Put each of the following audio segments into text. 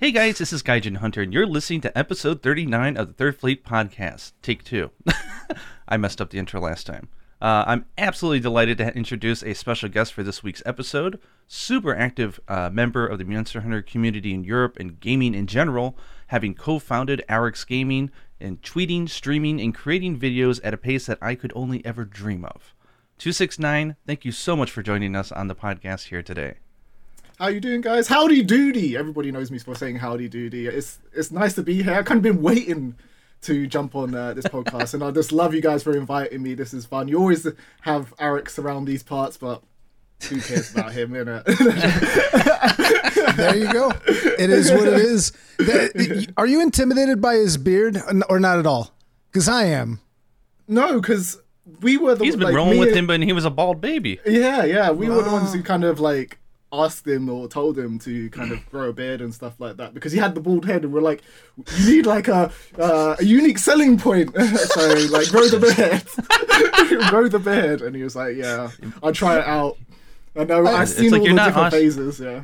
Hey guys, this is Gaijin Hunter, and you're listening to episode 39 of the Third Fleet Podcast. Take two. I messed up the intro last time. Uh, I'm absolutely delighted to introduce a special guest for this week's episode. Super active uh, member of the Monster Hunter community in Europe and gaming in general, having co founded Arekkz Gaming and tweeting, streaming, and creating videos at a pace that I could only ever dream of. 269, thank you so much for joining us on the podcast here today. How you doing, guys? Howdy doody! Everybody knows me for saying howdy doody. It's it's nice to be here. I've kind of been waiting to jump on uh, this podcast, and I just love you guys for inviting me. This is fun. You always have Arekkz around these parts, but who cares about him, innit? there you go. It is what it is. Are you intimidated by his beard or not at all? Because I am. No, because we were the. He's been like, rolling with and, him, but he was a bald baby. Yeah, yeah, we were the ones who kind of like asked him or told him to kind of grow a beard and stuff like that because he had the bald head and we're like you need like a uh, a unique selling point. So like grow the beard. Grow the beard. And he was like yeah I'll try it out. I know I've seen like all the different phases yeah.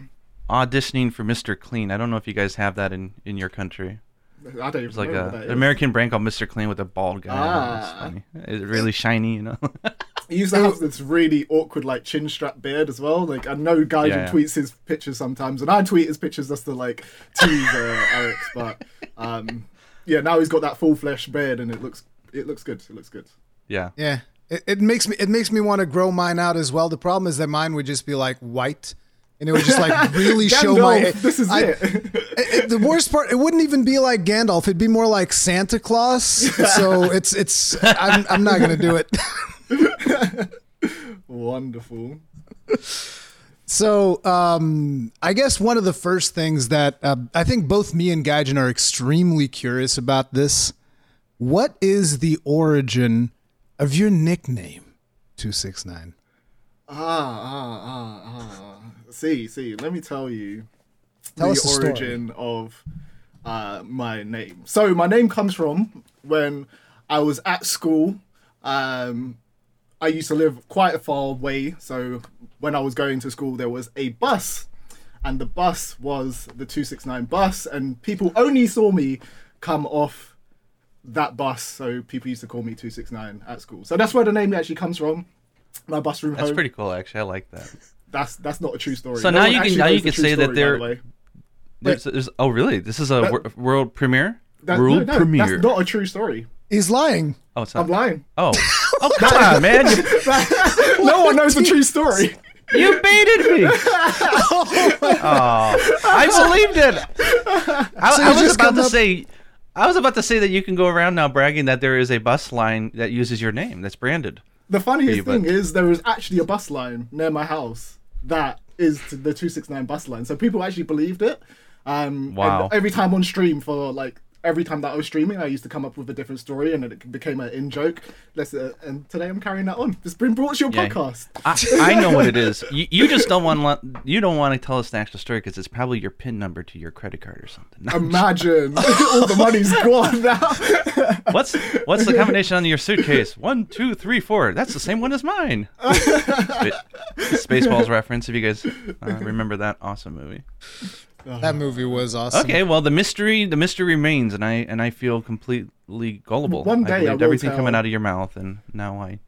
auditioning for Mr. Clean. I don't know if you guys have that in in your country I don't It's like a, an American brand called Mr. Clean with a bald guy. Ah. It's funny. It's really shiny, you know. he used to have this really awkward like chin strap beard as well. Like I know guy yeah, yeah. tweets his pictures sometimes, and I tweet his pictures just to like tease uh, Arekkz. But um, yeah, now he's got that full flesh beard, and it looks it looks good. It looks good. Yeah. Yeah. It, it makes me it makes me want to grow mine out as well. The problem is that mine would just be like white and it would just like really show my. This is I, it. it. The worst part, it wouldn't even be like Gandalf. It'd be more like Santa Claus. So it's it's. I'm I'm not gonna do it. Wonderful. So, um, I guess one of the first things that uh, I think both me and Gaijin are extremely curious about this. What is the origin of your nickname, two six nine? Ah, ah, ah, ah see, see, let me tell you tell the origin story. of uh, my name. So my name comes from when I was at school. Um, I used to live quite a far away, so when I was going to school, there was a bus, and the bus was the two six nine bus, and people only saw me come off that bus, so people used to call me two six nine at school. So that's where the name actually comes from. My bus room. That's home. pretty cool, actually. I like that that's that's not a true story. So no now you can now you can say that there. The there's, there's, oh really? This is a that, world premiere. That, world no, no, premiere. That's not a true story. He's lying. Oh, it's not. I'm lying. Oh, oh come on, man! no one knows the true story. You baited me. oh, oh, I believed it. I, so I was about to up... say. I was about to say that you can go around now bragging that there is a bus line that uses your name that's branded. The funniest thing is there is actually a bus line near my house that is the 269 bus line. So people actually believed it. Um, wow. Every time on stream for like every time that I was streaming, I used to come up with a different story, and it became an in joke. Let's uh, and today I'm carrying that on. It's been brought to your yeah. podcast. I, I, know what it is. You, you just don't want you don't want to tell us the actual story because it's probably your pin number to your credit card or something. No, Imagine all the money's gone now. what's what's the combination on your suitcase? One, two, three, four. That's the same one as mine. Spaceballs reference. If you guys uh, remember that awesome movie. That movie was awesome. Okay, well the mystery the mystery remains, and I and I feel completely gullible. One day I, I everything tell... coming out of your mouth, and now I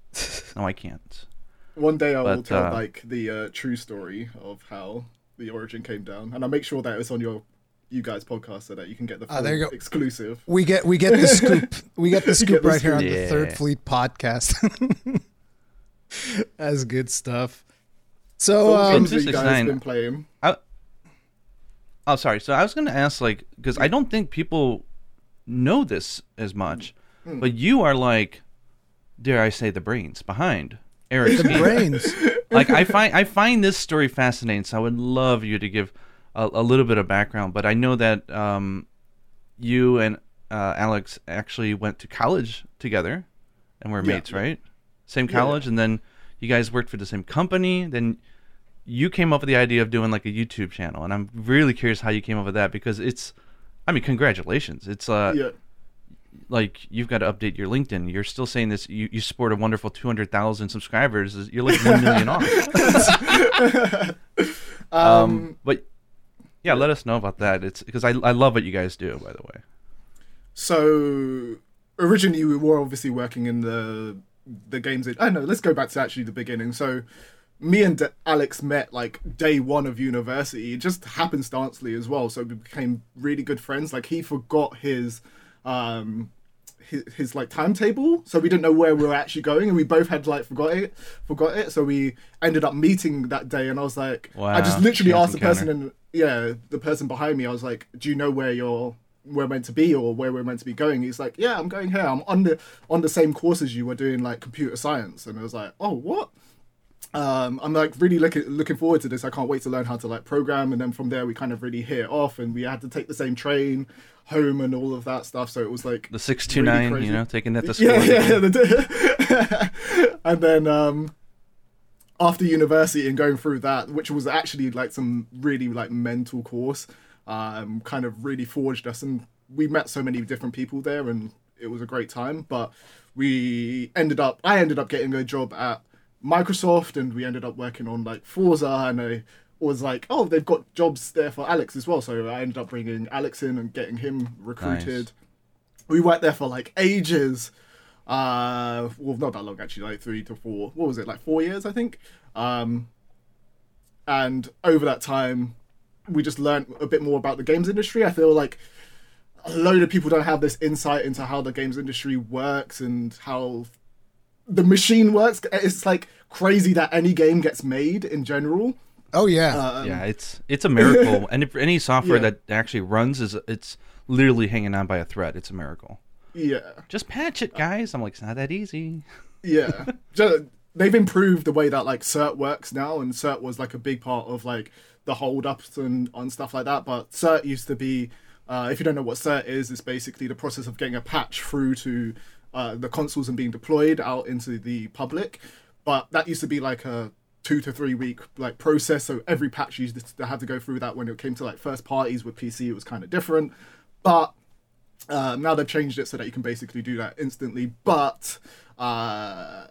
now I can't. One day I but, will tell uh, like the uh, true story of how the origin came down, and I'll make sure that it's on your you guys podcast so that you can get the uh, there you go. exclusive. We get we get the scoop. We get the scoop get the right scoop. here on yeah. the Third Fleet podcast. That's good stuff. So, what um, games have you guys been playing? I, Oh, sorry. So I was going to ask, like, because I don't think people know this as much, mm. but you are like, dare I say, the brains behind Arekkz. The brains. like I find I find this story fascinating. So I would love you to give a, a little bit of background. But I know that um, you and uh, Alex actually went to college together, and were yeah, mates, right? Same college, yeah. and then you guys worked for the same company. Then you came up with the idea of doing like a YouTube channel, and I'm really curious how you came up with that because it's, I mean, congratulations. It's uh, yeah. like you've got to update your LinkedIn. You're still saying this. You, you support a wonderful 200,000 subscribers. You're like one million off. um, um, but Yeah, let us know about that. It's because I I love what you guys do. By the way. So originally we were obviously working in the the games. I know. Let's go back to actually the beginning. So me and Alex met like day one of university, It just happenstancely as well. So we became really good friends. Like he forgot his um his, his like timetable, so we didn't know where we were actually going, and we both had like forgot it, forgot it. So we ended up meeting that day, and I was like, I just literally chance asked the person, and yeah, the person behind me, I was like, do you know where you're? we're meant to be or where we're meant to be going he's like yeah i'm going here i'm on the on the same course as you were doing like computer science and i was like oh what um, I'm like really looking looking forward to this. I can't wait to learn how to like program, and then from there we kind of really hit off, and we had to take the same train home and all of that stuff. So it was like The six two nine, you know, taking that to school. yeah, yeah, yeah. and then um, after university and going through that, which was actually like some really like mental course, um, kind of really forged us, and we met so many different people there, and it was a great time. But we ended up, I ended up getting a job at Microsoft, and we ended up working on like Forza, and I was like, oh, they've got jobs there for Alex as well. So I ended up bringing Alex in and getting him recruited. We worked there for like ages. Uh, well, not that long actually, like three to four. What was it, like four years, I think. Um, and over that time, we just learned a bit more about the games industry. I feel like a load of people don't have this insight into how the games industry works and how the machine works. It's like crazy that any game gets made in general. Oh yeah. Um, yeah, it's it's a miracle. and if any software Yeah. that actually runs is it's literally hanging on by a thread. It's a miracle. yeah. Just patch it, guys. I'm like, it's not that easy. yeah Ju- they've improved the way that like cert works now and cert was like a big part of like the holdups and on stuff like that but cert used to be uh, if you don't know what cert is it's basically the process of getting a patch through to uh, the consoles and being deployed out into the public but that used to be like a two to three week like process so every patch used to have to go through that when it came to like first parties with pc it was kind of different but uh, now they've changed it so that you can basically do that instantly. But uh,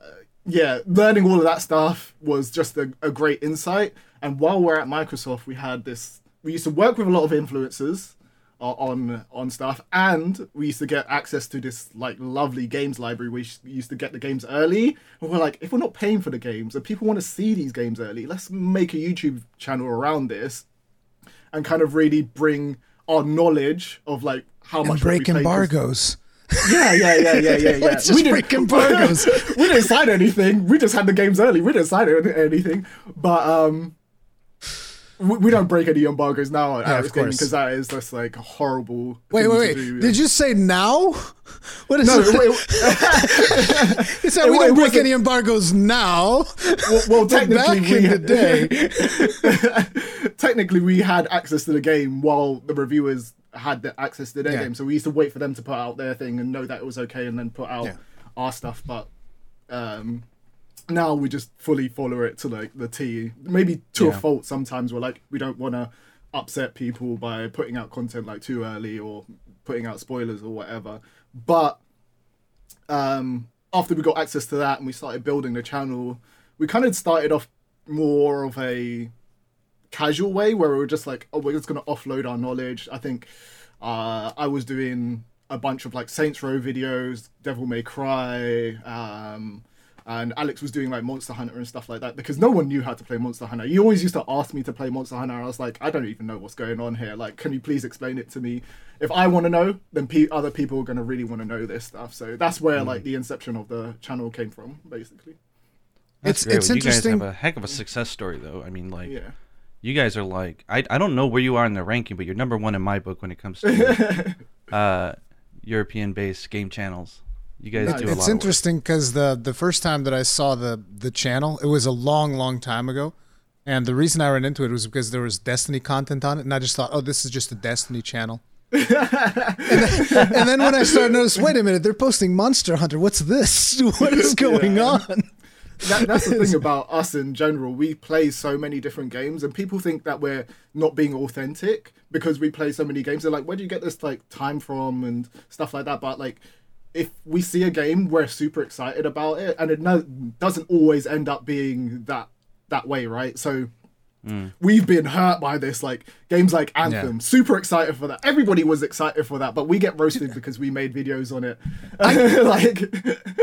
yeah, learning all of that stuff was just a, a great insight. And while we're at Microsoft, we had this. We used to work with a lot of influencers on on stuff, and we used to get access to this like lovely games library. We used to get the games early, and we're like, if we're not paying for the games and people want to see these games early, let's make a YouTube channel around this and kind of really bring our knowledge of like how and much break we embargoes. Yeah, yeah, yeah, yeah, yeah, yeah. Let's just break embargoes. we didn't sign anything. We just had the games early. We didn't sign anything. But um, we, we don't break any embargoes now at Yeah, Gaming because that is just like a horrible. Wait, wait, wait. do. Did you say now? What is No, it? it, it, He said we don't break any embargoes now. well, well, technically, back we in the day. technically we had access to the game while the reviewers had the access to their Yeah. game so we used to wait for them to put out their thing and know that it was okay and then put out Yeah. our stuff but um now we just fully follow it to like the T. Maybe to a fault sometimes we're like we don't want to upset people by putting out content like too early or putting out spoilers or whatever. But um, after we got access to that and we started building the channel, we kind of started off more of a casual way where we were just like, oh, we're just going to offload our knowledge. I think uh, I was doing a bunch of like Saints Row videos, Devil May Cry, um, and Alex was doing like Monster Hunter and stuff like that because no one knew how to play Monster Hunter. You always used to ask me to play Monster Hunter, and I was like, I don't even know what's going on here. Like, can you please explain it to me? If I want to know, then pe- other people are going to really want to know this stuff. So that's where like the inception of the channel came from, basically. That's It's- great. it's Well, You guys have a heck of a success story, though. I mean, like, Yeah. you guys are like, I, I don't know where you are in the ranking, but you're number one in my book when it comes to uh, European-based game channels. You guys Nice. do a it's interesting because the the first time that I saw the the channel, it was a long, long time ago, and the reason I ran into it was because there was Destiny content on it, and I just thought, oh, this is just a Destiny channel. and, then, and then when I started noticing, wait a minute, they're posting Monster Hunter. What's this? What is going Yeah. on? that, that's the thing about us in general. We play so many different games, and people think that we're not being authentic because we play so many games. They're like, "Where do you get this like time from?" and stuff like that. But like, if we see a game, we're super excited about it, and it no, doesn't always end up being that that way, right? So mm. we've been hurt by this. Like games like Anthem, Yeah. super excited for that. Everybody was excited for that, but we get roasted because we made videos on it. like,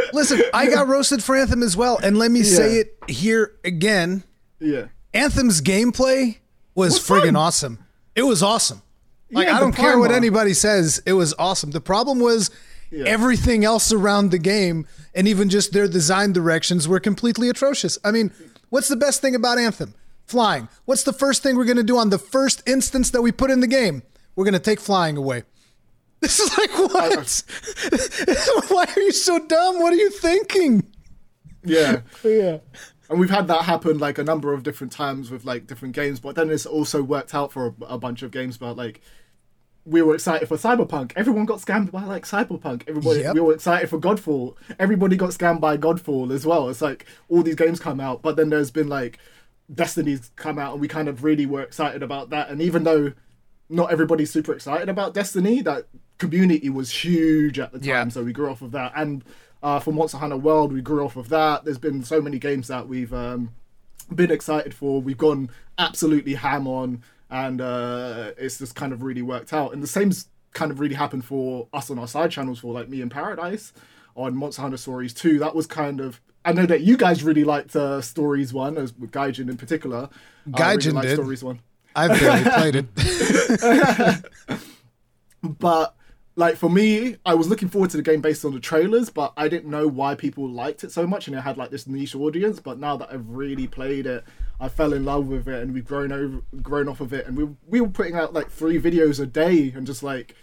Listen, I got roasted for Anthem as well, and let me say it here again. yeah, Anthem's gameplay was Was friggin' fun. awesome. It was awesome. Like Yeah, I don't care what primer. anybody says, it was awesome. The problem was Yeah. everything else around the game and even just their design directions were completely atrocious. I mean, what's the best thing about Anthem? Flying. What's the first thing we're going to do on the first instance that we put in the game? We're going to take flying away. This is like what? Why are you so dumb? What are you thinking? yeah. Yeah. And we've had that happen like a number of different times with like different games, but then it's also worked out for a, a bunch of games. But like, we were excited for Cyberpunk. Everyone got scammed by like Cyberpunk. Everybody, Yep. we were excited for Godfall. Everybody got scammed by Godfall as well. It's like all these games come out, but then there's been like Destiny's come out, and we kind of really were excited about that. And even though not everybody's super excited about Destiny, that community was huge at the time, Yeah. so we grew off of that. And uh, for Monster Hunter World, we grew off of that. There's been so many games that we've um, been excited for. We've gone absolutely ham on, and uh, it's just kind of really worked out. And the same's kind of really happened for us on our side channels for like me in Paradise on Monster Hunter Stories 2. That was kind of. I know that you guys really liked uh, Stories 1, as with Gaijin in particular. Really Gaijin liked did. Stories 1 I've barely played it. but like for me i was looking forward to the game based on the trailers but i didn't know why people liked it so much and it had like this niche audience but now that i've really played it i fell in love with it and we've grown over grown off of it and we, we were putting out like three videos a day and just like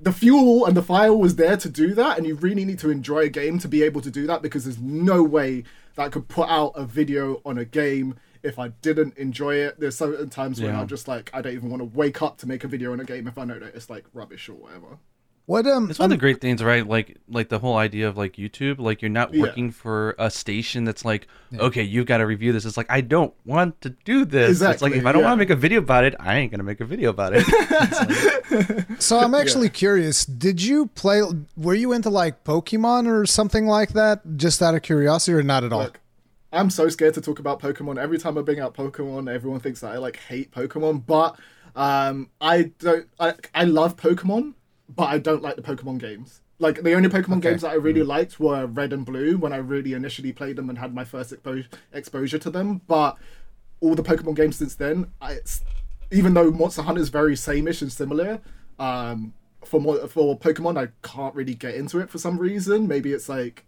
the fuel and the fire was there to do that and you really need to enjoy a game to be able to do that because there's no way that I could put out a video on a game if I didn't enjoy it. There's certain times when I'm just like I don't even want to wake up to make a video on a game if I know that it's like rubbish or whatever. What um It's one of the great things, right? Like, like the whole idea of like YouTube. Like, you're not Yeah. working for a station that's like, okay, you've got to review this. It's like I don't want to do this. It's like if I don't yeah. want to make a video about it, I ain't gonna make a video about it. So I'm actually curious. Did you play? Were you into like Pokemon or something like that? Just out of curiosity, or not at all? Look, I'm so scared to talk about Pokemon. Every time I bring out Pokemon, everyone thinks that I like hate Pokemon, but um, I don't. I I love Pokemon, but I don't like the Pokemon games. Like the only Pokemon Okay. games that I really liked were Red and Blue when I really initially played them and had my first expo- exposure to them. But all the Pokemon games since then, I, it's, even though Monster Hunter is very sameish and similar, um, for Mo- for Pokemon, I can't really get into it for some reason. Maybe it's like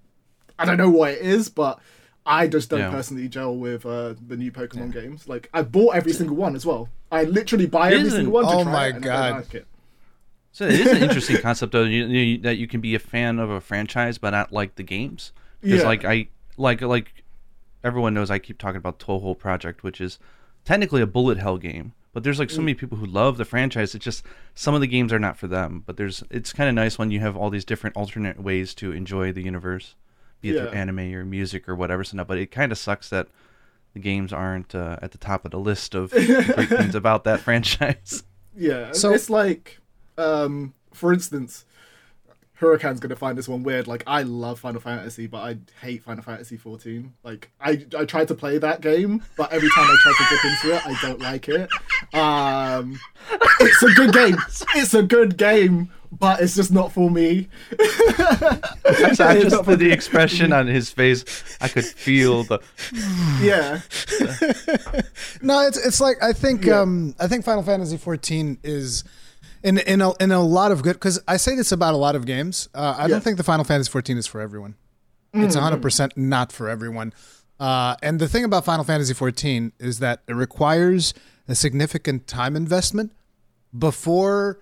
I don't know what it is, but I just don't Yeah. personally gel with uh, the new Pokemon games. Like I bought every single one as well. I literally buy every Isn't- single one. To Oh try my it, God. Don't like it. so it is an interesting concept, though, you, you, that you can be a fan of a franchise but not like the games. Because Yeah. like I like like everyone knows, I keep talking about Touhou Project, which is technically a bullet hell game. But there's like so Mm. many people who love the franchise. It's just some of the games are not for them. But there's it's kind of nice when you have all these different alternate ways to enjoy the universe, be it through anime or music or whatever. So, no, but it kind of sucks that the games aren't uh, at the top of the list of great things about that franchise. Yeah, So- it's like, um, for instance, Hurricane's gonna find this one weird. Like, I love Final Fantasy, but I hate Final Fantasy 14. Like, I I tried to play that game, but every time I try to dip into it, I don't like it. Um, it's a good game. It's a good game, but it's just not for me. So I just for the expression on his face, I could feel the Yeah, No, it's it's like I think Yeah. um I think Final Fantasy 14 is in in a, in a lot of good because I say this about a lot of games. Uh, I Yeah. don't think the Final Fantasy 14 is for everyone. It's 100 percent not for everyone. Uh, and the thing about Final Fantasy 14 is that it requires a significant time investment before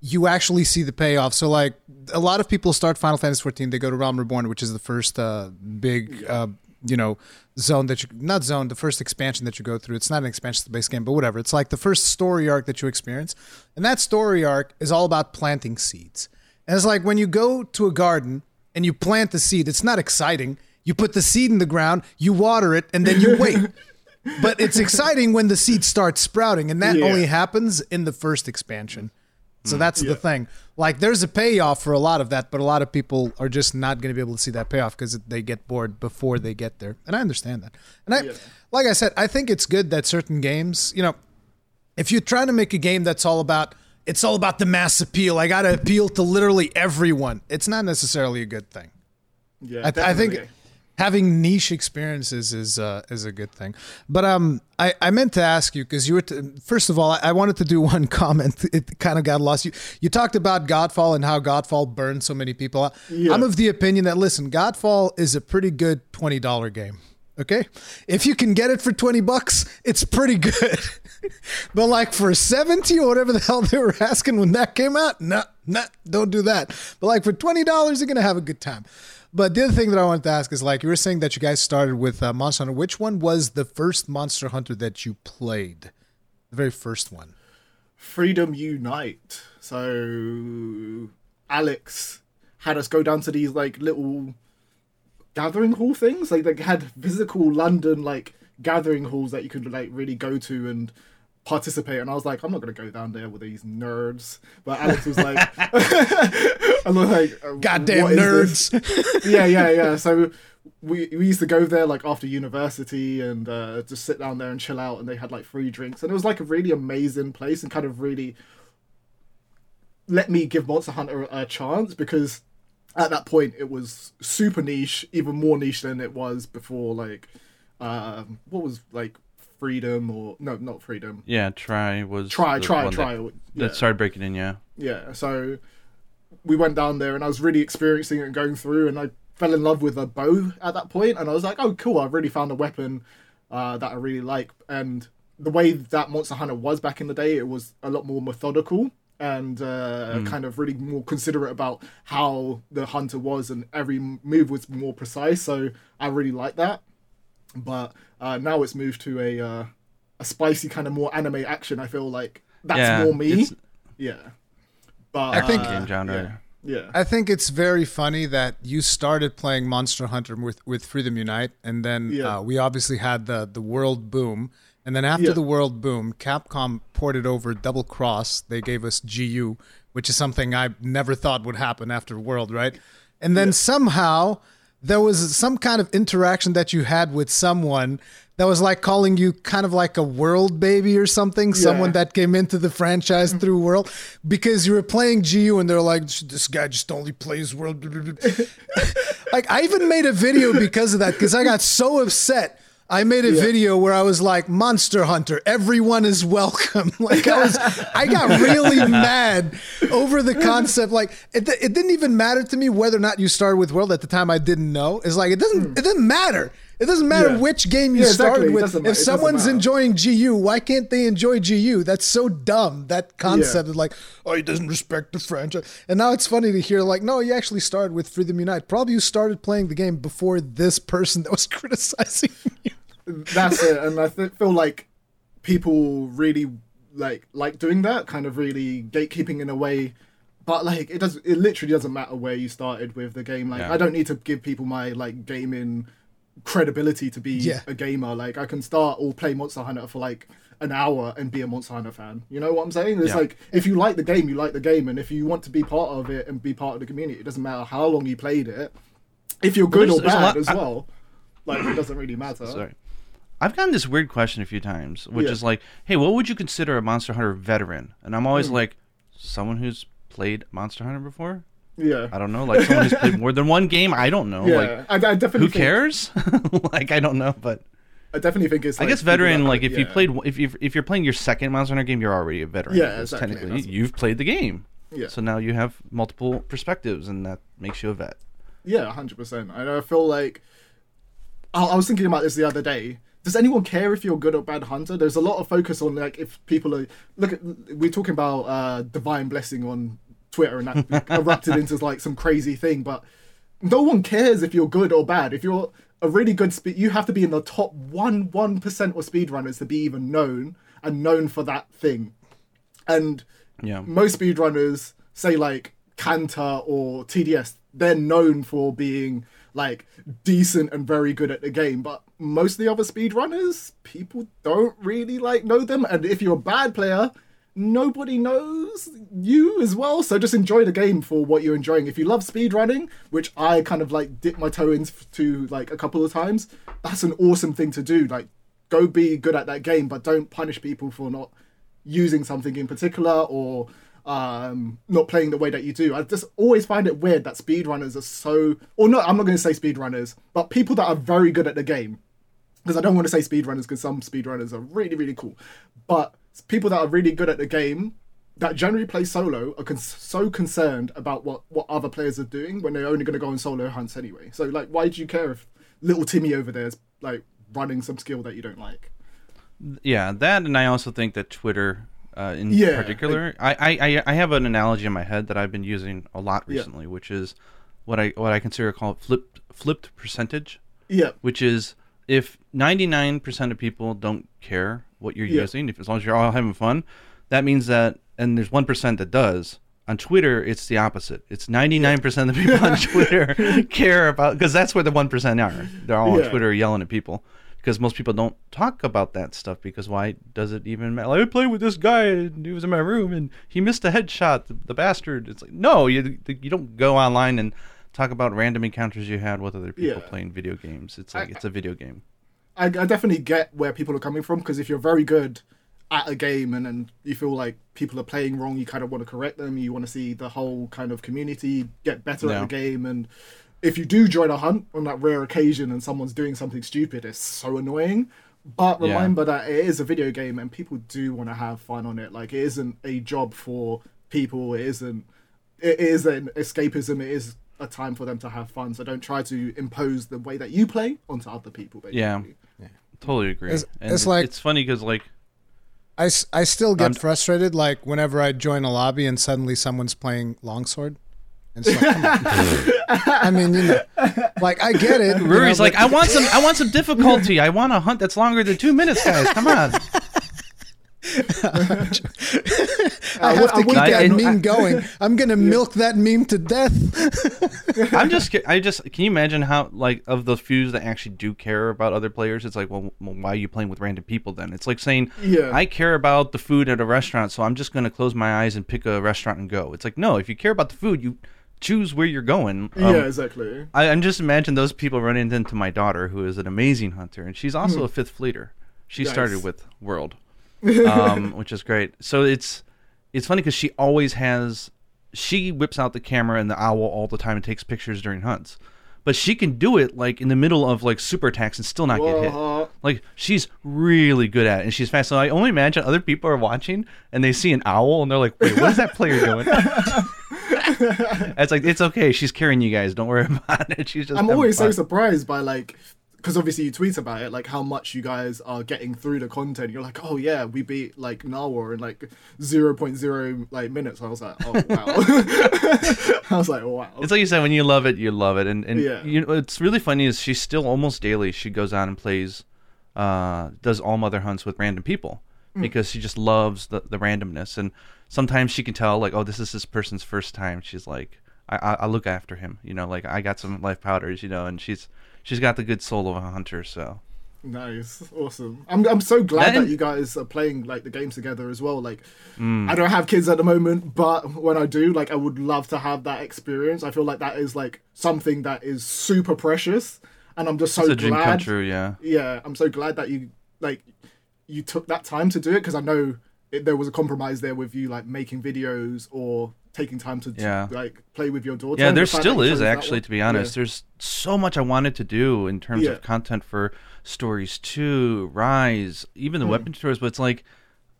you actually see the payoff. So like a lot of people start Final Fantasy 14, they go to Realm Reborn, which is the first uh, big uh, you know zone that you not zone, the first expansion that you go through. It's not an expansion to the base game, but whatever. It's like the first story arc that you experience. And that story arc is all about planting seeds. And it's like when you go to a garden and you plant the seed, it's not exciting. You put the seed in the ground, you water it, and then you wait. but it's exciting when the seed starts sprouting, and that Yeah. only happens in the first expansion. So mm. that's Yeah. the thing. Like, there's a payoff for a lot of that, but a lot of people are just not going to be able to see that payoff because they get bored before they get there. And I understand that. And I, Yeah. like I said, I think it's good that certain games, you know, if you're trying to make a game that's all about it's all about the mass appeal. I got to appeal to literally everyone. It's not necessarily a good thing. Yeah, I, I think definitely. Having niche experiences is uh, is a good thing. But um, I, I meant to ask you because you were t- first of all, I, I wanted to do one comment. It kind of got lost. You you talked about Godfall and how Godfall burned so many people. out. Yeah. I'm of the opinion that listen, Godfall is a pretty good twenty dollar game. Okay, if you can get it for twenty bucks, it's pretty good. but like for seventy or whatever the hell they were asking when that came out, no, no, don't do that. But like for twenty dollars, you're gonna have a good time. But the other thing that I wanted to ask is like you were saying that you guys started with uh, Monster Hunter. Which one was the first Monster Hunter that you played? The very first one. Freedom Unite. So Alex had us go down to these like little gathering hall things. Like they had physical London like gathering halls that you could like really go to and participate. And I was like, I'm not gonna go down there with these nerds. But Alex was like, I was like, Goddamn nerds. yeah, yeah, yeah. So we we used to go there like after university and uh, just sit down there and chill out. And they had like free drinks, and it was like a really amazing place and kind of really let me give Monster Hunter a chance because at that point it was super niche, even more niche than it was before. Like, um, what was like Freedom or no, not Freedom. Yeah, try was Tri, try, try. that, yeah. that started breaking in. Yeah, Yeah, so we went down there and I was really experiencing it and going through and I fell in love with a bow at that point and I was like, oh cool, I've really found a weapon uh, that I really like. And the way that Monster Hunter was back in the day, it was a lot more methodical and uh, kind of really more considerate about how the hunter was and every move was more precise. So I really like that. But uh, now it's moved to a uh, a spicy kind of more anime action. I feel like that's yeah. more me. Yeah. But I think- uh, game genre. Yeah. yeah. I think it's very funny that you started playing Monster Hunter with, with Freedom Unite, and then Yeah. uh, we obviously had the the world boom, and then after Yeah. the world boom, Capcom ported over Double Cross. They gave us GU, which is something I never thought would happen after World, right? And then somehow there was some kind of interaction that you had with someone that was like calling you kind of like a world baby or something, someone that came into the franchise mm-hmm. through World because you were playing GU and they're like, this guy just only plays World. like, I even made a video because of that because I got so upset. I made a video where I was like, Monster Hunter, everyone is welcome. Like, I was, I got really mad over the concept. Like, it, it didn't even matter to me whether or not you started with World at the time. I didn't know. It's like, it doesn't, it doesn't matter. It doesn't matter Yeah. which game you Yeah, started It with. If someone's enjoying GU, why can't they enjoy GU? That's so dumb. That concept is like, oh, he doesn't respect the franchise. And now it's funny to hear like, no, you actually started with Freedom Unite. Probably you started playing the game before this person that was criticizing you. That's it. And I th- feel like people really like like doing that, kind of really gatekeeping in a way. But like it does, it literally doesn't matter where you started with the game. Like Yeah. I don't need to give people my like gaming credibility to be Yeah. a gamer. Like I can start or play Monster Hunter for like an hour and be a Monster Hunter fan. You know what I'm saying? It's Yeah. like if you like the game, you like the game, and if you want to be part of it and be part of the community, it doesn't matter how long you played it. If you're good or bad lot- as I- well, like it doesn't really matter. sorry. I've gotten this weird question a few times, which Yeah. is like, "Hey, what would you consider a Monster Hunter veteran?" And I'm always hmm. like, "Someone who's played Monster Hunter before." Yeah. I don't know, like someone who's played more than one game. I don't know. Yeah, Like, I, I definitely. who think, cares? like, I don't know, but I definitely think it's. I guess veteran. Like, if you played, if you if you're playing your second Monster Hunter game, you're already a veteran. Yeah, exactly, Technically, that's- you've played the game. Yeah. So now you have multiple perspectives, and that makes you a vet. Yeah, hundred percent. And I feel like I, I was thinking about this the other day. Does anyone care if you're good or bad hunter? There's a lot of focus on like if people are look at we're talking about uh divine blessing on Twitter and that erupted into like some crazy thing, but no one cares if you're good or bad. If you're a really good speed, you have to be in the top one one percent of speedrunners to be even known and known for that thing. And Yeah. most speedrunners say like Kanta or TDS, they're known for being like decent and very good at the game, but most of the other speedrunners, people don't really like know them. And if you're a bad player, nobody knows you as well. So just enjoy the game for what you're enjoying. If you love speedrunning, which I kind of like dip my toe into like a couple of times, that's an awesome thing to do. Like go be good at that game, but don't punish people for not using something in particular or um, not playing the way that you do. I just always find it weird that speedrunners are so, or not, I'm not going to say speedrunners, but people that are very good at the game. Because I don't want to say speedrunners because some speedrunners are really, really cool. But people that are really good at the game that generally play solo are con- so concerned about what, what other players are doing when they're only going to go on solo hunts anyway. So, like, why do you care if little Timmy over there is, like, running some skill that you don't like? Yeah, that, and I also think that Twitter uh, in Yeah, particular. I, I, I have an analogy in my head that I've been using a lot Yeah. recently, which is what I what I consider called flipped flipped percentage, Yeah, which is if 99% of people don't care what you're Yeah. using, if as long as you're all having fun, that means that and there's 1% that does. On Twitter, it's the opposite. It's 99% of the people on Twitter care about because that's where the 1% are. They're all on Twitter yelling at people because most people don't talk about that stuff because why does it even matter? Like, I played with this guy and he was in my room and he missed a headshot, the, the bastard. It's like, no, you, you don't go online and talk about random encounters you had with other people Yeah. playing video games. It's like, I- it's a video game. I, I definitely get where people are coming from because if you're very good at a game and then you feel like people are playing wrong, you kind of want to correct them. You want to see the whole kind of community get better Yeah. at the game. And if you do join a hunt on that rare occasion and someone's doing something stupid, it's so annoying. But Yeah. remember that it is a video game and people do want to have fun on it. Like it isn't a job for people. It isn't. It is an escapism. It is a time for them to have fun. So don't try to impose the way that you play onto other people. Basically. Yeah. Totally agree. It's- and it's it- like- it's funny because like I, I still get I'm- frustrated like whenever I join a lobby and suddenly someone's playing longsword. And it's like, come on. I mean, you know, like I get it. you know, like, but- I want some, I want some difficulty. I want a hunt that's longer than two minutes, guys. Come on. I have to keep would get- that I- meme going. I'm gonna milk that meme to death. I'm just, I just, can you imagine how like of those few that actually do care about other players? It's like, well, well, why are you playing with random people then? It's like saying, Yeah. I care about the food at a restaurant, so I'm just going to close my eyes and pick a restaurant and go. It's like, no, if you care about the food, you choose where you're going. Um, yeah, exactly. I, I'm just imagine those people running into my daughter, who is an amazing hunter, and she's also a fifth fleeter. She Nice. started with World, um, which is great. So it's it's funny because she always has she whips out the camera and the owl all the time and takes pictures during hunts, but she can do it like in the middle of like super attacks and still not get hit. Like she's really good at it and she's fast. So I only imagine other people are watching and they see an owl and they're like, "Wait, what is that player doing?" it's like it's okay. She's carrying you guys. Don't worry about it. She's just. I'm always so surprised by like, because obviously you tweet about it, like how much you guys are getting through the content. You're like, oh yeah, we beat like Narwa in like 0.0 like minutes. I was like, oh wow. I was like, wow. It's like you said, when you love it, you love it, and and Yeah. you know it's really funny is she's still almost daily she goes out and plays, uh, does all mother hunts with random people Hmm. because she just loves the the randomness, and sometimes she can tell like, oh, this is this person's first time. She's like, I I, I look after him, you know, like I got some life powders, you know, and she's she's got the good soul of a hunter, so Nice, awesome. I'm I'm so glad That that, you guys are playing like the games together as well. Like, Mm. I don't have kids at the moment, but when I do, like, I would love to have that experience. I feel like that is like something that is super precious, and I'm just so it's a dream come glad. true, yeah. Yeah, I'm so glad that you like you took that time to do it because I know it, there was a compromise there with you like making videos or taking time to Yeah. like play with your daughter. Yeah, there the still is actually, to be honest. Yeah. There's so much I wanted to do in terms Yeah. of content for Stories 2, Rise, even the Hmm. weapon tutorials, but it's like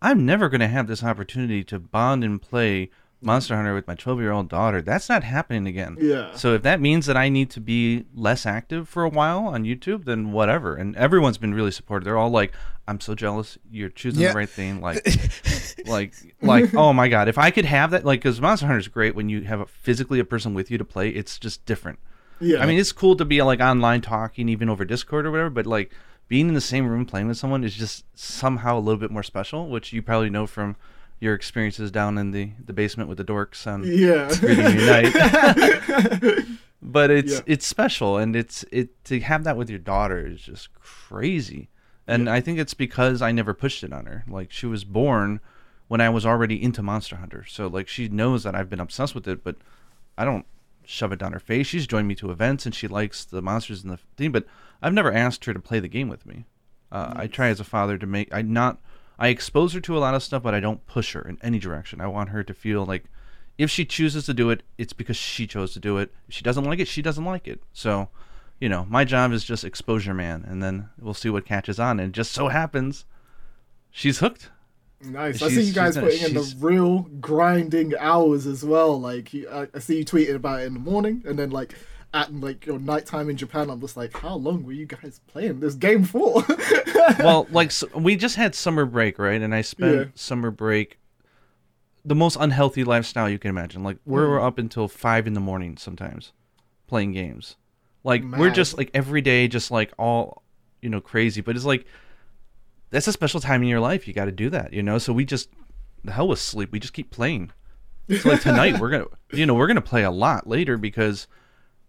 I'm never going to have this opportunity to bond and play Monster Hunter with my 12 year old daughter. That's not happening again. Yeah. So if that means that I need to be less active for a while on YouTube, then whatever. And everyone's been really supportive. They're all like, "I'm so jealous. You're choosing Yeah. the right thing." Like, like, like, oh my god, if I could have that, like, because Monster Hunter is great when you have a, physically a person with you to play. It's just different. Yeah. I mean, it's cool to be like online talking, even over Discord or whatever. But like being in the same room playing with someone is just somehow a little bit more special, which you probably know from your experiences down in the the basement with the dorks on yeah. But it's Yeah. it's special, and it's it to have that with your daughter is just crazy. And I think it's because I never pushed it on her. Like she was born when I was already into Monster Hunter. So like she knows that I've been obsessed with it, but I don't shove it down her face. She's joined me to events and she likes the monsters in the theme, but I've never asked her to play the game with me. Uh, I try as a father to make I not I expose her to a lot of stuff, but I don't push her in any direction. I want her to feel like if she chooses to do it, it's because she chose to do it. If she doesn't like it, she doesn't like it. So, you know, my job is just exposure man, and then we'll see what catches on. And just so happens, she's hooked. Nice. I see you guys putting in the real grinding hours as well. Like I, I see you tweeting about it in the morning, and then like at like your nighttime in Japan. I'm just like, how long were you guys playing this game for? well, like so we just had summer break, right? And I spent Yeah. summer break the most unhealthy lifestyle you can imagine. Like we're mm. up until five in the morning sometimes playing games. Like we're just like every day, just like all you know crazy. But it's like that's a special time in your life. You got to do that, you know. So we just the hell with sleep. We just keep playing. So like tonight we're gonna you know we're gonna play a lot later because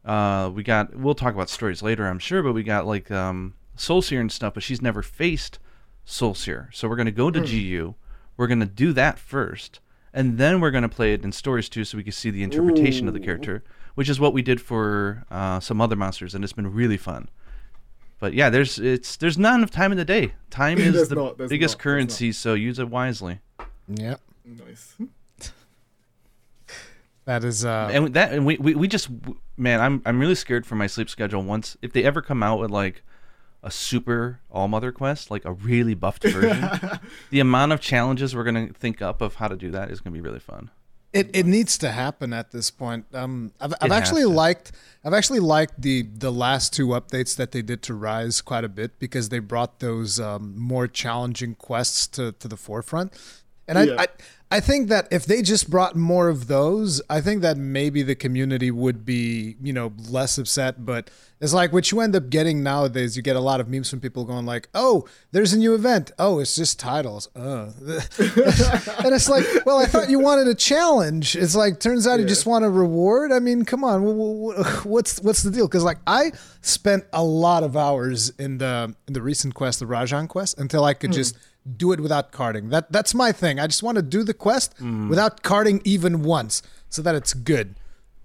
uh we got we'll talk about stories later I'm sure but we got like um Soulseer and stuff but she's never faced Soulseer so we're gonna go to GU we're gonna do that first and then we're gonna play it in stories too so we can see the interpretation of the character which is what we did for uh, some other monsters and it's been really fun. But yeah there's it's there's not enough time in the day. Time is the not, biggest not, currency so use it wisely. Yeah, nice. that is. Uh, and that and we, we, we just man i'm i'm really scared for my sleep schedule once if they ever come out with like a super all mother quest like a really buffed version the amount of challenges we're going to think up of how to do that is going to be really fun It it needs to happen at this point. Um, I've I've It actually to. liked I've actually liked the the last two updates that they did to Rise quite a bit because they brought those um, more challenging quests to to the forefront, and Yeah. I, I I think that if they just brought more of those, I think that maybe the community would be you know less upset. But it's like what you end up getting nowadays. You get a lot of memes from people going like, "Oh, there's a new event. Oh, it's just titles." Uh. and it's like, well, I thought you wanted a challenge. It's like, turns out you just want a reward. I mean, come on, wh- wh- wh- what's what's the deal? Because like, I spent a lot of hours in the in the recent quest, the Rajang quest, until I could just do it without carding. That that's my thing. I just want to do the quest mm. without carding even once, so that it's good.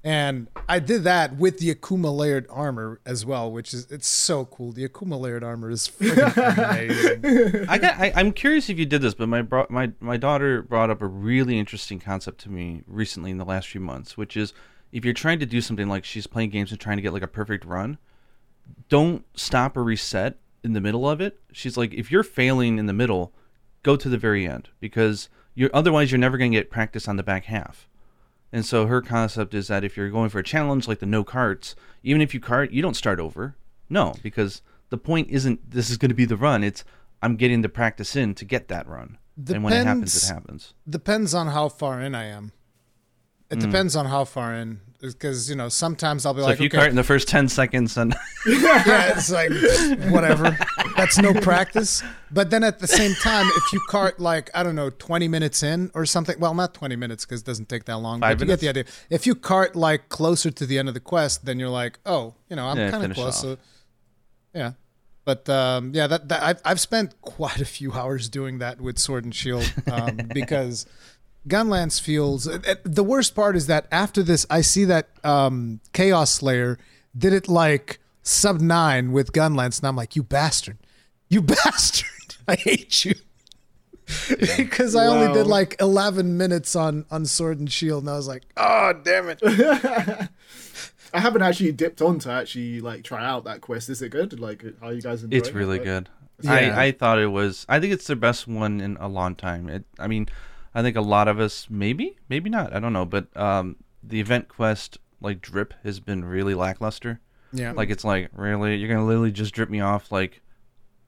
And I did that with the Akuma layered armor as well, which is it's so cool. The Akuma layered armor is freaking amazing. I got. I, I'm curious if you did this, but my bro- my my daughter brought up a really interesting concept to me recently in the last few months, which is if you're trying to do something like she's playing games and trying to get like a perfect run, don't stop or reset in the middle of it. She's like, if you're failing in the middle, go to the very end because you're otherwise you're never going to get practice on the back half. And so her concept is that if you're going for a challenge like the no carts, even if you cart, you don't start over. No, because the point isn't this is going to be the run. It's I'm getting the practice in to get that run. and when it happens, it happens. depends on how far in I am. It mm. depends on how far in, because you know sometimes I'll be So like, if you okay, cart in the first ten seconds, and yeah, it's like whatever. That's no practice. But then at the same time, if you cart like I don't know, twenty minutes in or something. Well, not twenty minutes because it doesn't take that long. Five but you get the idea. If you cart like closer to the end of the quest, then you're like, oh, you know, I'm Yeah, kind of close. So, yeah. But um, yeah, that, that I've I've spent quite a few hours doing that with Sword and Shield um, because Gunlance feels. uh, uh, The worst part is that after this, I see that um, Chaos Slayer did it like sub nine with Gunlance, and I'm like, you bastard, you bastard, I hate you. because I only did like 11 minutes on on Sword and Shield, and I was like, oh damn it. I haven't actually dipped on to actually like try out that quest. Is it good? Like, how you guys enjoying it's really Like, good. Yeah. I, I thought it was. I think it's the best one in a long time. It, I mean, I think a lot of us maybe, maybe not. I don't know. But um, the event quest like drip has been really lackluster. Yeah. Like it's like really you're gonna literally just drip me off like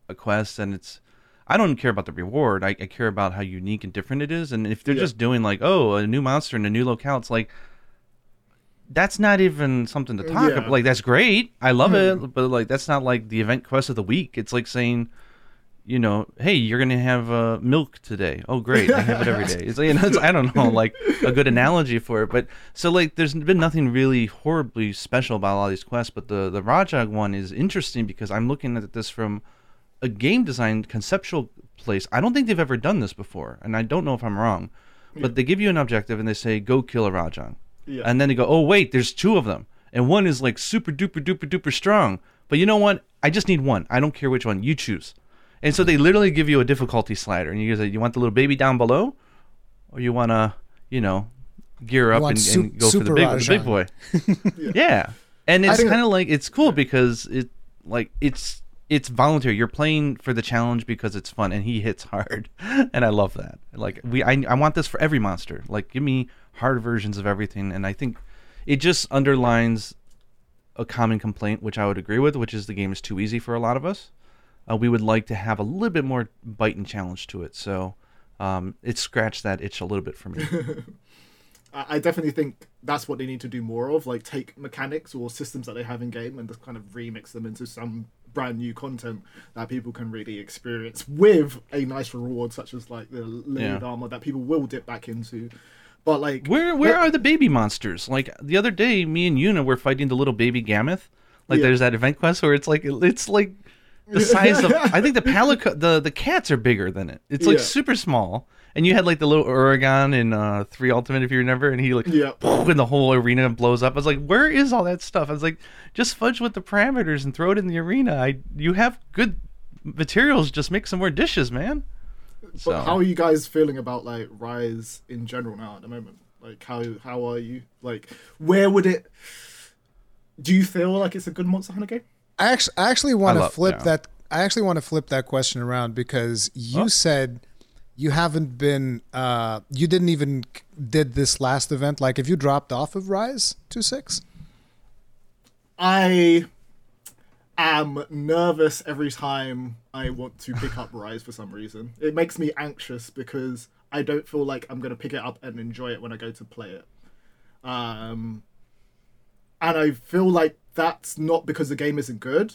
a quest, and it's. I don't care about the reward. I, I care about how unique and different it is. And if they're Yeah. just doing like, oh, a new monster in a new locale, it's like that's not even something to talk Yeah. about. Like that's great. I love it, but like that's not like the event quest of the week. It's like saying, you know, hey, you're gonna have uh, milk today. Oh, great, I have it every day. It's you know, it's, I don't know, like a good analogy for it. But so like, there's been nothing really horribly special about all these quests. But the the Rajang one is interesting because I'm looking at this from a game design conceptual place. I don't think they've ever done this before, and I don't know if I'm wrong, but they give you an objective and they say go kill a Rajang, Yeah. and then they go, oh wait, there's two of them, and one is like super duper duper duper strong. But you know what? I just need one. I don't care which one. You choose. And so they literally give you a difficulty slider, and you say, you want the little baby down below, or you want to, you know, gear up and, su- and go for the big, the big boy. yeah. and it's kind of like it's cool because it like it's it's voluntary. You're playing for the challenge because it's fun, and he hits hard, and I love that. Like we, I, I want this for every monster. Like give me hard versions of everything, and I think it just underlines a common complaint, which I would agree with, which is the game is too easy for a lot of us. Uh, we would like to have a little bit more bite and challenge to it, so um, it scratched that itch a little bit for me. I definitely think that's what they need to do more of, like take mechanics or systems that they have in game and just kind of remix them into some brand new content that people can really experience with a nice reward, such as like the layered Yeah. armor that people will dip back into. But like, Where where but- are the baby monsters? Like the other day, me and Yuna were fighting the little baby Gammoth. Like Yeah. there's that event quest where it's like it's like the size of I think the palico the the cats are bigger than it. It's like Yeah. super small. And you had like the little Uragaan in uh three Ultimate if you remember, and he like Yeah. when the whole arena blows up. I was like, where is all that stuff? I was like, just fudge with the parameters and throw it in the arena. I you have good materials, just make some more dishes, man. So how are you guys feeling about like Rise in general now at the moment? Like how how are you? Like where would it? Do you feel like it's a good Monster Hunter game? I actually, I actually want I to love- flip yeah. that. I actually want to flip that question around because you Oh. said you haven't been, uh, you didn't even did this last event. Like, if you dropped off of Rise two six, I am nervous every time I want to pick up Rise for some reason. It makes me anxious because I don't feel like I'm going to pick it up and enjoy it when I go to play it. Um, and I feel like that's not because the game isn't good.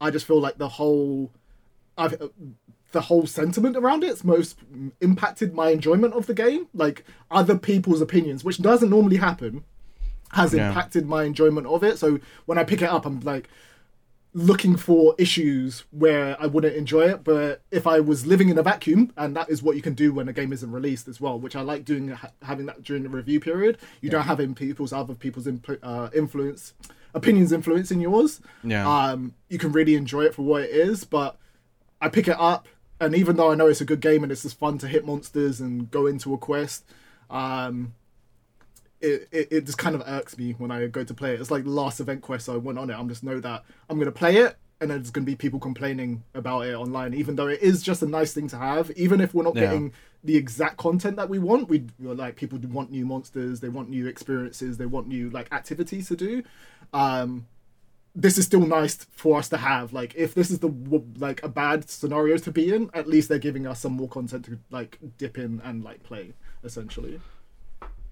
I just feel like the whole, I've, the whole sentiment around it's most impacted my enjoyment of the game. Like other people's opinions, which doesn't normally happen, has Yeah. impacted my enjoyment of it. So when I pick it up, I'm like looking for issues where I wouldn't enjoy it. But if I was living in a vacuum, and that is what you can do when a game isn't released as well, which I like doing, ha- having that during the review period. You don't have in people's other people's uh, influence, opinions influencing yours. Yeah. Um, you can really enjoy it for what it is, but I pick it up, and even though I know it's a good game and it's just fun to hit monsters and go into a quest, um, it, it, it just kind of irks me when I go to play it. It's like the last event quest I went on it. I'm just know that I'm going to play it, and there's going to be people complaining about it online, even though it is just a nice thing to have. Even if we're not Yeah. getting the exact content that we want, we like people want new monsters, they want new experiences, they want new like activities to do. Um, this is still nice for us to have. Like, if this is the like a bad scenario to be in, at least they're giving us some more content to like dip in and like play. Essentially,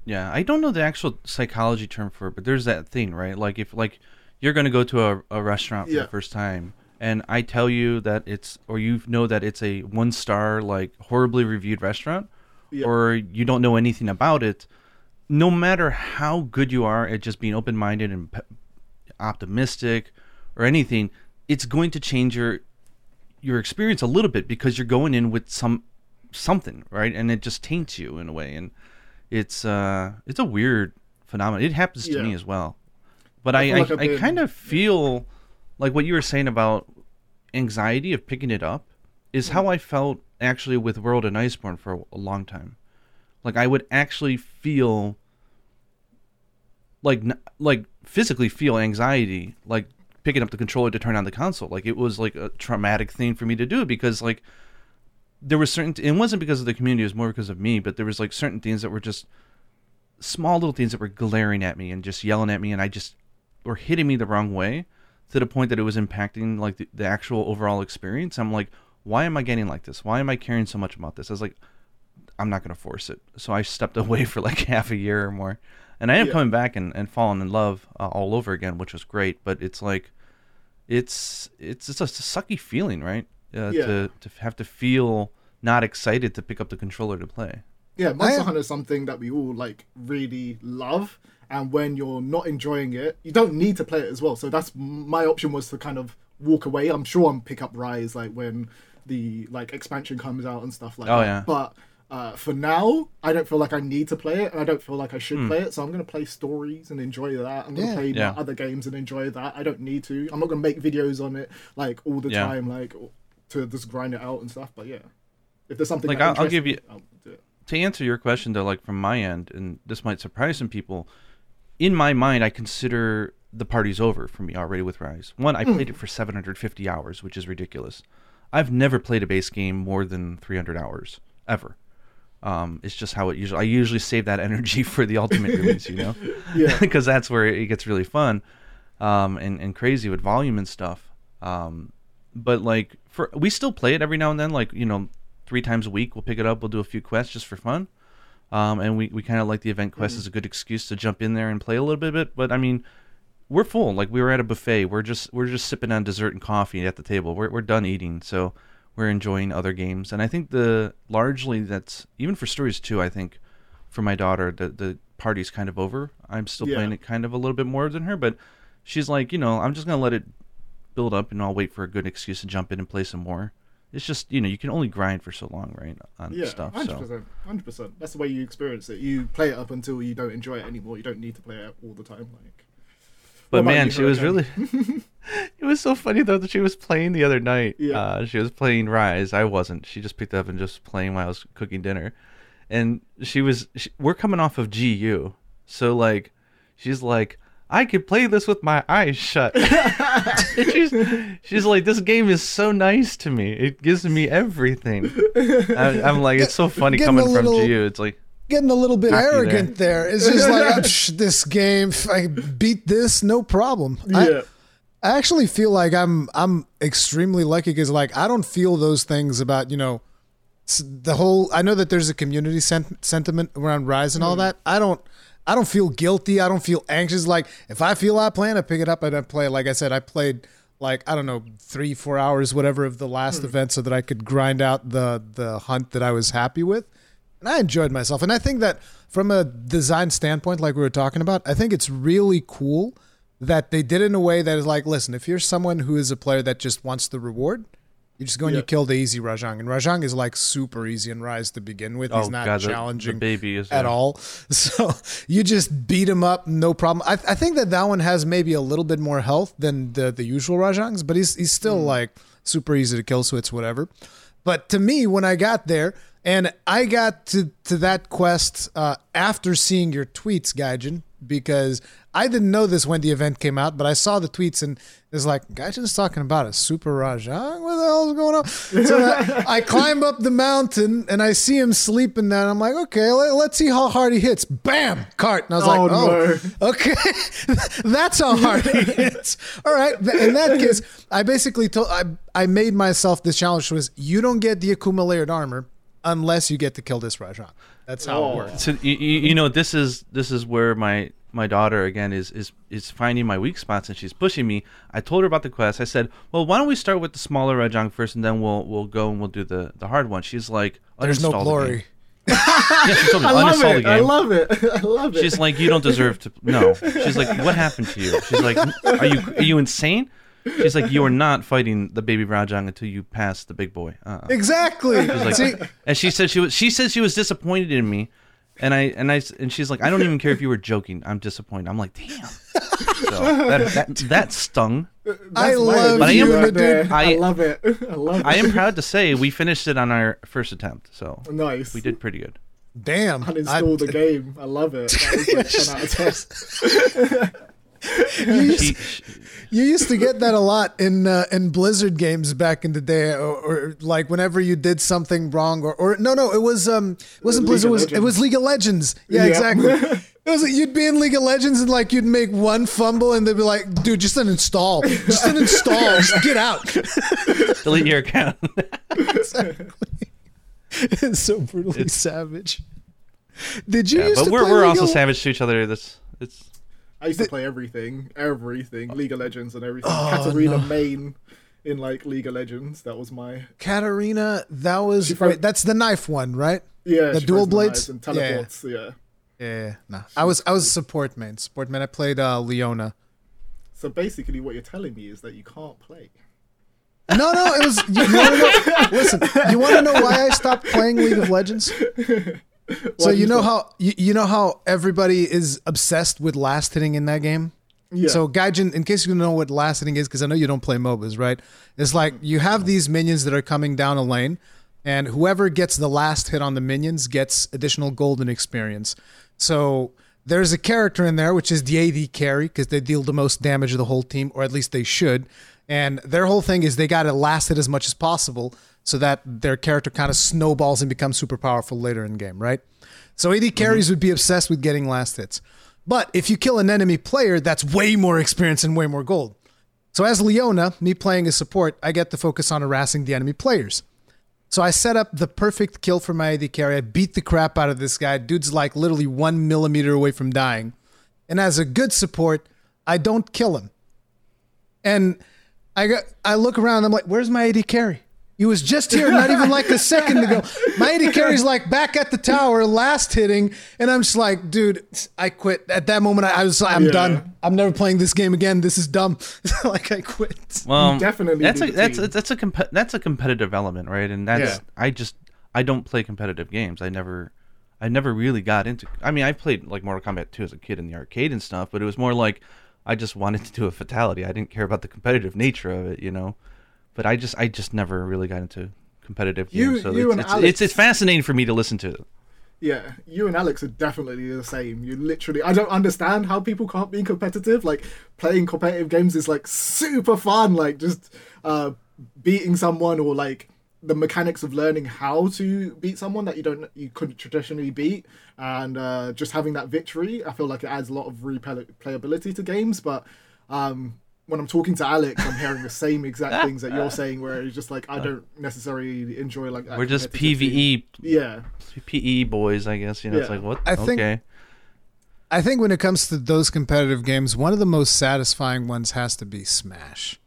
Yeah, I don't know the actual psychology term for it, but there's that thing, right? Like if like you're gonna go to a, a restaurant for Yeah. the first time, and I tell you that it's or you know that it's a one star like horribly reviewed restaurant, Yeah. or you don't know anything about it. No matter how good you are at just being open minded and pe- optimistic or anything, it's going to change your your experience a little bit because you're going in with some something, right? And it just taints you in a way, and it's uh it's a weird phenomenon. It happens to Yeah. me as well, but I I I, I've I been- kind of feel like what you were saying about anxiety of picking it up is how mm-hmm. I felt actually with World and Iceborne for a, a long time. Like I would actually feel like like physically feel anxiety like picking up the controller to turn on the console. Like it was like a traumatic thing for me to do because like there was certain it wasn't because of the community it was more because of me but there was like certain things that were just small little things that were glaring at me and just yelling at me and i just were hitting me the wrong way to the point that it was impacting like the, the actual overall experience i'm like why am i getting like this? Why am i caring so much about this? I was like i'm not going to force it. So i stepped away for like half a year or more. And i am Yeah. coming back and, and falling in love uh, all over again which was great but it's like it's it's it's a sucky feeling right? Uh, Yeah. to to have to feel not excited to pick up the controller to play. Yeah, Monster I- Hunter is something that we all like really love, and when you're not enjoying it, you don't need to play it as well. So that's my option was to kind of walk away. I'm sure I'm pick up Rise like when the like expansion comes out and stuff like Oh, that. yeah. But uh, for now, I don't feel like I need to play it, and I don't feel like I should play it. So I'm gonna play stories and enjoy that. I'm gonna Yeah. play Yeah. other games and enjoy that. I don't need to. I'm not gonna make videos on it like all the Yeah. time, like to just grind it out and stuff. But yeah, if there's something Like, that I'll- I'll give you- I'll do it. to answer your question though, like from my end, and this might surprise some people, in my mind, I consider the party's over for me already with Rise. One, I played it for 750 hours, which is ridiculous. I've never played a base game more than 300 hours ever. Um, it's just how it usually. I usually save that energy for the ultimate release, you know, Yeah. because that's where it gets really fun, um, and and crazy with volume and stuff. Um, but like for we still play it every now and then, like you know, three times a week we'll pick it up. We'll do a few quests just for fun. Um, and we, we kind of like the event quest as a good excuse to jump in there and play a little bit. But I mean, we're full. Like we were at a buffet. We're just we're just sipping on dessert and coffee at the table. We're we're done eating, so we're enjoying other games. And I think the largely that's even for stories too. I think for my daughter, the the party's kind of over. I'm still Yeah. playing it kind of a little bit more than her, but she's like, you know, I'm just gonna let it build up, and I'll wait for a good excuse to jump in and play some more. It's just you know you can only grind for so long, right? On Yeah, stuff. hundred So percent, hundred percent. That's the way you experience it. You play it up until you don't enjoy it anymore. You don't need to play it all the time. Like, But man, she was really. it was so funny though that she was playing the other night. Yeah. Uh, she was playing Rise. I wasn't. She just picked up and just playing while I was cooking dinner, and she was. She, we're coming off of GU, so like, she's like, I could play this with my eyes shut. She's, she's like, this game is so nice to me. It gives me everything. I, I'm like, it's so funny Getting a coming from you. It's like, Getting a little bit Cocky there. arrogant there. It's just like "Ah, psh, this game. I beat this, no problem. I- yeah, I actually feel like I'm I'm extremely lucky because like I don't feel those things about you know the whole. I know that there's a community sen- sentiment around Rise and all that. I don't. I don't feel guilty. I don't feel anxious. Like if I feel I plan, I pick it up and I play. Like I said, I played like I don't know three four hours whatever of the last hmm. event so that I could grind out the the hunt that I was happy with and I enjoyed myself. And I think that from a design standpoint, like we were talking about, I think it's really cool that they did it in a way that is like, listen, if you're someone who is a player that just wants the reward, you just go and you kill the easy Rajang. And Rajang is like super easy in Rise to begin with. He's oh not god, challenging The, baby is at uh, all. So you just beat him up, no problem. I, I think that that one has maybe a little bit more health than the, the usual Rajangs, but he's he's still like super easy to kill, so it's whatever. But to me, when I got there, and I got to, to that quest uh, after seeing your tweets, Gaijin, because I didn't know this when the event came out, but I saw the tweets and it's like, Gaijin's talking about a super Rajang? What the hell is going on? So I, I climb up the mountain and I see him sleeping there. And I'm like, okay, let, us see how hard he hits. Bam! Cart. And I was like, Oh, oh, okay. That's how hard he hits. All right. In that case, I basically told, I, I made myself this challenge was you don't get the Akuma layered armor unless you get to kill this Rajang. That's how it Oh. works. So you, you you know this is this is where my my daughter again is is is finding my weak spots and she's pushing me. I told her about the quest. I said, "Well, why don't we start with the smaller Rajang first, and then we'll we'll go and we'll do the the hard one." She's like, There's no "Uninstall the glory. Yeah, she told me I love uninstall the it. I love it. I love it. She's like, "You don't deserve to." No, she's like, "What happened to you?" She's like, "Are you are you insane?" She's like, "You are not fighting the baby Rajang until you pass the big boy." Uh-uh. Exactly. She's like, See, and she said she was. She said she was disappointed in me, and I and I and she's like, I don't even care if you were joking. I'm disappointed. I'm like, damn. So that that, that stung. I love But I you, am- dude. I, I- love it. I love it. I am proud to say we finished it on our first attempt, so nice. we did pretty good. Damn. uninstall the game. I love it. That was like 10 out of 10. You used, She, she- you used to get that a lot in uh, in Blizzard games back in the day, or, or like whenever you did something wrong, or, or no, no, it was um, it wasn't League Blizzard, it of was, it Legends. was League of Legends. Yeah, Yeah. exactly. It was like you'd be in League of Legends and like you'd make one fumble and they'd be like, "Dude, just uninstall, just uninstall, just get out." delete your account. exactly. it's so brutally it's, savage. Did you yeah, used but to we're play we're League also of- savage to each other. This it's I used to play everything, everything, League of Legends and everything. Oh, Katarina no. main in like League of Legends. That was my Katarina? That was wait, that's the knife one, right? yeah. The dual the blades? knives and Yeah, yeah. teleports. Yeah. Yeah, no. I was I was support main. Support main. I played uh, Leona. So basically, what you're telling me is that you can't play. No, no, it was. You, you know, listen, you want to know why I stopped playing League of Legends? So you know how you, you know how everybody is obsessed with last hitting in that game. Yeah. So Gaijin, in case you don't know what last hitting is, because I know you don't play MOBAs, right? It's like you have these minions that are coming down a lane, and whoever gets the last hit on the minions gets additional golden experience. So there's a character in there which is the AD carry because they deal the most damage to the whole team, or at least they should. And their whole thing is they got to last hit as much as possible so that their character kind of snowballs and becomes super powerful later in game, right? So AD mm-hmm. carries would be obsessed with getting last hits. But if you kill an enemy player, that's way more experience and way more gold. So as Leona, me playing as support, I get to focus on harassing the enemy players. So I set up the perfect kill for my AD carry. I beat the crap out of this guy. Dude's like literally one millimeter away from dying. And as a good support, I don't kill him. And I got I look around, I'm like, where's my AD carry? He was just here, not even like a second ago. My AD carry's like back at the tower, last hitting, and I'm just like, dude, I quit. At that moment, I, I was like, I'm Yeah. done. I'm never playing this game again. This is dumb. like I quit. Well, definitely that's a that's a, that's a comp- that's a competitive element, right? And that's Yeah. I just I don't play competitive games. I never I never really got into. I mean, I played like Mortal Kombat 2 as a kid in the arcade and stuff, but it was more like I just wanted to do a fatality. I didn't care about the competitive nature of it, you know. But I just I just never really got into competitive You- games. So you it's, and it's, Alex- it's it's fascinating for me to listen to. Yeah, you and Alex are definitely the same. You literally, I don't understand how people can't be competitive. Like playing competitive games is like super fun. Like just uh, beating someone or like the mechanics of learning how to beat someone that you don't you couldn't traditionally beat, and uh, just having that victory. I feel like it adds a lot of replayability to games. But um, when I'm talking to Alex, I'm hearing the same exact things that you're saying. Where it's just like I don't necessarily enjoy like that We're just. PVE Yeah. PE boys, I guess. You know, it's like what? I think- okay. I think when it comes to those competitive games, one of the most satisfying ones has to be Smash.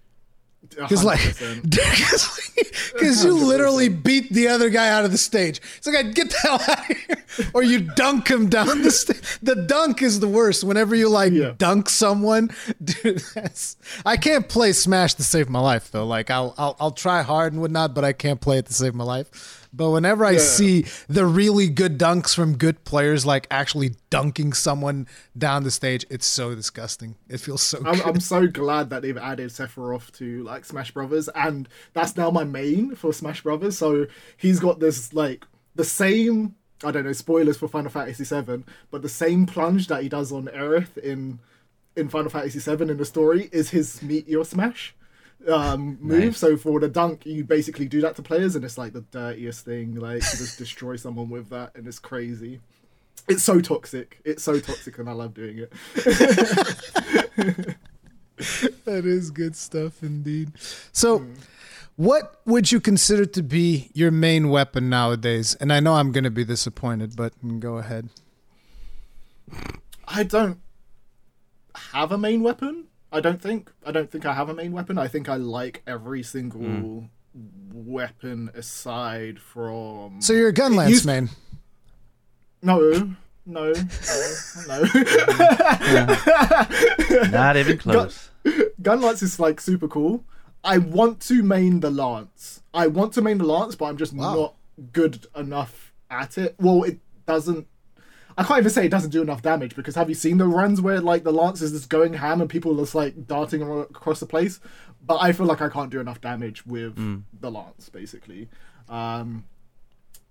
Because like, 100%. because you literally beat the other guy out of the stage. It's like, get the hell out of here, or you dunk him down the stage. The dunk is the worst. Whenever you like Yeah. dunk someone, dude, that's. I can't play Smash to save my life though. Like I'll I'll I'll try hard and whatnot, but I can't play it to save my life. But whenever I Yeah. see the really good dunks from good players, like actually dunking someone down the stage, it's so disgusting. It feels so I'm, good. I'm so glad that they've added Sephiroth to like Smash Brothers, and that's now my main for Smash Brothers. So he's got this like the same. I don't know spoilers for Final Fantasy VII, but the same plunge that he does on Aerith in in Final Fantasy VII in the story is his Meteor Smash um move Nice. so for the dunk you basically do that to players and it's like the dirtiest thing like you just destroy someone with that and it's crazy it's so toxic it's so toxic and i love doing it That is good stuff indeed. So, what would you consider to be your main weapon nowadays? And I know I'm going to be disappointed, but go ahead. I don't have a main weapon. I don't think. I don't think I have a main weapon. I think I like every single hmm. weapon aside from. So you're a gun lance used- man. no, no, no, no. Not even close. Gun lance is like super cool. I want to main the lance. I want to main the lance, but I'm just Wow. not good enough at it. Well, it doesn't. I can't even say it doesn't do enough damage because have you seen the runs where like the lance is just going ham and people are just like darting across the place? But I feel like I can't do enough damage with the lance, basically. Um,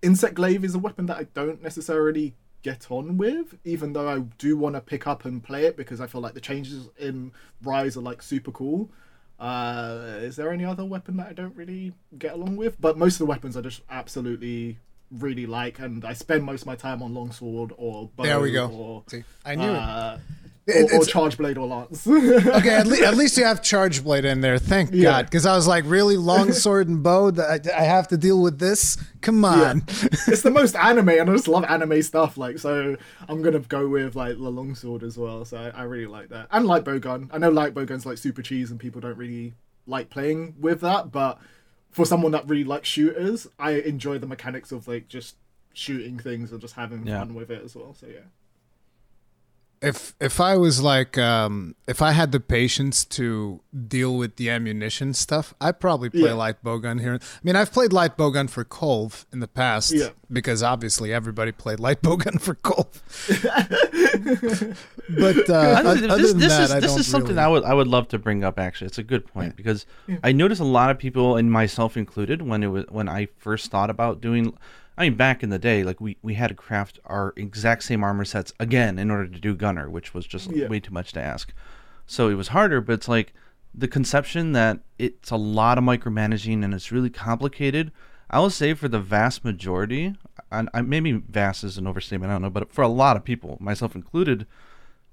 Insect glaive is a weapon that I don't necessarily get on with, even though I do want to pick up and play it because I feel like the changes in Rise are like super cool. Uh, is there any other weapon that I don't really get along with? But most of the weapons are just absolutely really like, and I spend most of my time on longsword or bow There we go. or See, I knew uh, It- or, or charge blade or lance. Okay, at, le- at least you have charge blade in there. Thank Yeah. God, because I was like, really longsword and bow. That I, I have to deal with this. Come on. it's the most anime, and I just love anime stuff. Like, so I'm gonna go with like the longsword as well. So I, I really like that, and light bowgun. I know light bowgun's like super cheese, and people don't really like playing with that. But for someone that really likes shooters, I enjoy the mechanics of like just shooting things and just having Yeah. fun with it as well. So yeah, if if I was like um, if I had the patience to deal with the ammunition stuff, I'd probably play Yeah. light bowgun here. I mean, I've played light bowgun for Kulve in the past Yeah. because obviously everybody played light bowgun for Kulve. but uh, Honestly, other this, than this that, is I this don't is something really- I would I would love to bring up. Actually, it's a good point because I noticed a lot of people, and myself included, when it was when I first thought about doing. I mean, back in the day, like we we had to craft our exact same armor sets again in order to do gunner, which was just Yeah. way too much to ask. So it was harder, but it's like the conception that it's a lot of micromanaging and it's really complicated. I will say for the vast majority, and I, maybe vast is an overstatement, I don't know, but for a lot of people, myself included,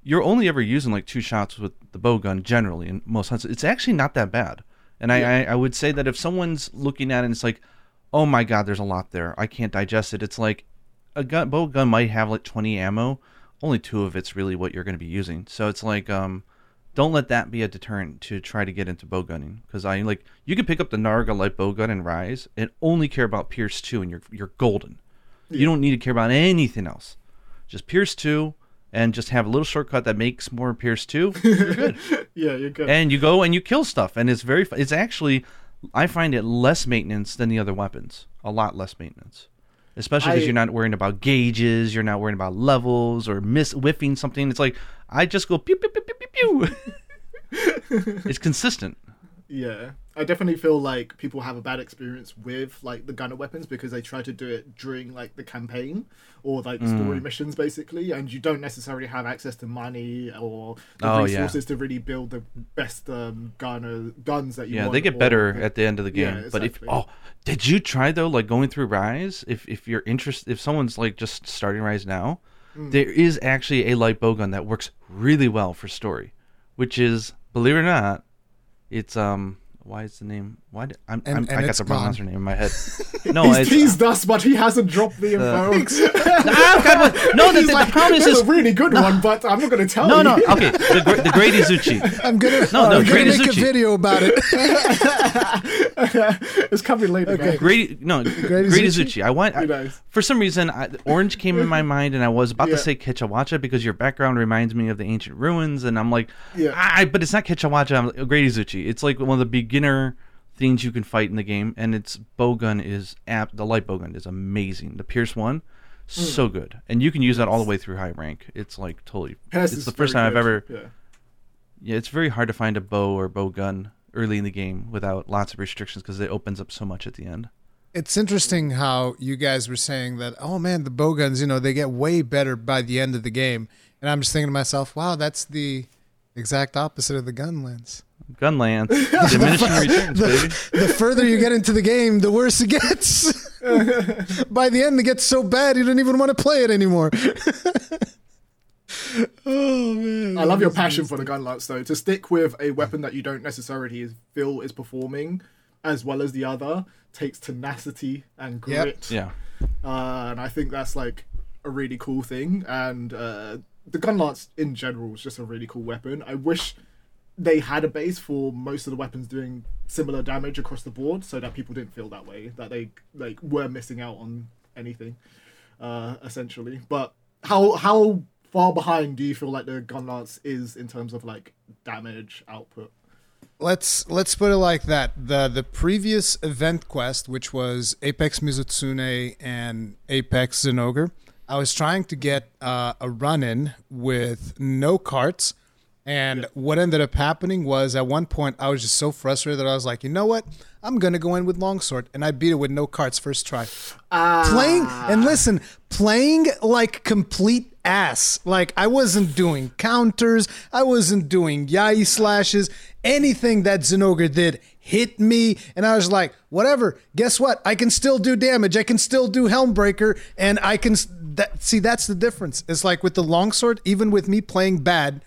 you're only ever using like two shots with the bow gun generally in most hunts. It's actually not that bad. And I, I, I would say that if someone's looking at it and it's like, oh my god, there's a lot there. I can't digest it. It's like a gun, bow gun might have like 20 ammo. Only two of it's really what you're going to be using. So it's like, um, don't let that be a deterrent to try to get into bow gunning. Because I like you can pick up the Narga light bow gun and Rise and only care about Pierce two, and you're you're golden. You don't need to care about anything else. Just Pierce two, and just have a little shortcut that makes more Pierce two. You're good Yeah, you're good. and you go and you kill stuff and it's very it's actually i find it less maintenance than the other weapons. A lot less maintenance. Especially because you're not worrying about gauges you're not worrying about levels or miss whiffing something. It's like i just go pew pew pew pew pew pew. It's consistent. Yeah, I definitely feel like people have a bad experience with like the gunner weapons because they try to do it during like the campaign or like the story Mm. missions basically, and you don't necessarily have access to money or the Oh, yeah. resources to really build the best um, gunner guns that you want. yeah they get or better the- at the end of the Yeah, game but if oh did you try though like going through rise if if you're interested if someone's like just starting rise now Mm. there is actually a light bow gun that works really well for story which is believe it or not it's um why is the name why did, I'm, And- I'm and i got the wrong answer name in my head no He's it's teased us, but he hasn't dropped the info. No the, the, like, the problem is a really good one, but I'm not going to tell no you. no no, okay the, the Great Izuchi I'm gonna, No, no, I'm gonna make a video about it. it's coming later. Okay. guys. Grady, no, Great Izuchi? Zucchi. I want. I, for some reason, I, orange came in my mind, and I was about Yeah. to say Kecha Wacha because your background reminds me of the ancient ruins, and I'm like, Yeah. I, but it's not Kecha Wacha. I'm like, Great Izuchi. It's like one of the beginner things you can fight in the game, and its bowgun is app. The light bowgun is amazing. The Pierce one, Hmm. so good, and you can use that all the way through high rank. It's like totally. Pierce it's the first very time I've ever. Yeah. Yeah, it's very hard to find a bow or bow gun early in the game without lots of restrictions because it opens up so much at the end. It's interesting how you guys were saying that, oh man, the bowguns, you know, they get way better by the end of the game. And I'm just thinking to myself, wow, that's the exact opposite of the gun lance. Gun lance, diminishing returns, baby. The further you get into the game, the worse it gets. by the end, it gets so bad you don't even want to play it anymore. oh man. I love your passion for the gun lance though. To stick with a weapon that you don't necessarily feel is performing as well as the other takes tenacity and Yep. grit. Yeah. Uh, and I think that's like a really cool thing. And uh, the gun lance in general is just a really cool weapon. I wish they had a base for most of the weapons doing similar damage across the board, so that people didn't feel that way that they like were missing out on anything, uh, essentially. But how how far behind do you feel like the gun lance is in terms of like damage output? let's let's put it like that. The the previous event quest, which was Apex Mizutsune and Apex Zinogre, I was trying to get uh, a run in with no carts. And what ended up happening was at one point I was just so frustrated that I was like, you know what? I'm gonna go in with longsword, and I beat it with no cards first try. Ah. Playing and listen, playing like complete ass. Like I wasn't doing counters, I wasn't doing iai slashes. Anything that Zinogre did hit me, and I was like, whatever. Guess what? I can still do damage. I can still do Helmbreaker, and I can. That, see, that's the difference. It's like with the longsword, even with me playing bad,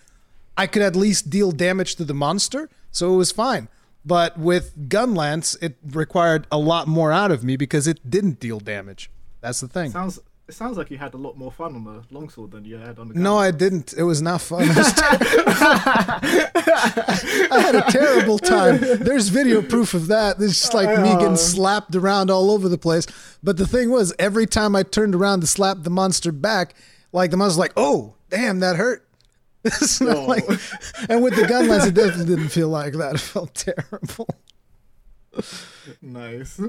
I could at least deal damage to the monster, so it was fine. But with Gunlance, it required a lot more out of me because it didn't deal damage. That's the thing. Sounds it sounds like you had a lot more fun on the longsword than you had on the gun. No, I didn't. It was not fun. Was ter- I had a terrible time. There's video proof of that. It's just like me getting uh. slapped around all over the place. But the thing was, every time I turned around to slap the monster back, like the monster's like, "Oh, damn, that hurt." It's No. not like- and with the gun lance, it definitely didn't feel like that. It felt terrible. Nice.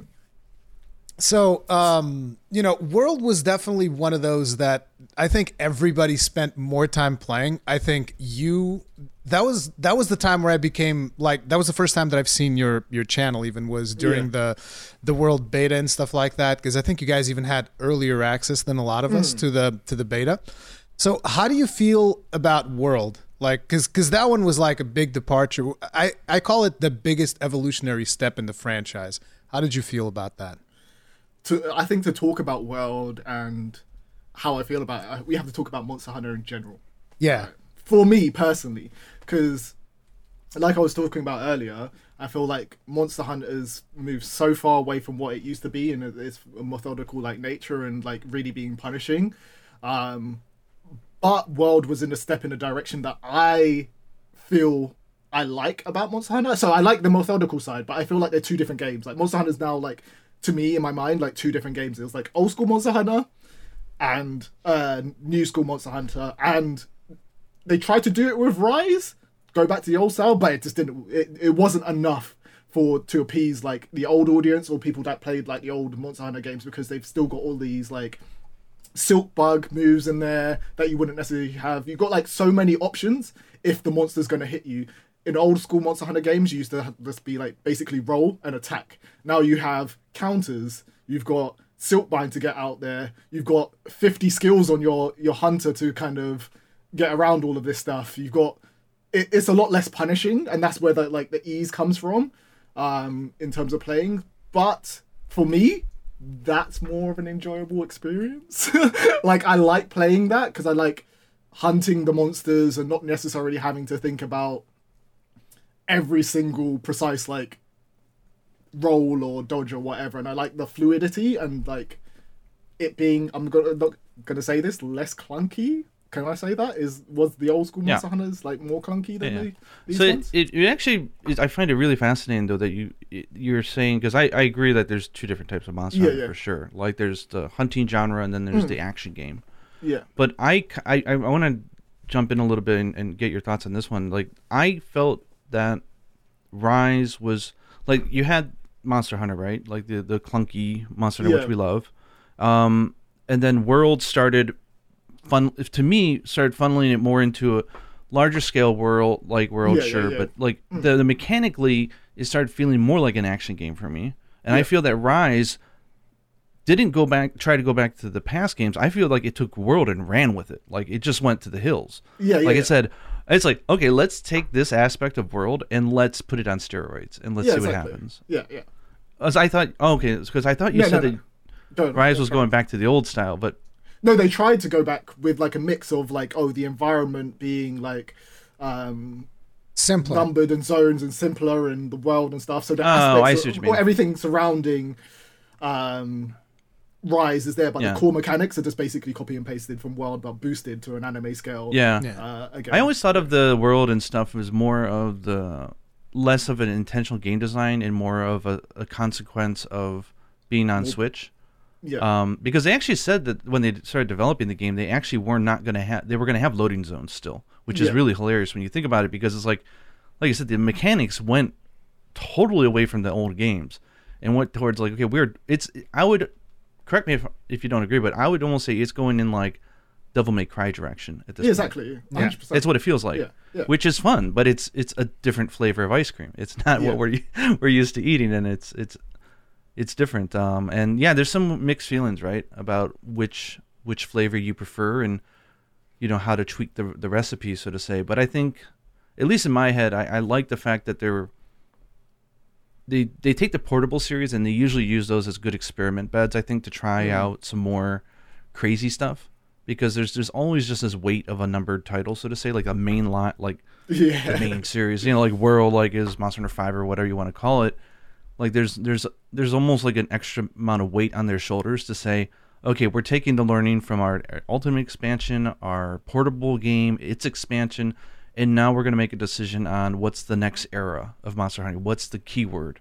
So, um, you know, World was definitely one of those that I think everybody spent more time playing. I think you that was that was the time where I became like that was the first time that I've seen your your channel even was during Yeah. the the World beta and stuff like that because I think you guys even had earlier access than a lot of us to the to the beta. So, how do you feel about World? Like, because because that one was like a big departure. I I call it the biggest evolutionary step in the franchise. How did you feel about that? to I think to talk about world and how I feel about it, we have to talk about Monster Hunter in general. Yeah. For me personally, because like I was talking about earlier, I feel like Monster Hunter's moved so far away from what it used to be and its methodical like nature and like really being punishing. Um, but World was in a step in a direction that I feel I like about Monster Hunter. So I like the methodical side, but I feel like they're two different games. Like Monster Hunter is now like to me in my mind like two different games. It was like old school Monster Hunter and uh, new school Monster Hunter, and they tried to do it with Rise, go back to the old style, but it just didn't. It, it wasn't enough for to appease like the old audience or people that played like the old Monster Hunter games because they've still got all these like silk bug moves in there that you wouldn't necessarily have. You've got like so many options if the monster's going to hit you. In old school Monster Hunter games, you used to just be like basically roll and attack. Now you have counters. You've got Silkbind to get out there. You've got 50 skills on your your hunter to kind of get around all of this stuff. You've got it, it's a lot less punishing, and that's where the like the ease comes from um, in terms of playing. But for me, that's more of an enjoyable experience. like I like playing that because I like hunting the monsters and not necessarily having to think about every single precise like roll or dodge or whatever. And I like the fluidity and like it being. I'm gonna not gonna say this less clunky. Can I say that? Is was the old school Yeah. Monster Hunters like more clunky than Yeah. the, these so it, ones? it, it actually is, I find it really fascinating though that you you're saying because I, I agree that there's two different types of monster Yeah, hunter yeah. for sure like there's the hunting genre and then there's the action game yeah. but I I, I want to jump in a little bit and, and get your thoughts on this one like I felt that Rise was like you had Monster Hunter right like the the clunky Monster Hunter Yeah. which we love um and then World started fun to me started funneling it more into a larger scale world like world Yeah, yeah, sure yeah. Mm. but like the, the mechanically it started feeling more like an action game for me and i feel that rise didn't go back try to go back to the past games i feel like it took world and ran with it like it just went to the hills Yeah, like yeah, yeah. said it's like okay let's take this aspect of world and let's put it on steroids and let's yeah, see what exactly. happens Yeah, yeah. as i thought oh, okay because i thought you said no, that no. Don't, rise was going back to the old style but No, they tried to go back with like a mix of like oh the environment being like um Simpler. numbered and zones and simpler and the world and stuff. So the Oh, I see of, what you mean. everything surrounding um Rise is there, but Yeah. the core mechanics are just basically copy and pasted from World, but boosted to an anime scale. yeah Yeah. Uh, again, I always thought of the world and stuff as more of the less of an intentional game design and more of a, a consequence of being on Switch. Yeah, Um, because they actually said that when they started developing the game, they actually were not going to have they were going to have loading zones still, which is Yeah. really hilarious when you think about it. Because it's like, like I said, the mechanics went totally away from the old games and went towards like okay, we're it's I would correct me if if you don't agree, but I would almost say it's going in like Devil May Cry direction at this yeah, point. exactly, hundred percent. It's what it feels like, Yeah, yeah. which is fun, but it's it's a different flavor of ice cream. It's not Yeah. what we're we're used to eating, and it's it's it's different. Um, and yeah, there's some mixed feelings, right, about which which flavor you prefer, and you know how to tweak the the recipe, so to say. But I think, at least in my head, I, I like the fact that they're they they take the portable series and they usually use those as good experiment beds. I think to try Mm. out some more crazy stuff because there's there's always just this weight of a numbered title, so to say, like a main lot, like yeah, the main series, you know, like World, like is Monster Hunter Five or whatever you want to call it. Like there's there's there's almost like an extra amount of weight on their shoulders to say, okay, we're taking the learning from our, our ultimate expansion, our portable game, its expansion, and now we're going to make a decision on what's the next era of Monster Hunter. What's the keyword?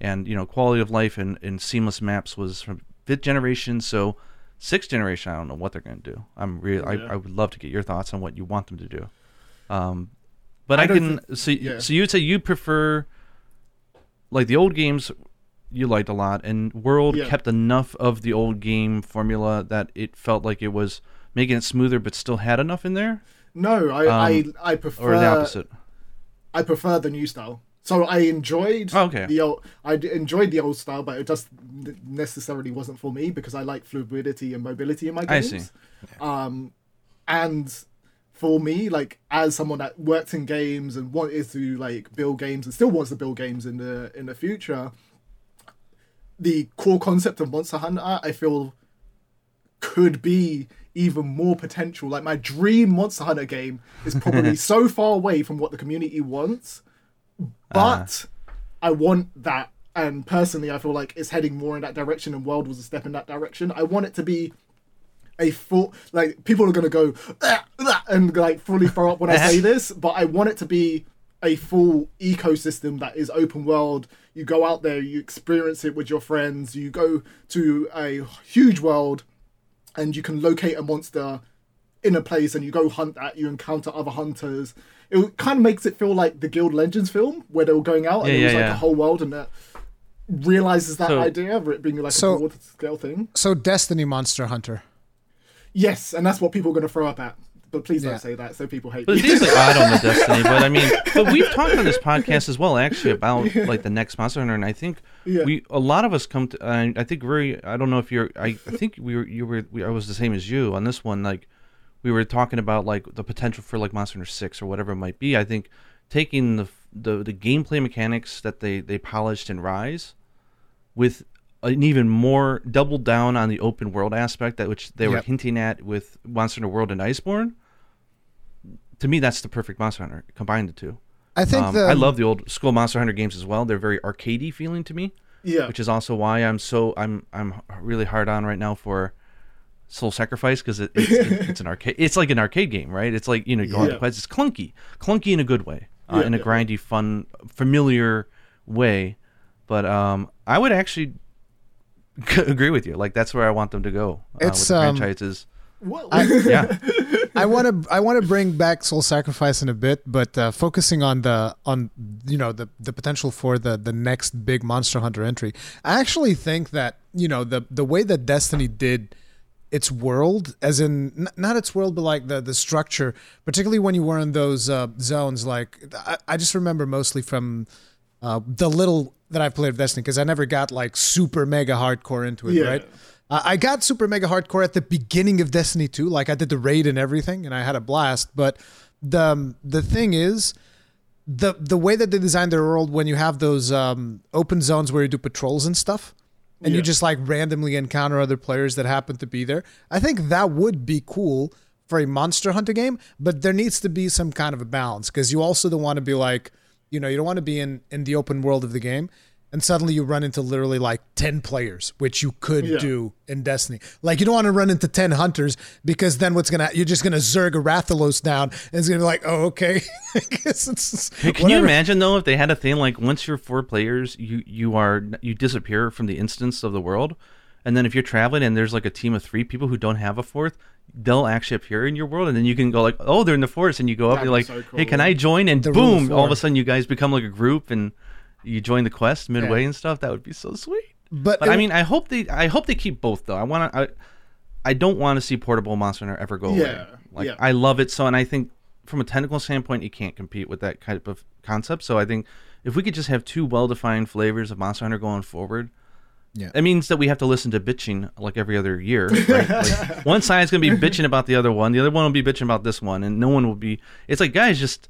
And you know, quality of life and, and seamless maps was from fifth generation, so sixth generation. I don't know what they're going to do. I'm really, Yeah. I, I would love to get your thoughts on what you want them to do. Um, but I, I can think- so yeah. so you'd say you prefer like the old games you liked a lot, and World Yeah. kept enough of the old game formula that it felt like it was making it smoother, but still had enough in there, No, I Um, I, I prefer or the opposite. I prefer the new style. So I enjoyed Oh, okay. the old. I enjoyed the old style, but it just necessarily wasn't for me because I like fluidity and mobility in my I games. see. Um, and for me, like as someone that worked in games and wanted to like build games and still wants to build games in the in the future, the core concept of Monster Hunter, I feel, could be even more potential. Like my dream Monster Hunter game is probably so far away from what the community wants, but ah. I want that. And personally, I feel like it's heading more in that direction, and World was a step in that direction. I want it to be a full like people are gonna go "Ah, ah," and like fully throw up when I say this, but I want it to be a full ecosystem that is open world. You go out there, you experience it with your friends, you go to a huge world and you can locate a monster in a place and you go hunt that, you encounter other hunters. It kind of makes it feel like the Guild Legends film where they were going out and Yeah, it was yeah, like yeah. a whole world and that realizes that So- idea of it being like So- a broad scale thing. So Destiny Monster Hunter. Yes, and that's what people are going to throw up at. But please Yeah. don't say that, so people hate But me. it is like odd on the Destiny. But I mean, but we've talked on this podcast as well, actually, about like the next Monster Hunter, and I think Yeah. we a lot of us come to. I I think very. I don't know if you're. I, I think we were. You were. We, I was the same as you on this one. Like we were talking about like the potential for like Monster Hunter Six or whatever it might be. I think taking the the the gameplay mechanics that they they polished in Rise with an even more double down on the open world aspect that which they were Yep. hinting at with Monster Hunter World and Iceborne. To me, that's the perfect Monster Hunter. Combine the two. I think Um, the I love the old school Monster Hunter games as well. They're very arcadey feeling to me, yeah, which is also why I'm so I'm I'm really hard on right now for Soul Sacrifice because it, it's, it's an arcade. It's like an arcade game, right? It's like you know, going Yeah. to quest. It's clunky, clunky in a good way, uh, Yeah, in a yeah. grindy, fun, familiar way. But um, I would actually agree with you. Like that's where I want them to go uh, It's, with the um, franchises. Well, Yeah, I want to I want to bring back Soul Sacrifice in a bit, but uh, focusing on the on you know the the potential for the the next big Monster Hunter entry. I actually think that you know the the way that Destiny did its world, as in n- not its world, but like the the structure, particularly when you were in those uh, zones. Like I, I just remember mostly from uh, the little that I've played of Destiny because I never got like super mega hardcore into it, Yeah. right? Uh, I got super mega hardcore at the beginning of Destiny 2. Like I did the raid and everything, and I had a blast. But the um, the thing is, the the way that they designed their world when you have those um, open zones where you do patrols and stuff, and you just like randomly encounter other players that happen to be there. I think that would be cool for a Monster Hunter game, but there needs to be some kind of a balance because you also don't want to be like, you know, you don't want to be in in the open world of the game. And suddenly you run into literally like 10 players, which you could Yeah. do in Destiny. Like you don't want to run into 10 hunters because then what's going to, you're just going to Zerg a Rathalos down and it's going to be like, oh, okay. I it's, Hey, Can you imagine though if they had a thing like once you're four players, you you are you disappear from the instance of the world, and then if you're traveling and there's like a team of three people who don't have a fourth, they'll actually appear in your world, and then you can go like, oh, they're in the forest, and you go up, That'd you're like, so hey, can. I join? And The rule of boom, all of four. a sudden you guys become like a group, and you join the quest midway Yeah. and stuff. That would be so sweet. But, But it- I mean, I hope they I hope they keep both though. I want to. I, I don't want to see portable Monster Hunter ever go away. Yeah, Like yeah. I love it so, and I think from a technical standpoint, you can't compete with that type of concept. So I think if we could just have two well-defined flavors of Monster Hunter going forward, Yeah. it means that we have to listen to bitching like every other year. Right? like, one side's gonna be bitching about the other one, the other one will be bitching about this one, and no one will be. It's like guys, just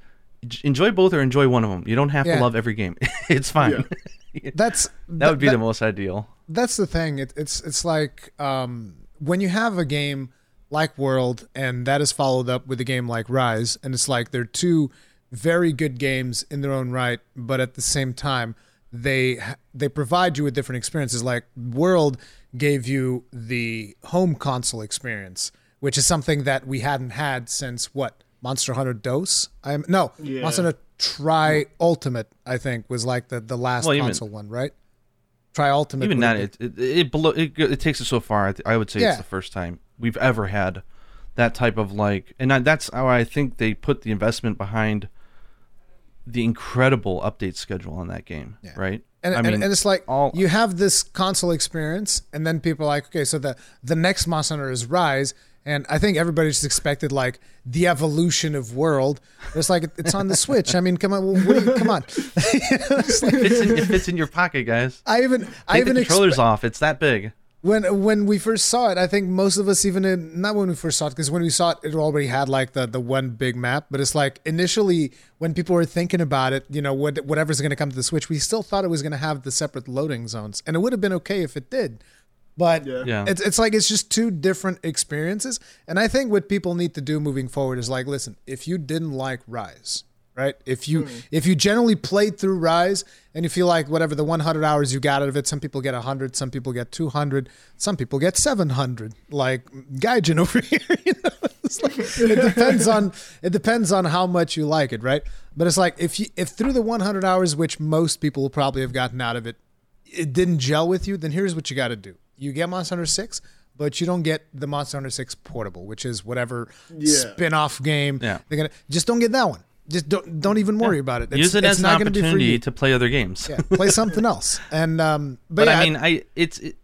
enjoy both or enjoy one of them. You don't have Yeah. to love every game. it's fine. that's, that would be the most ideal. that's the thing. It, it's it's like um, when you have a game like World, and that is followed up with a game like Rise, and it's like they're two very good games in their own right, but at the same time, they they provide you with different experiences. Like World gave you the home console experience, which is something that we hadn't had since what Monster Hunter Dos. I'm no Yeah. Monster Hunter Tri Ultimate. I think was like the the last Well, even- console one, right? Tri Ultimate. even that it it, it, below, it it takes it so far. I, th- I would say Yeah. it's the first time we've ever had that type of like, and I, that's how I think they put the investment behind the incredible update schedule on that game, Yeah. right? And, I mean, and it's like all- you have this console experience, and then people are like, okay, so the the next Monster Hunter is Rise, and I think everybody just expected like the evolution of world. It's like it's on the Switch. I mean, come on, you, come on. It's like- it fits, in, it fits in your pocket, guys. I even I Take the even controllers expe- off. It's that big. When when we first saw it, I think most of us even in, not when we first saw it because when we saw it, it already had like the the one big map. But it's like initially when people were thinking about it, you know, what, whatever's going to come to the Switch, we still thought it was going to have the separate loading zones, and it would have been okay if it did. But Yeah. Yeah. it's it's like it's just two different experiences, and I think what people need to do moving forward is like, listen, if you didn't like Rise. Right. If you hmm. if you generally played through Rise and you feel like whatever the 100 hours you got out of it, some people get 100, some people get 200, some people get 700, like Gaijin over here. You know? It's like, it depends on it depends on how much you like it, right? But it's like if you if through the 100 hours, which most people will probably have gotten out of it, it didn't gel with you, then here's what you got to do. You get Monster Hunter 6, but you don't get the Monster Hunter 6 portable, which is whatever Yeah. spin-off game. Yeah. They're gonna just don't get that one. Just don't don't even worry about it. It's, Use it it's as an not for opportunity to play other games. Yeah, play something else. And um, but, but yeah, I mean, I it's it,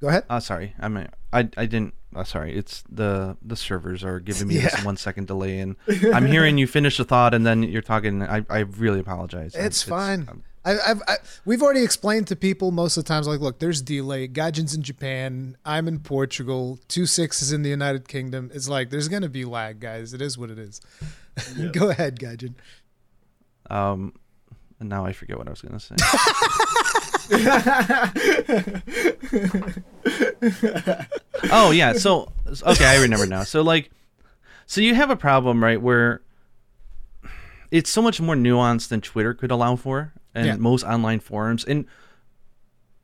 go ahead. Oh, sorry. I mean, I I didn't. Oh, sorry. It's the the servers are giving me this one second delay, and I'm hearing you finish the thought, and then you're talking. I I really apologize. It's fine. um, I, I've, I, we've already explained to people most of the times, like, look, there's delay. Gaijin's in Japan. I'm in Portugal. Two six is in the United Kingdom. It's like there's gonna be lag, guys. It is what it is. Go ahead, Gaijin. um, and now I forget what I was gonna say. oh yeah. So okay, I remember now. So like, so you have a problem, right? Where it's so much more nuanced than Twitter could allow for, and Yeah. most online forums and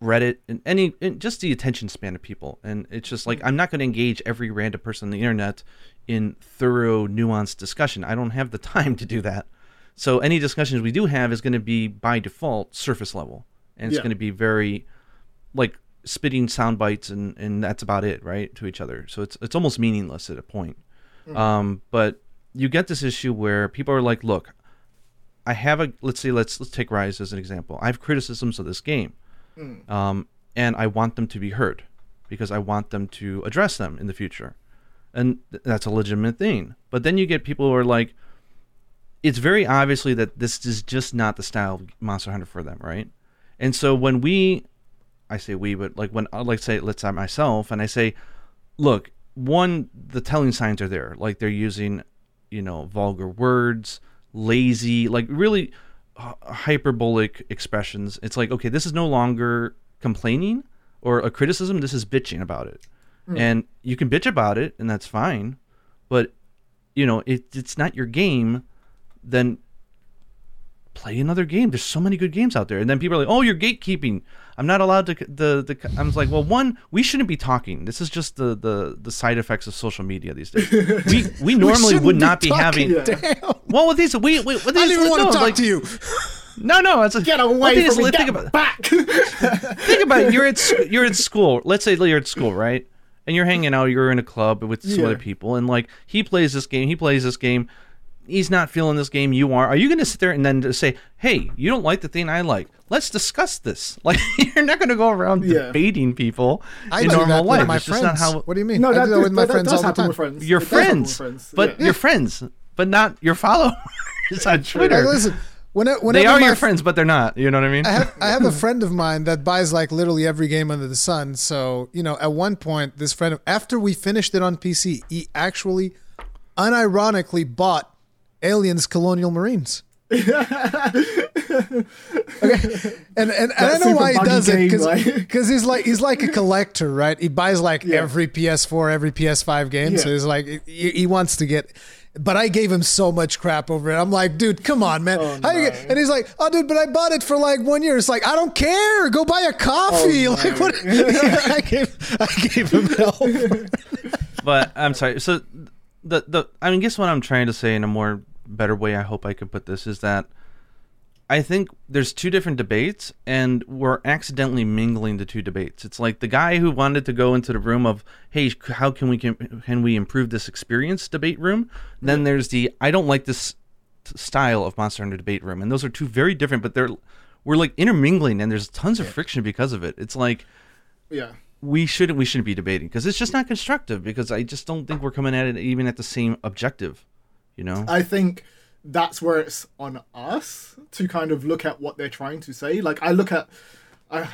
Reddit and any and just the attention span of people. And it's just like I'm not going to engage every random person on the internet in thorough, nuanced discussion. I don't have the time to do that. So any discussions we do have is going to be by default surface level, and it's Yeah. going to be very like spitting sound bites and and that's about it right to each other. So it's it's almost meaningless at a point. Um but you get this issue where people are like look i have a let's say let's let's take rise as an example. I have criticisms of this game um and i want them to be heard because i want them to address them in the future and that's a legitimate thing but then you get people who are like it's very obviously that this is just not the style of monster hunter for them right and so when we I say we, but like when I like say let's say myself and I say, look, one, the telling signs are there. Like they're using, you know, vulgar words, lazy, like really uh, hyperbolic expressions. It's like, okay, this is no longer complaining or a criticism. This is bitching about it, Hmm. and you can bitch about it, and that's fine. But you know, it, it's not your game. Then play another game. There's so many good games out there. And then people are like, "Oh, you're gatekeeping. I'm not allowed to." The the I'm like, well, one, we shouldn't be talking. This is just the the the side effects of social media these days. We we normally shouldn't would not be talking. having. Damn. Well, with these, we, we with these, I didn't even want no, to talk like, to you. No, no, it's a, Get away from me. think about back. think about it. You're at you're at school. Let's say you're at school, right? And you're hanging out. You're in a club with some Yeah. other people, and like he plays this game. He plays this game. He's not feeling this game. You are. Are you going to sit there and then just say, "Hey, you don't like the thing I like. Let's discuss this." Like you're not going to go around Yeah. debating people I in do normal that life. my it's just friends. not how what do you mean? no, I that, do that with my that friends does all the time. friends. your It does happen with friends, friends. but Yeah. your friends, but not your followers on Twitter. Like, listen, when, whenever they are my your f- friends, but they're not. You know what I mean? I have, I have a friend of mine that buys like literally every game under the sun. So, you know, at one point, this friend, after we finished it on PC, he actually unironically bought Aliens Colonial Marines. okay. And, and, and I That know why he does buggy it game, because like- he's like he's like a collector, right? He buys like Yeah. every PS4, every PS5 game. So he's like he, he wants to get. But I gave him so much crap over it. I'm like, dude, come on, man. Oh, How you no. get, and he's like, oh, dude, but I bought it for like one year. It's like, I don't care. Go buy a coffee. Oh, like what? I gave I gave him hell. but I'm sorry. So the the I mean, guess what I'm trying to say in a more better way. I hope I can put this is that I think there's two different debates, and we're accidentally mingling the two debates. It's like the guy who wanted to go into the room of, "Hey, how can we can, can we improve this experience?" debate room. Then there's the I don't like this style of Monster Hunter debate room, and those are two very different, but they're we're like intermingling, and there's tons of friction because of it. It's like Yeah. we shouldn't we shouldn't be debating because it's just not constructive. Because I just don't think we're coming at it even at the same objective. You know? I think that's where it's on us to kind of look at what they're trying to say. Like I look at uh,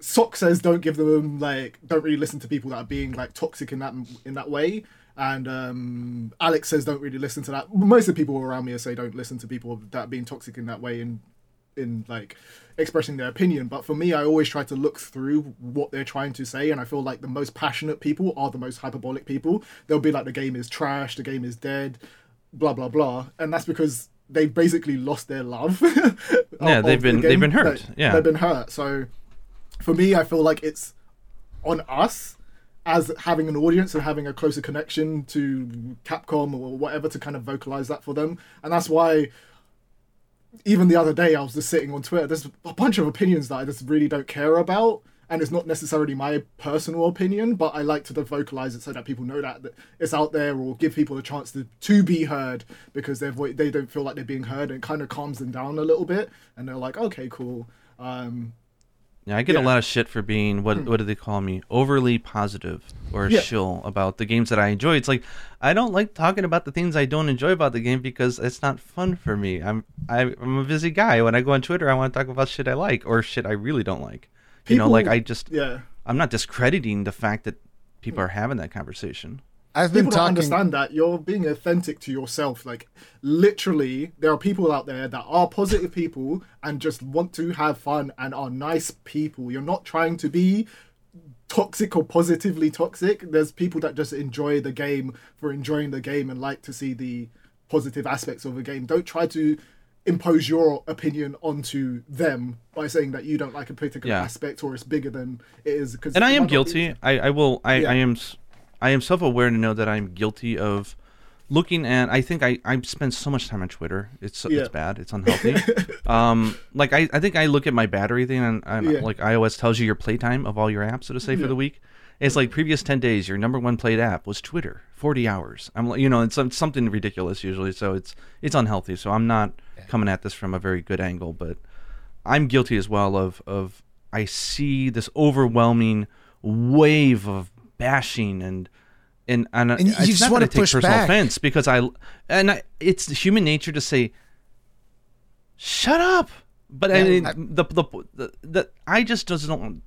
Sock says don't give them like don't really listen to people that are being like toxic in that in that way. And um, Alex says don't really listen to that. Most of the people around me say don't listen to people that are being toxic in that way and in like expressing their opinion. But for me, I always try to look through what they're trying to say, and I feel like the most passionate people are the most hyperbolic people. They'll be like the game is trash, the game is dead, blah blah blah, and that's because they've basically lost their love. of- Yeah, they've been- game. they've been hurt. Yeah. they've been hurt. So for me, I feel like it's on us as having an audience and having a closer connection to Capcom or whatever to kind of vocalize that for them. And that's why even the other day I was just sitting on Twitter, there's a bunch of opinions that I just really don't care about. And it's not necessarily my personal opinion, but I like to vocalize it so that people know that, that it's out there, or give people a chance to, to be heard because they've they don't feel like they're being heard, and it kind of calms them down a little bit, and they're like, okay, cool. Um, Yeah, I get a lot of shit for being what what do they call me? Overly positive or Yeah. shill about the games that I enjoy. It's like I don't like talking about the things I don't enjoy about the game because it's not fun for me. I'm I, I'm a busy guy. When I go on Twitter, I want to talk about shit I like or shit I really don't like. You know, like I just yeah. I'm not discrediting the fact that people are having that conversation. I've been people don't understand that you're being authentic to yourself like literally there are people out there that are positive people and just want to have fun and are nice people you're not trying to be toxic or positively toxic there's people that just enjoy the game for enjoying the game and like to see the positive aspects of a game don't try to impose your opinion onto them by saying that you don't like a particular Yeah. aspect or it's bigger than it is because and I am might not be. guilty. I, I will. I, Yeah. I am. I am self-aware to know that I'm guilty of looking at. I think I I spend so much time on Twitter. It's Yeah. it's bad. It's unhealthy. um, like I, I think I look at my battery thing and, and like iOS tells you your playtime of all your apps, so to say, for the week. It's like previous ten days, your number one played app was Twitter, forty hours. I'm like, you know, it's some- something ridiculous usually. So it's it's unhealthy. So I'm not coming at this from a very good angle, but I'm guilty as well of of I see this overwhelming wave of bashing and and and, And you just wanna take push personal back. offense because I and I, it's human nature to say shut up but I mean I- the, the the the I just don't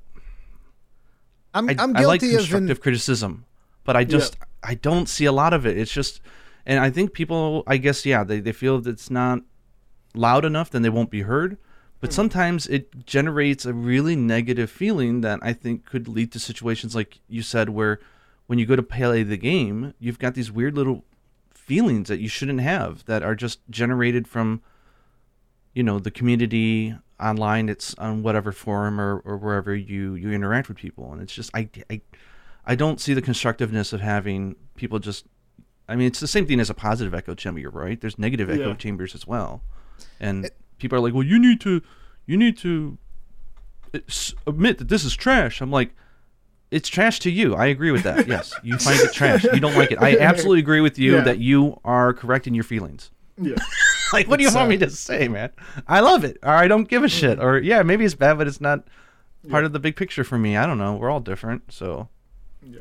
I'm, I, I'm I like guilty of constructive in, criticism, but I just I don't see a lot of it. It's just, and I think people, I guess, yeah, they, they feel that it's not loud enough, then they won't be heard. But hmm. sometimes it generates a really negative feeling that I think could lead to situations like you said, where when you go to play the game, you've got these weird little feelings that you shouldn't have that are just generated from you know the community online it's on whatever forum or, or wherever you you interact with people and it's just I, I i don't see the constructiveness of having people just i mean it's the same thing as a positive echo chamber right there's negative echo Yeah. chambers as well and people are like well you need to you need to uh, admit that this is trash i'm like it's trash to you. I agree with that. Yes, you find it trash. You don't like it. I absolutely agree with you Yeah. that you are correct in your feelings. yeah Like, what do you It's, want uh, me to say, man? I love it, or I don't give a shit, or yeah, maybe it's bad, but it's not part of the big picture for me. I don't know. We're all different, so Yeah.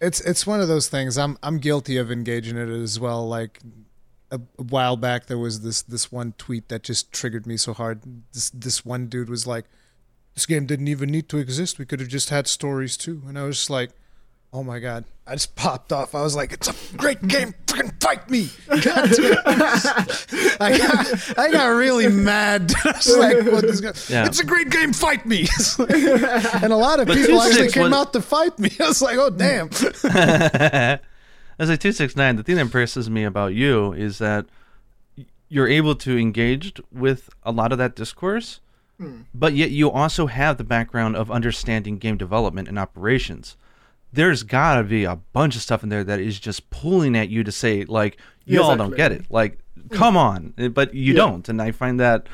it's it's one of those things. I'm I'm guilty of engaging it as well. Like a, a while back, there was this this one tweet that just triggered me so hard. This this one dude was like, "This game didn't even need to exist. We could have just had stories too." And I was just like, "Oh my god!" I just popped off. I was like, "It's a great game. Freaking fight me!" I got I got really mad. I was like, what this Yeah. "It's a great game. Fight me!" and a lot of But people actually came was- out to fight me. I was like, "Oh damn!" as a two six nine, the thing that impresses me about you is that you're able to engage with a lot of that discourse, hmm. but yet you also have the background of understanding game development and operations. There's got to be a bunch of stuff in there that is just pulling at you to say like you all don't get it. Like come on, Eh, but you Yeah. don't, and I find that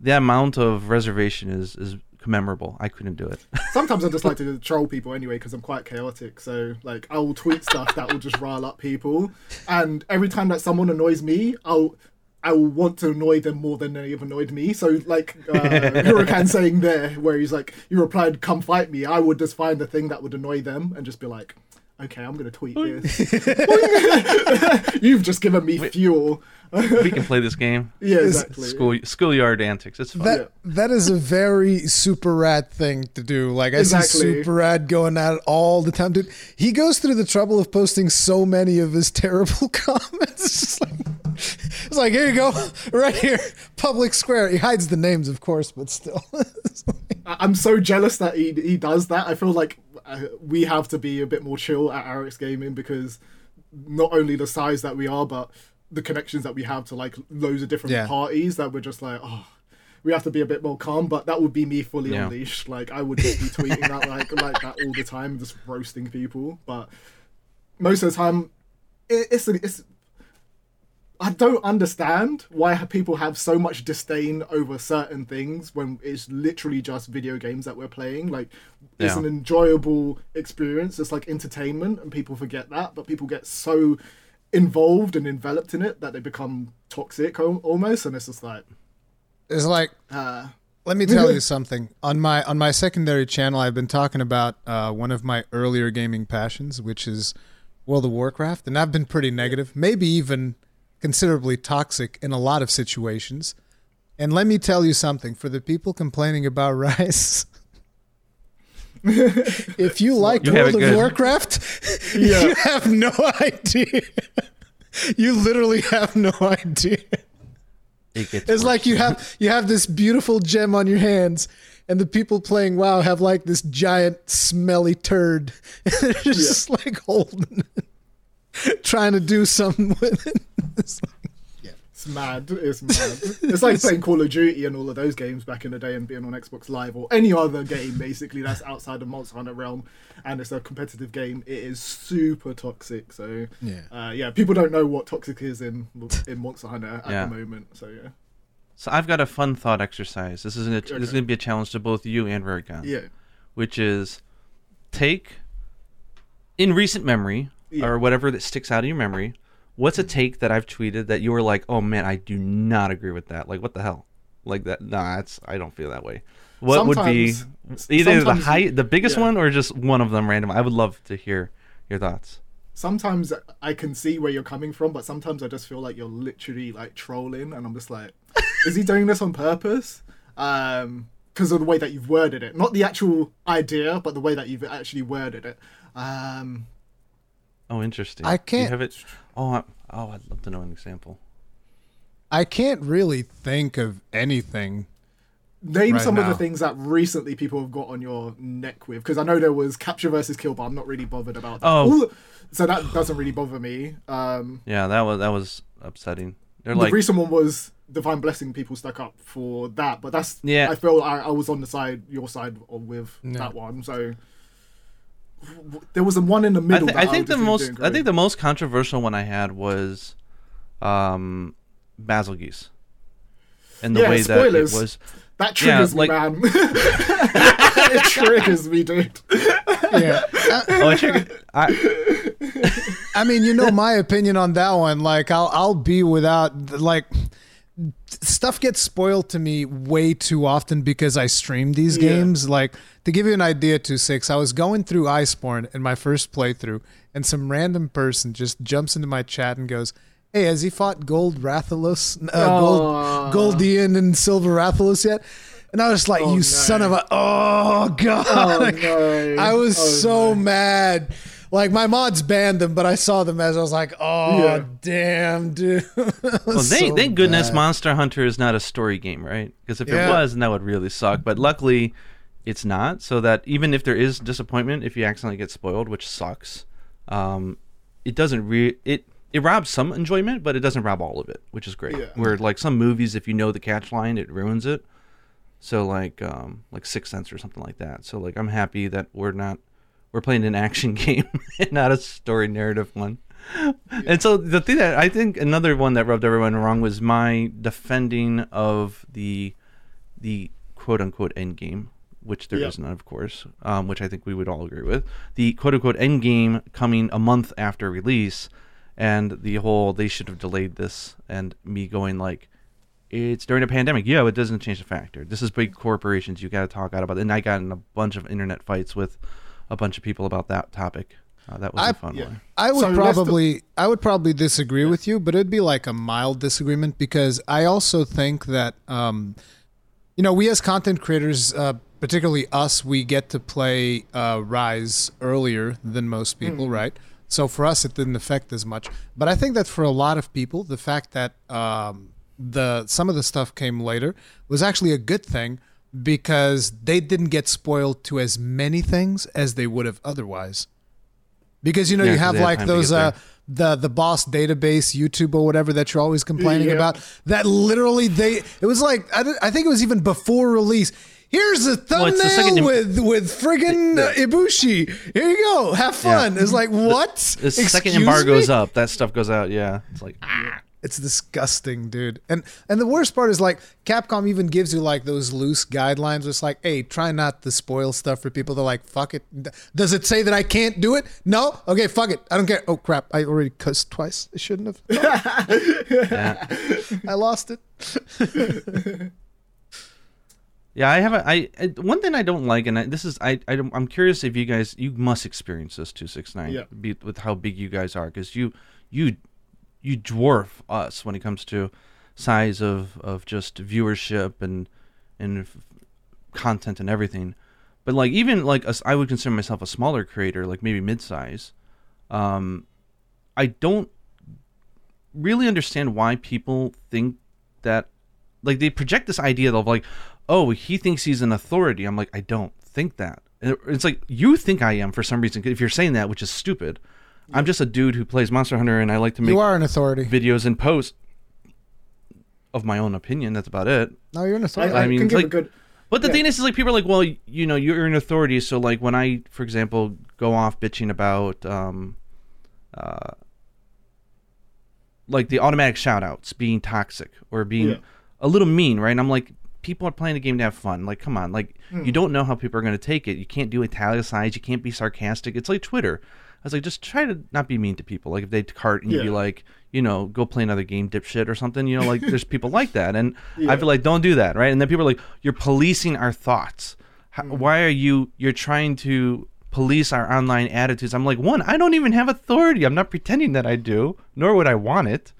the amount of reservation is is commemorable. I couldn't do it. Sometimes I just like to troll people anyway because I'm quite chaotic. So like I will tweet stuff that will just rile up people, and every time that someone annoys me, I'll I will want to annoy them more than they have annoyed me. So like uh, Hurricane saying there, where he's like, "You replied, come fight me." I would just find the thing that would annoy them and just be like, "Okay, I'm gonna tweet this." You've just given me fuel. we can play this game. Yeah, exactly. School schoolyard antics. It's fun. That that is a very super rad thing to do. Like I Exactly. see super rad going at it all the time, dude. He goes through the trouble of posting so many of his terrible comments. It's like here you go, right here, public square. He hides the names, of course, but still. Like- I- I'm so jealous that he he does that. I feel like uh, we have to be a bit more chill at Arekkz Gaming because not only the size that we are, but the connections that we have to like loads of different Yeah. parties that we're just like, oh, we have to be a bit more calm. But that would be me fully Yeah. unleashed. Like I would just be tweeting that like like that all the time, just roasting people. But most of the time, it, it's it's. I don't understand why people have so much disdain over certain things when it's literally just video games that we're playing. Like, it's an enjoyable experience. It's like entertainment, and people forget that. But people get so involved and enveloped in it that they become toxic almost. And it's just like, It's like uh, Let me tell you something. On my on my secondary channel, I've been talking about uh, one of my earlier gaming passions, which is World of Warcraft, and I've been pretty negative, maybe even considerably toxic in a lot of situations. And let me tell you something: for the people complaining about Rise. if you like You World of. Warcraft, Yeah. you have no idea. you literally have no idea. It It's worse. like you have you have this beautiful gem on your hands, and the people playing WoW have like this giant smelly turd. They're just like holding it, trying to do something with it. It's like- it's mad. It's mad. It's like playing Call of Duty and all of those games back in the day and being on Xbox Live or any other game basically that's outside the Monster Hunter realm and it's a competitive game. It is super toxic. So Yeah. uh, yeah, people don't know what toxic is in in Monster Hunter at Yeah. the moment. So yeah, So I've got a fun thought exercise. This is gonna, this is Okay. going to be a challenge to both you and Rarigan. yeah, Which is take in recent memory Yeah. or whatever that sticks out of your memory. What's a take that I've tweeted that you were like, "Oh man, I do not agree with that." Like, what the hell? Like that? Nah, that's I don't feel that way. What would be either the sometimes- high, the biggest yeah. one, or just one of them random? I would love to hear your thoughts. sometimes I can see where you're coming from, but sometimes I just feel like you're literally like trolling, and I'm just like, is he doing this on purpose? Um, because of the way that you've worded it, not the actual idea, but the way that you've actually worded it. Um, Oh, interesting. I Do you can't- have it. Oh, I, oh, I'd love to know an example. I can't really think of anything. name Right some of the things that recently people have got on your neck with, because I know there was capture versus kill, but I'm not really bothered about that. Oh. All- so that doesn't really bother me. Um, Yeah, that was that was upsetting. They're the like, recent one was divine blessing. People stuck up for that, but that's Yeah. I feel I, I was on the side, your side, of, with Yeah. that one. So w- there was a one in the I, middle. thi- that I think the most I think the most controversial one I had was um Bazelgeuse. And the Yeah, way spoilers. that it was that triggers like- me, man. it triggers me, dude. Yeah. Oh, I, check- I I mean, you know my opinion on that one. Like, I'll I'll be without like stuff gets spoiled to me way too often because I stream these Yeah. games. Like to give you an idea, two six, I was going through Iceborne in my first playthrough, and some random person just jumps into my chat and goes. Hey, has he fought Gold Rathalos, uh, Aw. Gold, Goldian, and Silver Rathalos yet? And I was like, Oh, "You no. son of a! Oh god! Oh no! I was Oh, so no. mad. Like my mods banned them, but I saw them as I was like, "Oh Yeah. damn, dude!" well, thank, thank goodness Monster Hunter is not a story game, right? Because if Yeah. it was, then that would really suck. But luckily, it's not. So that even if there is disappointment, if you accidentally get spoiled, which sucks, um, it doesn't re it it robs some enjoyment, but it doesn't rob all of it, which is great. Yeah. Where like some movies, if you know the catch line, it ruins it. So like um like Sixth Sense or something like that. So like I'm happy that we're not we're playing an action game and not a story narrative one. And so the thing that I think another one that rubbed everyone wrong was my defending of the the quote unquote end game, which there Yep. is none, of course, um, which I think we would all agree with. The quote unquote end game coming a month after release, and the whole they should have delayed this, and me going like, it's during a pandemic. Yeah, it doesn't change the factor. This is big corporations. You got to talk out about. it. And I got in a bunch of internet fights with a bunch of people about that topic. Uh, that was a I- fun yeah. one. I would So let's do- probably I would probably disagree with you, but it'd be like a mild disagreement because I also think that um, you know we as content creators, uh, particularly us, we get to play uh, Rise earlier than most people, right? So for us, it didn't affect as much. But I think that for a lot of people, the fact that um, the some of the stuff came later was actually a good thing because they didn't get spoiled to as many things as they would have otherwise. Because you know Yeah, you 'cause have like those uh the the boss database youtube or whatever that you're always complaining Yeah. about that literally they it was like I, don't- I think it was even before release. Here's a thumbnail it's the second- with with friggin uh, ibushi. Here you go. Have fun. It's like what? The second Excuse embargo's me? up, that stuff goes out. Yeah, it's like ah. It's disgusting, dude. And and the worst part is like Capcom even gives you like those loose guidelines. It's like, hey, try not to spoil stuff for people. They're like, fuck it. Does it say that I can't do it? No. Okay, fuck it. I don't care. Oh crap! I already cussed twice. I shouldn't have. yeah. I lost it. Yeah, I haven't. I, I one thing I don't like, and I, this is I, I don't- I'm curious if you guys you must experience this two six nine Yeah. be, with how big you guys are because you you you dwarf us when it comes to size of of just viewership and and content and everything. But like even like us, I would consider myself a smaller creator, like maybe mid size. Um, I don't really understand why people think that like they project this idea of like oh he thinks he's an authority i'm like i don't think that it's like you think i am for some reason if you're saying that which is stupid i'm just a dude who plays monster hunter and i like to make You are an authority. videos and posts of my own opinion that's about it No, you're an I, authority. I, I mean, can give like- a good. but the Yeah. thing is, is like people are like, well, you know, you're an authority, so like when I, for example, go off bitching about, um, uh, like the automatic shoutouts being toxic or being Yeah. a little mean, right? And I'm like, people are playing the game to have fun. Like, come on, like Hmm. you don't know how people are going to take it. You can't do italicized. You can't be sarcastic. It's like Twitter. I was like, just try to not be mean to people. Like if they cart and you'd be like, you know, go play another game, dipshit or something. You know, like there's people like that, and I feel like don't do that, right? And then people are like, you're policing our thoughts. How, Mm. Why are you? You're trying to police our online attitudes. I'm like, one, I don't even have authority. I'm not pretending that I do, nor would I want it.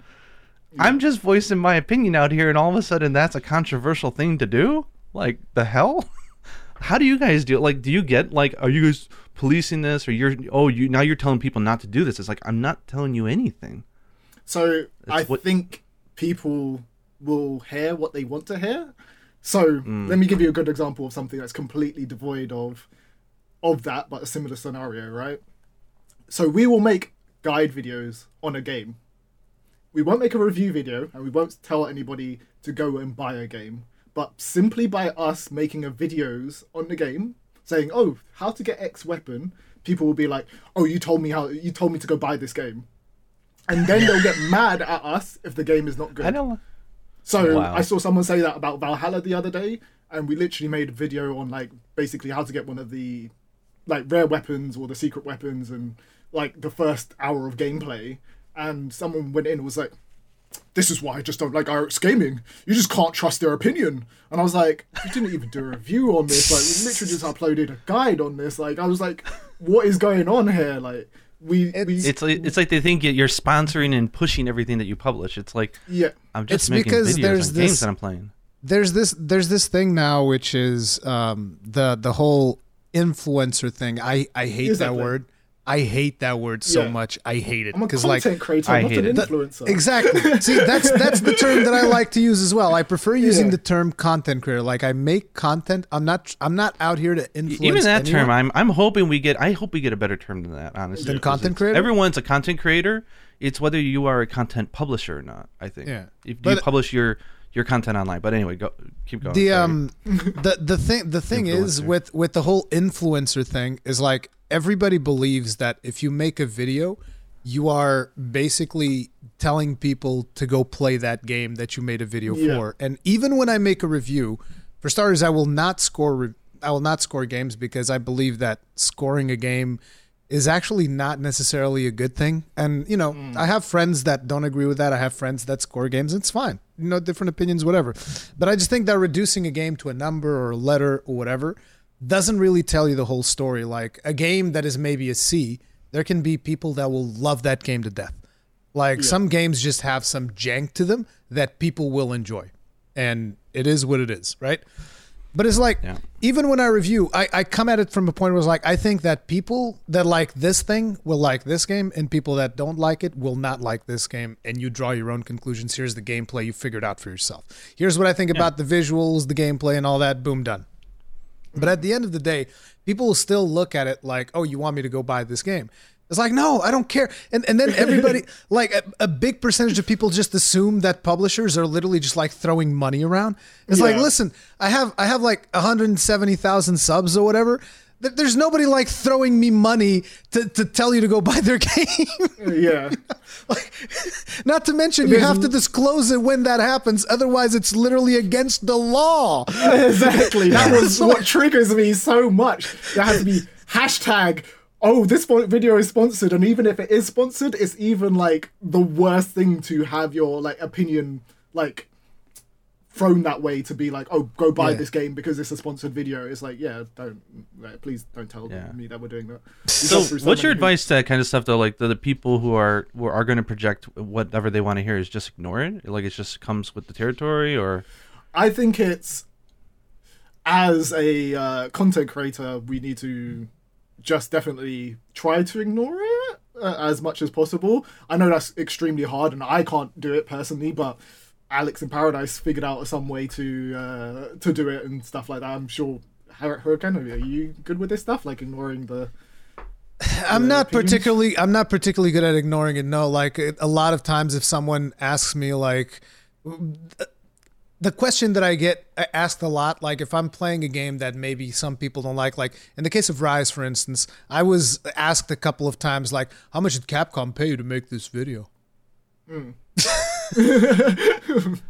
I'm just voicing my opinion out here, and all of a sudden, that's a controversial thing to do. Like the hell? How do you guys do it? Like, do you get like, are you guys policing this, or you're oh you now you're telling people not to do this? It's like I'm not telling you anything. So I what- think people will hear what they want to hear. So Mm. let me give you a good example of something that's completely devoid of of that, but a similar scenario, right? So we will make guide videos on a game. We won't make a review video, and we won't tell anybody to go and buy a game. But simply by us making a videos on the game, saying, "Oh, how to get X weapon," people will be like, "Oh, you told me how. You told me to go buy this game." and then they'll get mad at us if the game is not good. I don't. So Wow. I saw someone say that about Valhalla the other day, and we literally made a video on like basically how to get one of the like rare weapons or the secret weapons and like the first hour of gameplay. And someone went in and was like, "This is why I just don't like Arekkz Gaming. You just can't trust their opinion." And I was like, "You didn't even do a review on this. Like, we literally just uploaded a guide on this. Like, I was like, what is going on here? Like." We, we It's like it's like they think you're sponsoring and pushing everything that you publish. It's like yeah I'm just It's making because videos there's on this- games that I'm playing. there's this there's this thing now which is um, the the whole influencer thing. I I hate Is that, that word. I hate that word so Yeah. muit. I hate it I'm a because content like creator, I not hate an it. influencer. exactly. See, that's that's the term that I like to use as well. I prefer using Yeah. the term content creator. Like I make content. I'm not I'm not out here to influence. Even that anyone. term, I'm I'm hoping we get. I hope we get a better term than that. Honestly, Than 'cause content creator? Everyone's a content creator. It's whether you are a content publisher or not. I think. Yeah. If you But- publish your your content online, but anyway, go keep going. the sorry. um the the thing the thing is with with the whole influencer thing is like everybody believes that if you make a video you are basically telling people to go play that game that you made a video Yeah. for and even when i make a review For starters, I will not score. Re- I will not score games because I believe that scoring a game is actually not necessarily a good thing. And you know, mm. I have friends that don't agree with that. I have friends that score games. It's fine. You know, different opinions, whatever. But I just think that reducing a game to a number or a letter or whatever doesn't really tell you the whole story. Like a game that is maybe a C, there can be people that will love that game to death. Like some games just have some jank to them that people will enjoy. And it is what it is, right? But it's like Yeah. even when I review, I, I come at it from a point where it's like I think that people that like this thing will like this game, and people that don't like it will not like this game. And you draw your own conclusions. Here's the gameplay you figured out for yourself. Here's what I think about the visuals, the gameplay, and all that. Boom, done. But at the end of the day, people will still look at it like, "Oh, you want me to go buy this game?" It's like, no, I don't care. And and then everybody, like a, a big percentage of people, just assume that publishers are literally just like throwing money around. It's like, listen, I have I have like 170,000 subs or whatever. Th- There's nobody like throwing me money to, to tell you to go buy their game. Uh, yeah. like, not to mention, you have to disclose it when that happens. Otherwise, it's literally against the law. exactly. That was what triggers me so much. There has to be hashtag. Oh, this video is sponsored, and even if it is sponsored, it's even like the worst thing to have your like opinion like thrown that way to be like, oh, go buy Yeah. this game because it's a sponsored video. It's like, yeah, don't, please don't tell Yeah. me that we're doing that. We So, so what's your many advice to that kind of stuff though? Like the, the people who are who are going to project whatever they want to hear is just ignore it. Like it just comes with the territory, or I think it's as a uh, content creator, we need to just definitely try to ignore it uh, as much as possible. I know that's extremely hard, and I can't do it personally, but Alex in Paradise figured out some way to uh, to do it and stuff like that. I'm sure. Hur- Hurricane, are you good with this stuff? Like ignoring the I'm not opinions? particularly I'm not particularly good at ignoring it. No, like a lot of times if someone asks me like the question that I get asked a lot, like if I'm playing a game that maybe some people don't like, like in the case of Rise, for instance, I was asked a couple of times, like, how much did Capcom pay you to make this video?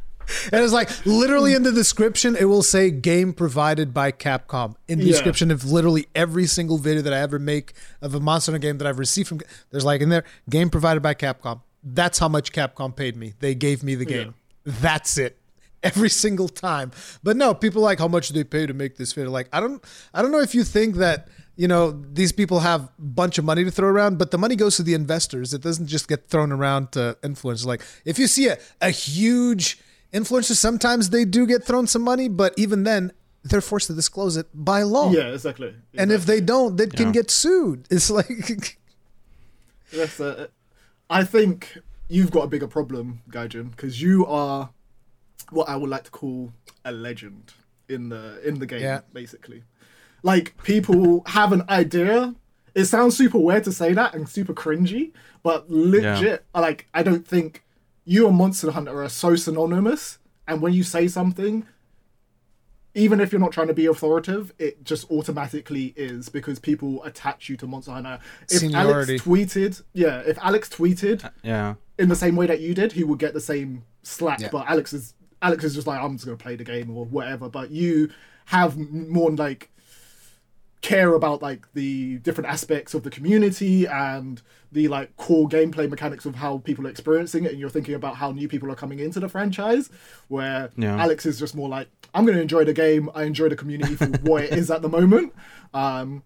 And it's like literally in the description, it will say game provided by Capcom. In the Yeah. description of literally every single video that I ever make of a Monster game that I've received from, there's like in there, game provided by Capcom. That's how much Capcom paid me. They gave me the game. That's it. Every single time. But no, people like how much do they pay to make this video? Like I don't, I don't know if you think that you know these people have a bunch of money to throw around, but the money goes to the investors. It doesn't just get thrown around to influencers. Like if you see a, a huge influencers sometimes they do get thrown some money but even then they're forced to disclose it by law yeah, exactly. and if they don't they can get sued it's like That's uh, I think you've got a bigger problem, Gaijin, because you are what I would like to call a legend in the in the game, Yeah. basically. Like people have an idea. It sounds super weird to say that and super cringy, but legit, like I don't think you and Monster Hunter are so synonymous. And when you say something, even if you're not trying to be authoritative, it just automatically is because people attach you to Monster Hunter. If Seniority. Alex tweeted, yeah, if Alex tweeted uh, yeah, in the same way that you did, he would get the same slack. Yeah. But Alex is Alex is just like, I'm just gonna play the game or whatever. But you have more like care about like the different aspects of the community and the like core gameplay mechanics of how people are experiencing it and you're thinking about how new people are coming into the franchise where Yeah. alex is just more like i'm going to enjoy the game i enjoy the community for what it is at the moment um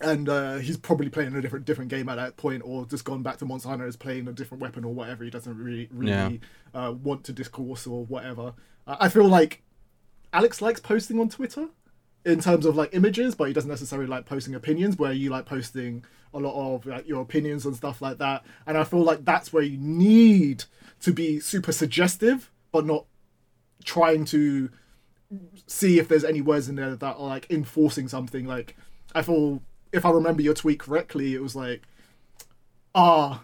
and uh, he's probably playing a different different game at that point, or just gone back to Monster Hunter as playing a different weapon or whatever. He doesn't really really Yeah. uh, want to discourse or whatever. Uh, I feel like Alex likes posting on Twitter in terms of like images, but he doesn't necessarily like posting opinions. Where you like posting a lot of like your opinions and stuff like that. And I feel like that's where you need to be super suggestive, but not trying to see if there's any words in there that are like enforcing something. Like I feel if I remember your tweet correctly, it was like, ah,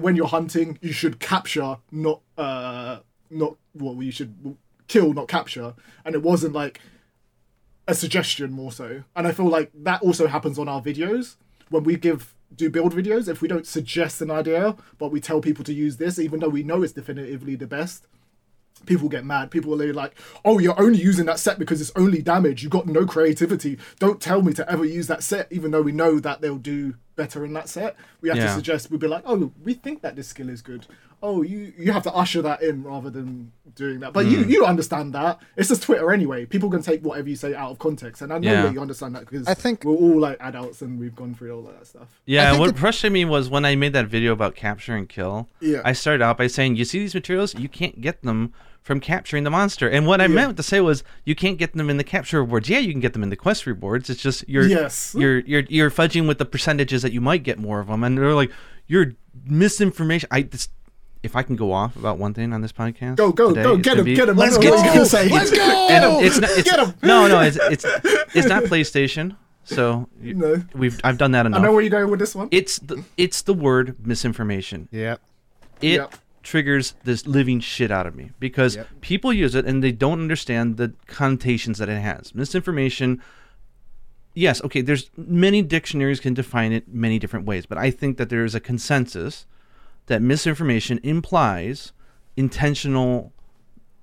when you're hunting, you should capture, not uh, not well, you should kill, not capture. And it wasn't like a suggestion more so. And I feel like that also happens on our videos when we give do build videos. If we don't suggest an idea, but we tell people to use this, even though we know it's definitively the best, people get mad. People are like, "Oh, you're only using that set because it's only damage. You've got no creativity. Don't tell me to ever use that set, even though we know that they'll do better in that set. We have to suggest. We'd be like, "Oh, we think that this skill is good. Oh, you you have to usher that in rather than doing that." But Hmm. you you understand that. It's just Twitter anyway. People can take whatever you say out of context, and I know Yeah. that you understand that because I think- we're all like adults and we've gone through all of that stuff. Yeah, think what it- frustrated me was when I made that video about capture and kill. Yeah. I started out by saying, "You see these materials, you can't get them from capturing the monster." And what I Yeah. meant to say was, you can't get them in the capture rewards. Yeah, you can get them in the quest rewards. It's just you're Yes. you're you're you're fudging with the percentages that you might get more of them, and they're like, "You're misinformation." I this, if I can go off about one thing on this podcast, Go go today, go get him be- get him. Let's I know what go! you're. Let's go! And it's not. It's, Get 'em! No, no, it's it's it's not PlayStation. So No. we've I've done that enough. I know where you're going with this one. it's the it's the word misinformation. Yep. It Yep. triggers this living shit out of me because Yep. people use it and they don't understand the connotations that it has. Misinformation. Yes, okay. There's many dictionaries can define it many different ways, but I think that there is a consensus that misinformation implies intentional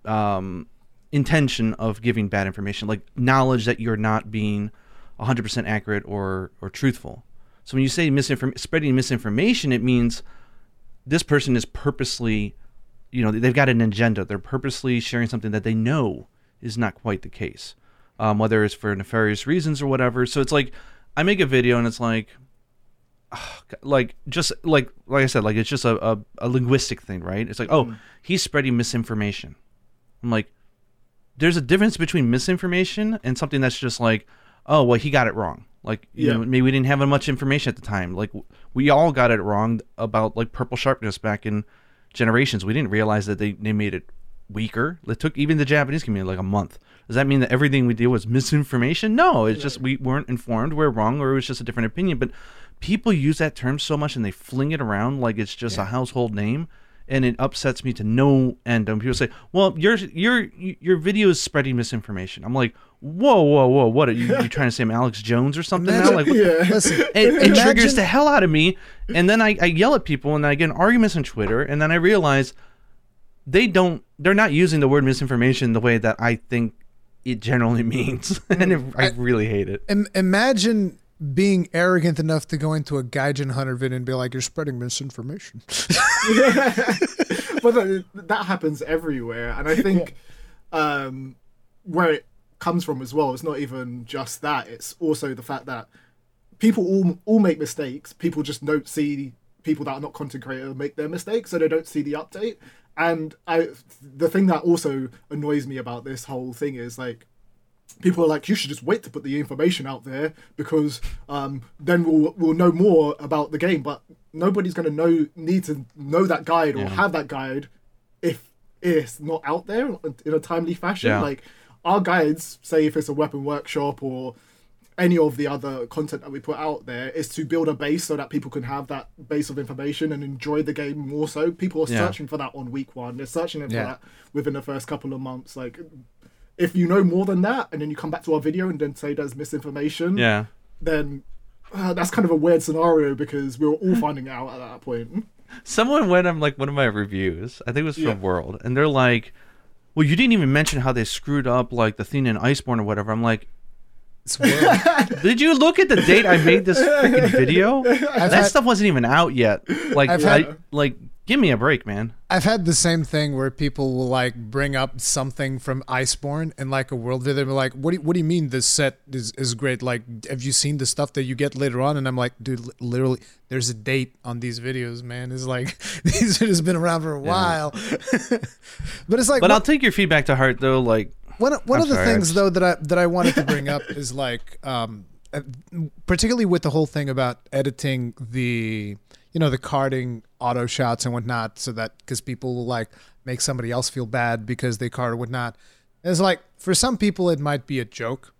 um, intention of giving bad information, like knowledge that you're not being 100% accurate or or truthful. So when you say misinform- spreading misinformation, it means this person is purposely, you know, they've got an agenda. They're purposely sharing something that they know is not quite the case, um, whether it's for nefarious reasons or whatever. So it's like I make a video and it's like, like just like like I said, like it's just a, a, a linguistic thing, right? It's like, oh, mm. he's spreading misinformation. I'm like, there's a difference between misinformation and something that's just like, oh, well, he got it wrong. Like, you Yeah. know, maybe we didn't have much information at the time. Like, we all got it wrong about like purple sharpness back in generations. We didn't realize that they, they made it weaker. It took even the Japanese community like a month. Does that mean that everything we did was misinformation? No, it's just we weren't informed, we're wrong, or it was just a different opinion. But people use that term so much and they fling it around like it's just a household name. And it upsets me to no end. And people say, "Well, your your your video is spreading misinformation." I'm like, "Whoa, whoa, whoa! What are you, you trying to say? I'm Alex Jones or something now?" Like, Yeah. Listen, it, it triggers the hell out of me and then I, I yell at people and I get in arguments on twitter and then i realize they don't they're not using the word misinformation the way that i think it generally means and mm. it, i really hate it Im- imagine being arrogant enough to go into a Gaijin Hunter video and be like, "You're spreading misinformation." but that, that happens everywhere, and I think um, where it comes from as well, it's not even just that. It's also the fact that people all all make mistakes. People just don't see people that are not content creators make their mistakes, so they don't see the update. And I, the thing that also annoys me about this whole thing is like people are like, you should just wait to put the information out there because um, then we'll we'll know more about the game. But nobody's going to know need to know that guide or have that guide if it's not out there in a timely fashion. Yeah. Like our guides say, if it's a weapon workshop or any of the other content that we put out there is to build a base so that people can have that base of information and enjoy the game more so people are Yeah. searching for that on week one they're searching for Yeah. that within the first couple of months like if you know more than that and then you come back to our video and then say there's misinformation yeah. then uh, that's kind of a weird scenario because we were all finding out at that point. Someone went on like one of my reviews i think it was from Yeah. world and they're like well you didn't even mention how they screwed up like the thing in iceborne or whatever. I'm like did you look at the date i made this freaking video? That had- stuff wasn't even out yet. Like I've I, like give me a break man I've had the same thing where people will like bring up something from Iceborne and like a world video. They're like, "What do you, what do you mean this set is is great? Like, have you seen the stuff that you get later on?" And I'm like, "Dude, literally, there's a date on these videos, man. It's like these videos been around for a while." but it's like, but what- i'll take your feedback to heart though like one one I'm of the sorry, I things just- though that I that I wanted to bring up is like um uh, particularly with the whole thing about editing the you know the carding auto shots and whatnot so that because people will like make somebody else feel bad because they card or whatnot. It's like for some people it might be a joke.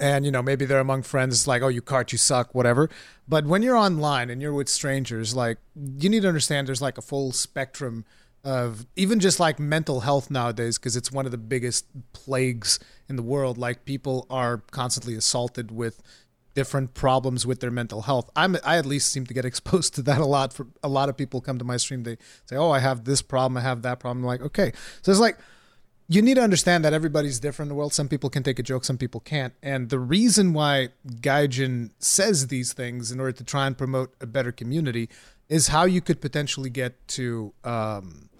And you know maybe they're among friends. It's like oh you cart you suck whatever. But when you're online and you're with strangers like you need to understand there's like a full spectrum of even just like mental health nowadays because it's one of the biggest plagues in the world. Like people are constantly assaulted with different problems with their mental health. I'm I at least seem to get exposed to that a lot. For a lot of people come to my stream, they say, "Oh, I have this problem, I have that problem." I'm like, okay, so it's like you need to understand that everybody's different in the world. Some people can take a joke, some people can't. And the reason why Gaijin says these things in order to try and promote a better community is how you could potentially get to, um,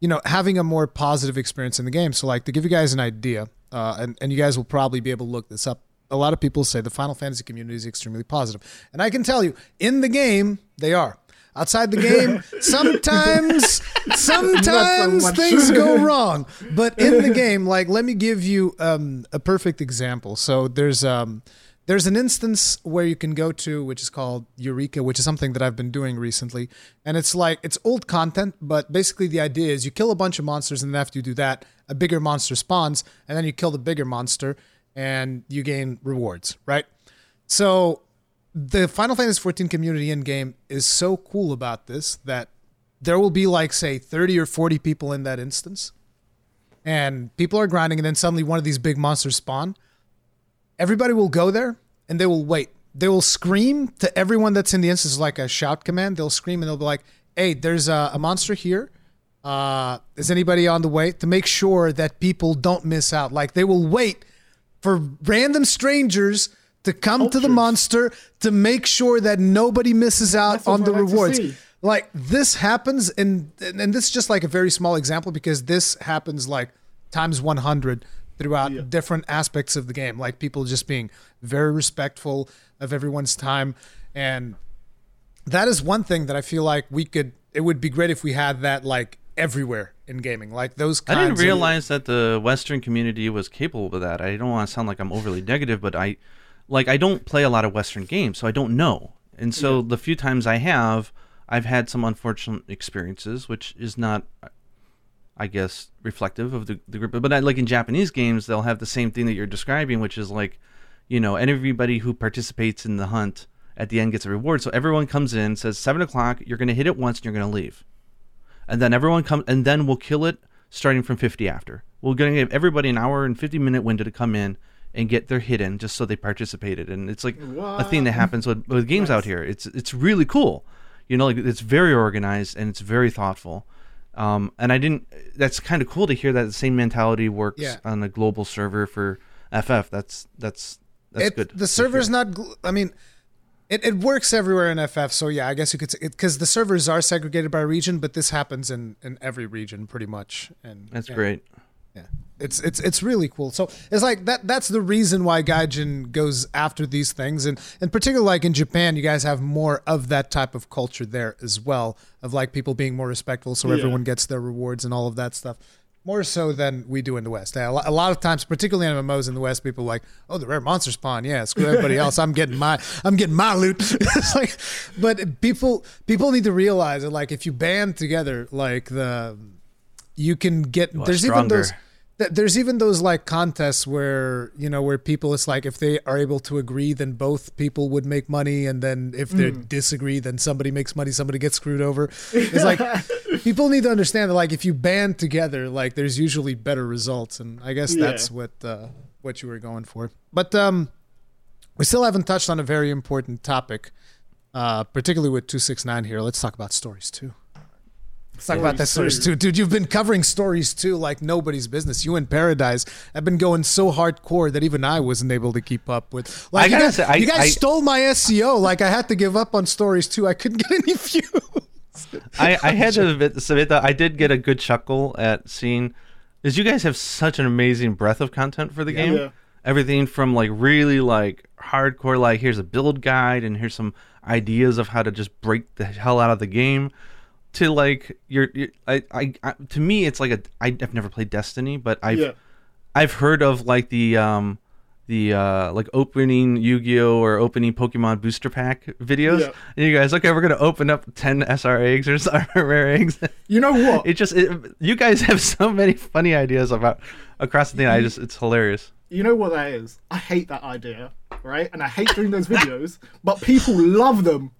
you know, having a more positive experience in the game. So, like, to give you guys an idea, uh, and, and you guys will probably be able to look this up. A lot of people say the Final Fantasy community is extremely positive. And I can tell you, in the game, they are. Outside the game, sometimes sometimes much. things go wrong. But in the game, like let me give you um, a perfect example. So there's um, there's an instance where you can go to which is called Eureka, which is something that I've been doing recently. And it's like it's old content, but basically the idea is you kill a bunch of monsters and then after you do that, a bigger monster spawns, and then you kill the bigger monster and you gain rewards, right? So the Final Fantasy 14 community in game is so cool about this that there will be like say 30 or 40 people in that instance and people are grinding and then suddenly one of these big monsters spawn. Everybody will go there and they will wait. They will scream to everyone that's in the instance like a shout command. They'll scream and they'll be like hey there's a, a monster here. Uh, is anybody on the way? to make sure that people don't miss out. Like they will wait for random strangers to come to the monster to make sure that nobody misses out on the like rewards. like this happens and and this is just like a very small example because this happens like times 100 throughout Yeah. different aspects of the game. Like people just being very respectful of everyone's time. And that is one thing that i feel like we could it would be great if we had that like everywhere in gaming like those I didn't of- realize that the Western community was capable of that. I don't want to sound like I'm overly negative, but I, like, I don't play a lot of Western games, so I don't know. And so the few times I have, I've had some unfortunate experiences, which is not, I guess, reflective of the, the group. But I, like in Japanese games, they'll have the same thing that you're describing, which is like, you know, everybody who participates in the hunt at the end gets a reward. So everyone comes in, says seven o'clock, you're going to hit it once, and you're going to leave and then everyone comes, and then we'll kill it starting from 50 after. We're going to give everybody an hour and 50 minute window to come in and get their hit in just so they participated. And it's like a thing that happens with, with games out here. It's it's really cool. You know, like it's very organized and it's very thoughtful. Um, and I didn't. That's kind of cool to hear that the same mentality works Yeah. on a global server for FF. That's that's that's it, good. The server's not. I mean, it, it works everywhere in FF. So yeah, I guess you could say because the servers are segregated by region, but this happens in in every region pretty much. And That's yeah, great. Yeah, it's it's it's really cool. So it's like that. That's the reason why Gaijin goes after these things, and in particular, like in Japan, you guys have more of that type of culture there as well, of like people being more respectful, so Yeah. everyone gets their rewards and all of that stuff. More so than we do in the West. A lot of times, particularly in MMOs in the West, people are like, "Oh, the rare monster spawn, yeah, screw everybody else. I'm getting my, I'm getting my loot." it's like, but people, people need to realize that, like, if you band together, like the, you can get. there's even those. Th- There's even those like contests where you know where people it's like if they are able to agree then both people would make money and then if they disagree then somebody makes money somebody gets screwed over. It's like people need to understand that like if you band together like there's usually better results and I guess Yeah. that's what uh, what you were going for. But um, we still haven't touched on a very important topic, uh, particularly with two six nine here. Let's talk about stories too. Let's talk about that Stories stories too, dude. You've been covering stories too, like nobody's business. You and Paradise have been going so hardcore that even I wasn't able to keep up with. Like I you gotta guys, say, I- you guys I- stole my SEO. Like I had to give up on stories too. I couldn't get any views. I, I had to admit, submit that I did get a good chuckle at seeing, is you guys have such an amazing breadth of content for the game. Yeah. Everything from like really like hardcore, like here's a build guide and here's some ideas of how to just break the hell out of the game, to like you're, I, I, I to me it's like a I, I've never played Destiny, but I've Yeah. I've heard of like the um the uh like opening Yu-Gi-Oh or opening Pokemon booster pack videos. Yeah. And you guys, okay, we're gonna open up ten SR eggs or some rare eggs. You know what? it just it, you guys have so many funny ideas about across the thing. I just it's hilarious. You know what that is? I hate that idea, right? And I hate doing those videos, but people love them.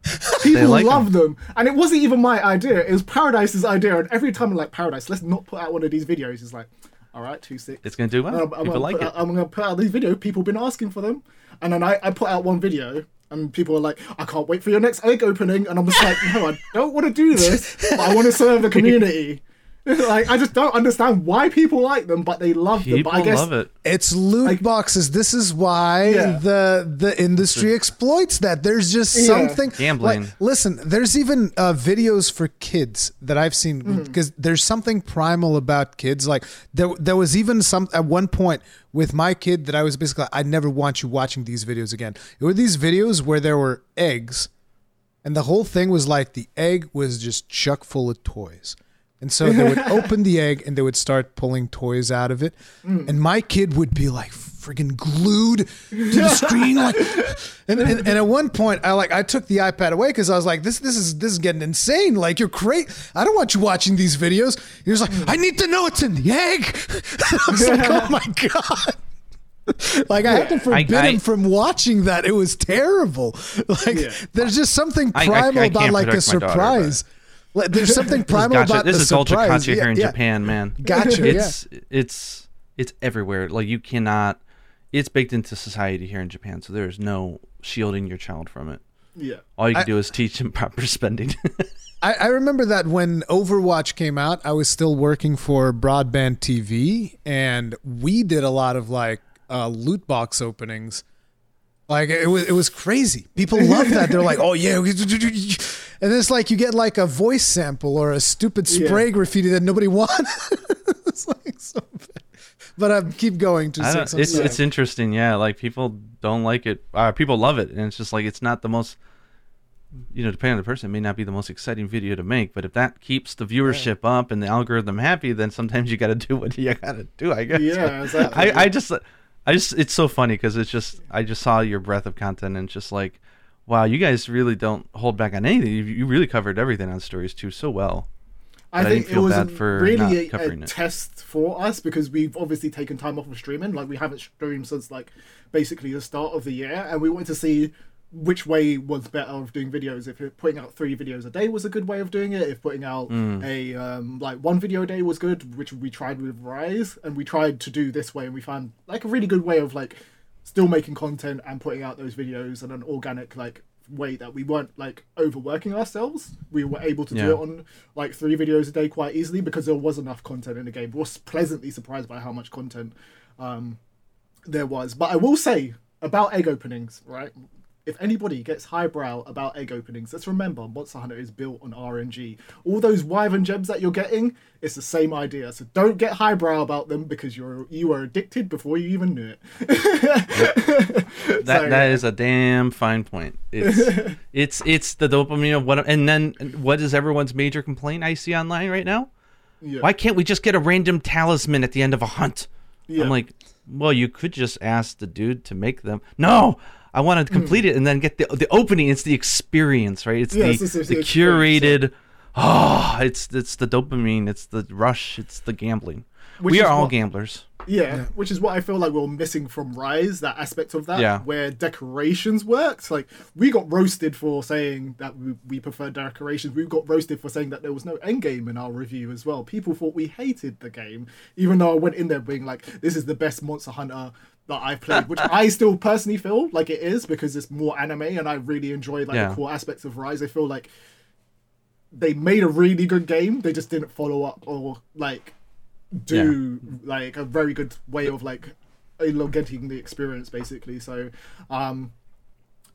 People like love them. And it wasn't even my idea. It was Paradise's idea. And every time I'm like, Paradise, let's not put out one of these videos. It's like, All right, two six. It's gonna do well. I'm, I'm People gonna like put it. Out, I'm gonna put out these videos. People have been asking for them, and then I, I put out one video, and people are like, "I can't wait for your next egg opening," and I'm just like, "No, I don't want to do this, but I want to serve the community." like I just don't understand why people like them, but they love them. People But I guess love it. It's loot boxes. This is why Yeah. the the industry exploits that. There's just Yeah. something Gambling. like- listen, there's even uh, videos for kids that I've seen Mm-hmm. because there's something primal about kids. Like there there was even some at one point with my kid that I was basically I never want you watching these videos again. It were these videos where there were eggs, and the whole thing was like the egg was just chuck full of toys. And so they would open the egg and they would start pulling toys out of it. Mm. And my kid would be like friggin' glued to the screen. Like, and, and, and at one point, I like I took the iPad away because I was like, this this is this is getting insane. Like you're great. I don't want you watching these videos. He was like, mm. I need to know it's in the egg. I was like, oh my god. Like I had to forbid I- him from watching that. It was terrible. Like Yeah. there's just something I- I- primal I about like a protect my daughter, surprise. Like, there's something This primal gotcha. about This the is culture surprise. culture Yeah, here in yeah. Japan, man. Gotcha, yeah. It's it's it's everywhere. Like you cannot. It's baked into society here in Japan, so there's no shielding your child from it. yeah. All you can I- do is teach him proper spending. I, I remember that when Overwatch came out, I was still working for broadband TV, and we did a lot of like uh, loot box openings. Like it was, it was crazy. People love that. They're like, "Oh yeah," and it's like you get like a voice sample or a stupid spray Yeah. graffiti that nobody wants. it's like so bad. But I keep going to six. it's sorry. it's interesting, yeah. Like people don't like it. Uh, people love it, and it's just like it's not the most. You know, depending on the person, it may not be the most exciting video to make, but if that keeps the viewership up and the algorithm happy, then sometimes you got to do what you got to do. I guess. Yeah, exactly. I, I just, I just, it's so funny because it's just, I just saw your breadth of content and it's just like, wow, you guys really don't hold back on anything. You, you really covered everything on stories too so well. I But I think didn't it was really a, a test for us because we've obviously taken time off of streaming. Like we haven't streamed since like basically the start of the year, and we wanted to see which way was better of doing videos. If putting out three videos a day was a good way of doing it, if putting out Mm. a um, like one video a day was good, which we tried with Rise, and we tried to do this way, and we found like a really good way of like still making content and putting out those videos in an organic like way that we weren't like overworking ourselves. We were able to Yeah. do it on like three videos a day quite easily because there was enough content in the game. We was pleasantly surprised by how much content um, there was. But I will say about egg openings, right? If anybody gets highbrow about egg openings, let's remember Monster Hunter is built on RNG. All those wyvern gems that you're getting, it's the same idea. So don't get highbrow about them because you're you are addicted before you even knew it. That So, that is a damn fine point. It's it's it's the dopamine of what, and then what is everyone's major complaint I see online right now? Yeah. Why can't we just get a random talisman at the end of a hunt? Yeah. I'm like, well, you could just ask the dude to make them. No, I want to complete hmm. it and then get the the opening. It's the experience, right? It's Yes, the it's- it's the the experience, curated. Oh, it's it's the dopamine. It's the rush. It's the gambling. Which we are all what- gamblers. Yeah, which is what I feel like we're missing from Rise, that aspect of that, Yeah. where decorations worked. Like, we got roasted for saying that we, we prefer decorations. We got roasted for saying that there was no end game in our review as well. People thought we hated the game, even though I went in there being like, this is the best Monster Hunter that I've played, which I still personally feel like it is because it's more anime and I really enjoy like Yeah. the core aspects of Rise. I feel like they made a really good game, they just didn't follow up or like do like a very good way of like elongating the experience basically so um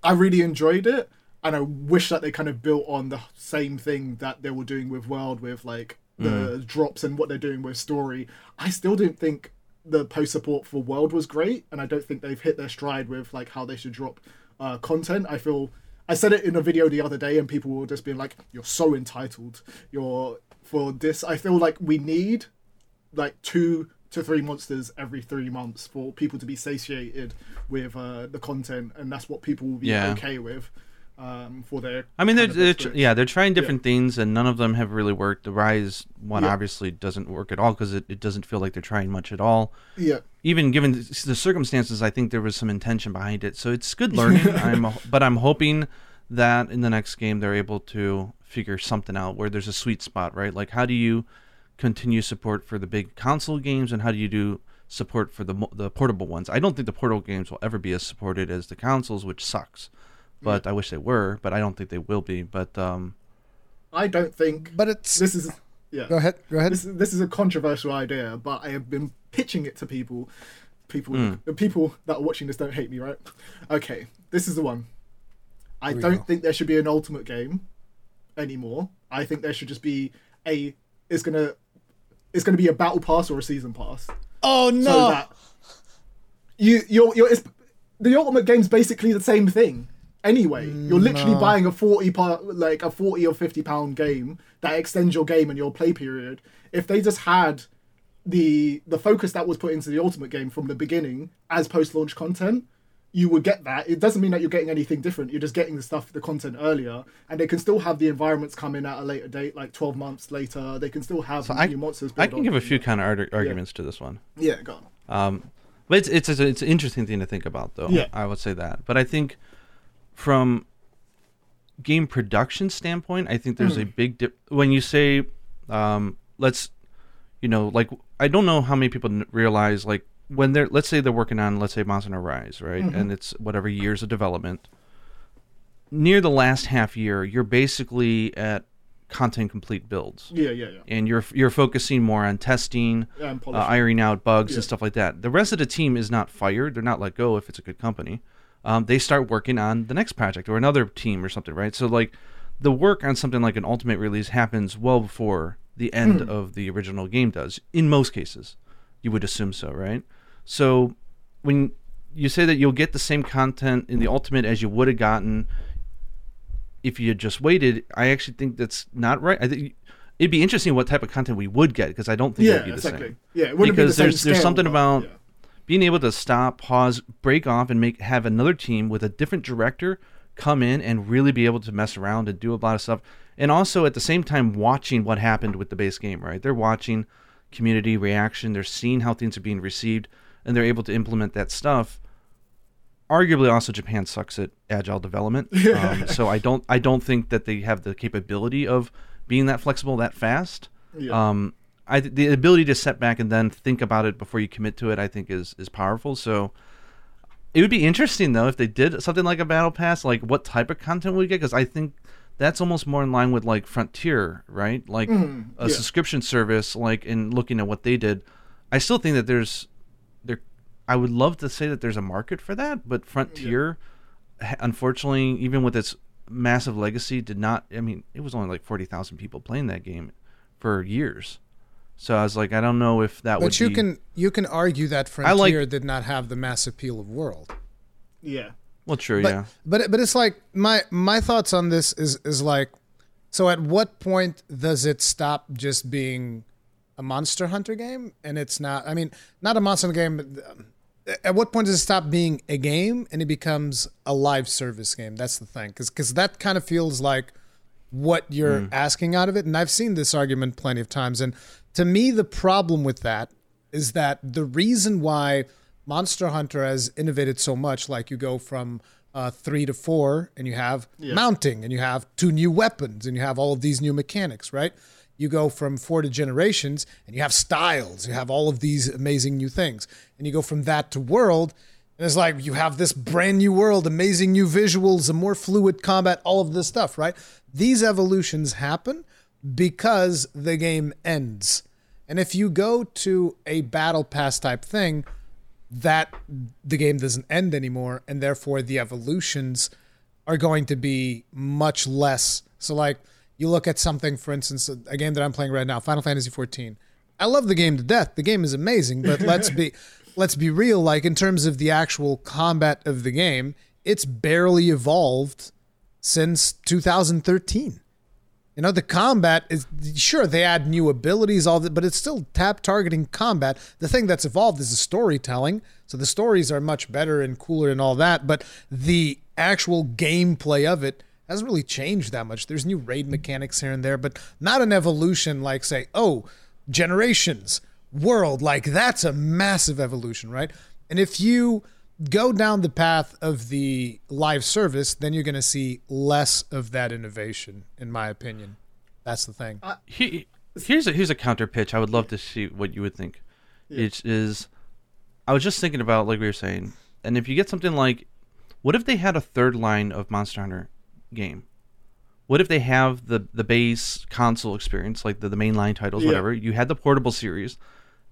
i really enjoyed it and i wish that they kind of built on the same thing that they were doing with world with like the drops and what they're doing with story i still didn't think the post support for world was great and i don't think they've hit their stride with like how they should drop uh content i feel I said it in a video the other day, and people were just being like, "You're so entitled. You're for this." I feel like we need like two to three monsters every three months for people to be satiated with uh, the content, and that's what people will be Yeah. okay with um, for their. I mean, they're, they're tr- yeah, they're trying different things, and none of them have really worked. The Rise one Yeah. obviously doesn't work at all because it, it doesn't feel like they're trying much at all. yeah, Even given the the circumstances, I think there was some intention behind it, so it's good learning. I'm, but I'm hoping that in the next game they're able to figure something out where there's a sweet spot, right? Like, how do you continue support for the big console games, and how do you do support for the the portable ones? I don't think the portable games will ever be as supported as the consoles, which sucks. But I wish they were, but I don't think they will be. But um, I don't think But it's this is yeah. go ahead, go ahead. This is, this is a controversial idea, but I have been pitching it to people. People, the people that are watching this don't hate me, right? Okay, this is the one. I we don't go. think there should be an ultimate game anymore. I think there should just be a. It's gonna. It's gonna be a battle pass or a season pass. oh no! So that you you're you're it's, the ultimate game's basically the same thing. Anyway, you're literally No. buying a forty part like a forty or fifty pound game that extends your game and your play period. If they just had the the focus that was put into the ultimate game from the beginning as post launch content, you would get that. It doesn't mean that you're getting anything different. You're just getting the stuff, the content earlier, and they can still have the environments come in at a later date, like twelve months later. They can still have I, new monsters. I can give a few kind of ar- arguments to this one. Yeah, go on. Um, but it's it's a, it's an interesting thing to think about, though. Yeah. I would say that. But I think from game production standpoint, I think there's a big dip when you say, um, let's, you know, like I don't know how many people realize like when they're let's say they're working on let's say Monster Rise, right, and it's whatever years of development. Near the last half year, you're basically at content complete builds Yeah, yeah, yeah. and you're you're focusing more on testing, And uh, ironing out bugs Yeah. and stuff like that. The rest of the team is not fired; they're not let go if it's a good company. Um, they start working on the next project or another team or something, right? So like the work on something like an ultimate release happens well before the end Hmm. of the original game does. In most cases, you would assume so, right? So when you say that you'll get the same content in the ultimate as you would have gotten if you had just waited, I actually think that's not right. I think it'd be interesting what type of content we would get because I don't think yeah, it'd be the exactly. same. Yeah, it wouldn't Because be the there's- same there's something about- yeah. Being able to stop, pause, break off, and make have another team with a different director come in and really be able to mess around and do a lot of stuff, and also at the same time watching what happened with the base game. Right, they're watching community reaction, they're seeing how things are being received, and they're able to implement that stuff arguably also Japan sucks at agile development. Um, so I don't I don't think that they have the capability of being that flexible that fast. Yeah. Um, I th- the ability to set back and then think about it before you commit to it, I think is is powerful. So it would be interesting though if they did something like a battle pass, like what type of content we get, because I think that's almost more in line with like Frontier, right? Like a Mm, yeah. subscription service, like in looking at what they did. I still think that there's there. I would love to say that there's a market for that, but Frontier, ha- unfortunately, even with its massive legacy, did not. I mean, it was only like forty thousand people playing that game for years. So I was like, I don't know if that would. But you be- can you can argue that I like- Frontier did not have the mass appeal of World. yeah. Well, true, But yeah. but but it's like my my thoughts on this is is like so at what point does it stop just being a Monster Hunter game and it's not I mean not a Monster Hunter game but um, at what point does it stop being a game and it becomes a live service game that's the thing cuz cuz that kind of feels like what you're asking out of it and I've seen this argument plenty of times and to me the problem with that is that the reason why Monster Hunter has innovated so much, like you go from uh, three to four, and you have mounting, and you have two new weapons, and you have all of these new mechanics, right? You go from four to generations, and you have styles, you have all of these amazing new things, and you go from that to world, and it's like you have this brand new world, amazing new visuals, a more fluid combat, all of this stuff, right? These evolutions happen because the game ends. And if you go to a battle pass type thing, that the game doesn't end anymore, and therefore the evolutions are going to be much less. So, like, you look at something, for instance, a game that I'm playing right now, Final Fantasy 14. I love the game to death. The game is amazing, but let's be let's be real. Like in terms of the actual combat of the game, it's barely evolved since 2013. You know, the combat is sure they add new abilities, all that, but it's still tab targeting combat. The thing that's evolved is the storytelling. So the stories are much better and cooler and all that, but the actual gameplay of it hasn't really changed that much. There's new raid mechanics here and there, but not an evolution like say, oh, generations, world, like that's a massive evolution, right? And if you go down the path of the live service, then you're going to see less of that innovation, in my opinion. That's the thing. Uh, he, Here's a here's a counter pitch. I would love to see what you would think. It is. I was just thinking about like we were saying, and if you get something like, what if they had a third line of Monster Hunter game? What if they have the the base console experience, like the, the mainline titles, Yeah. whatever? You had the portable series,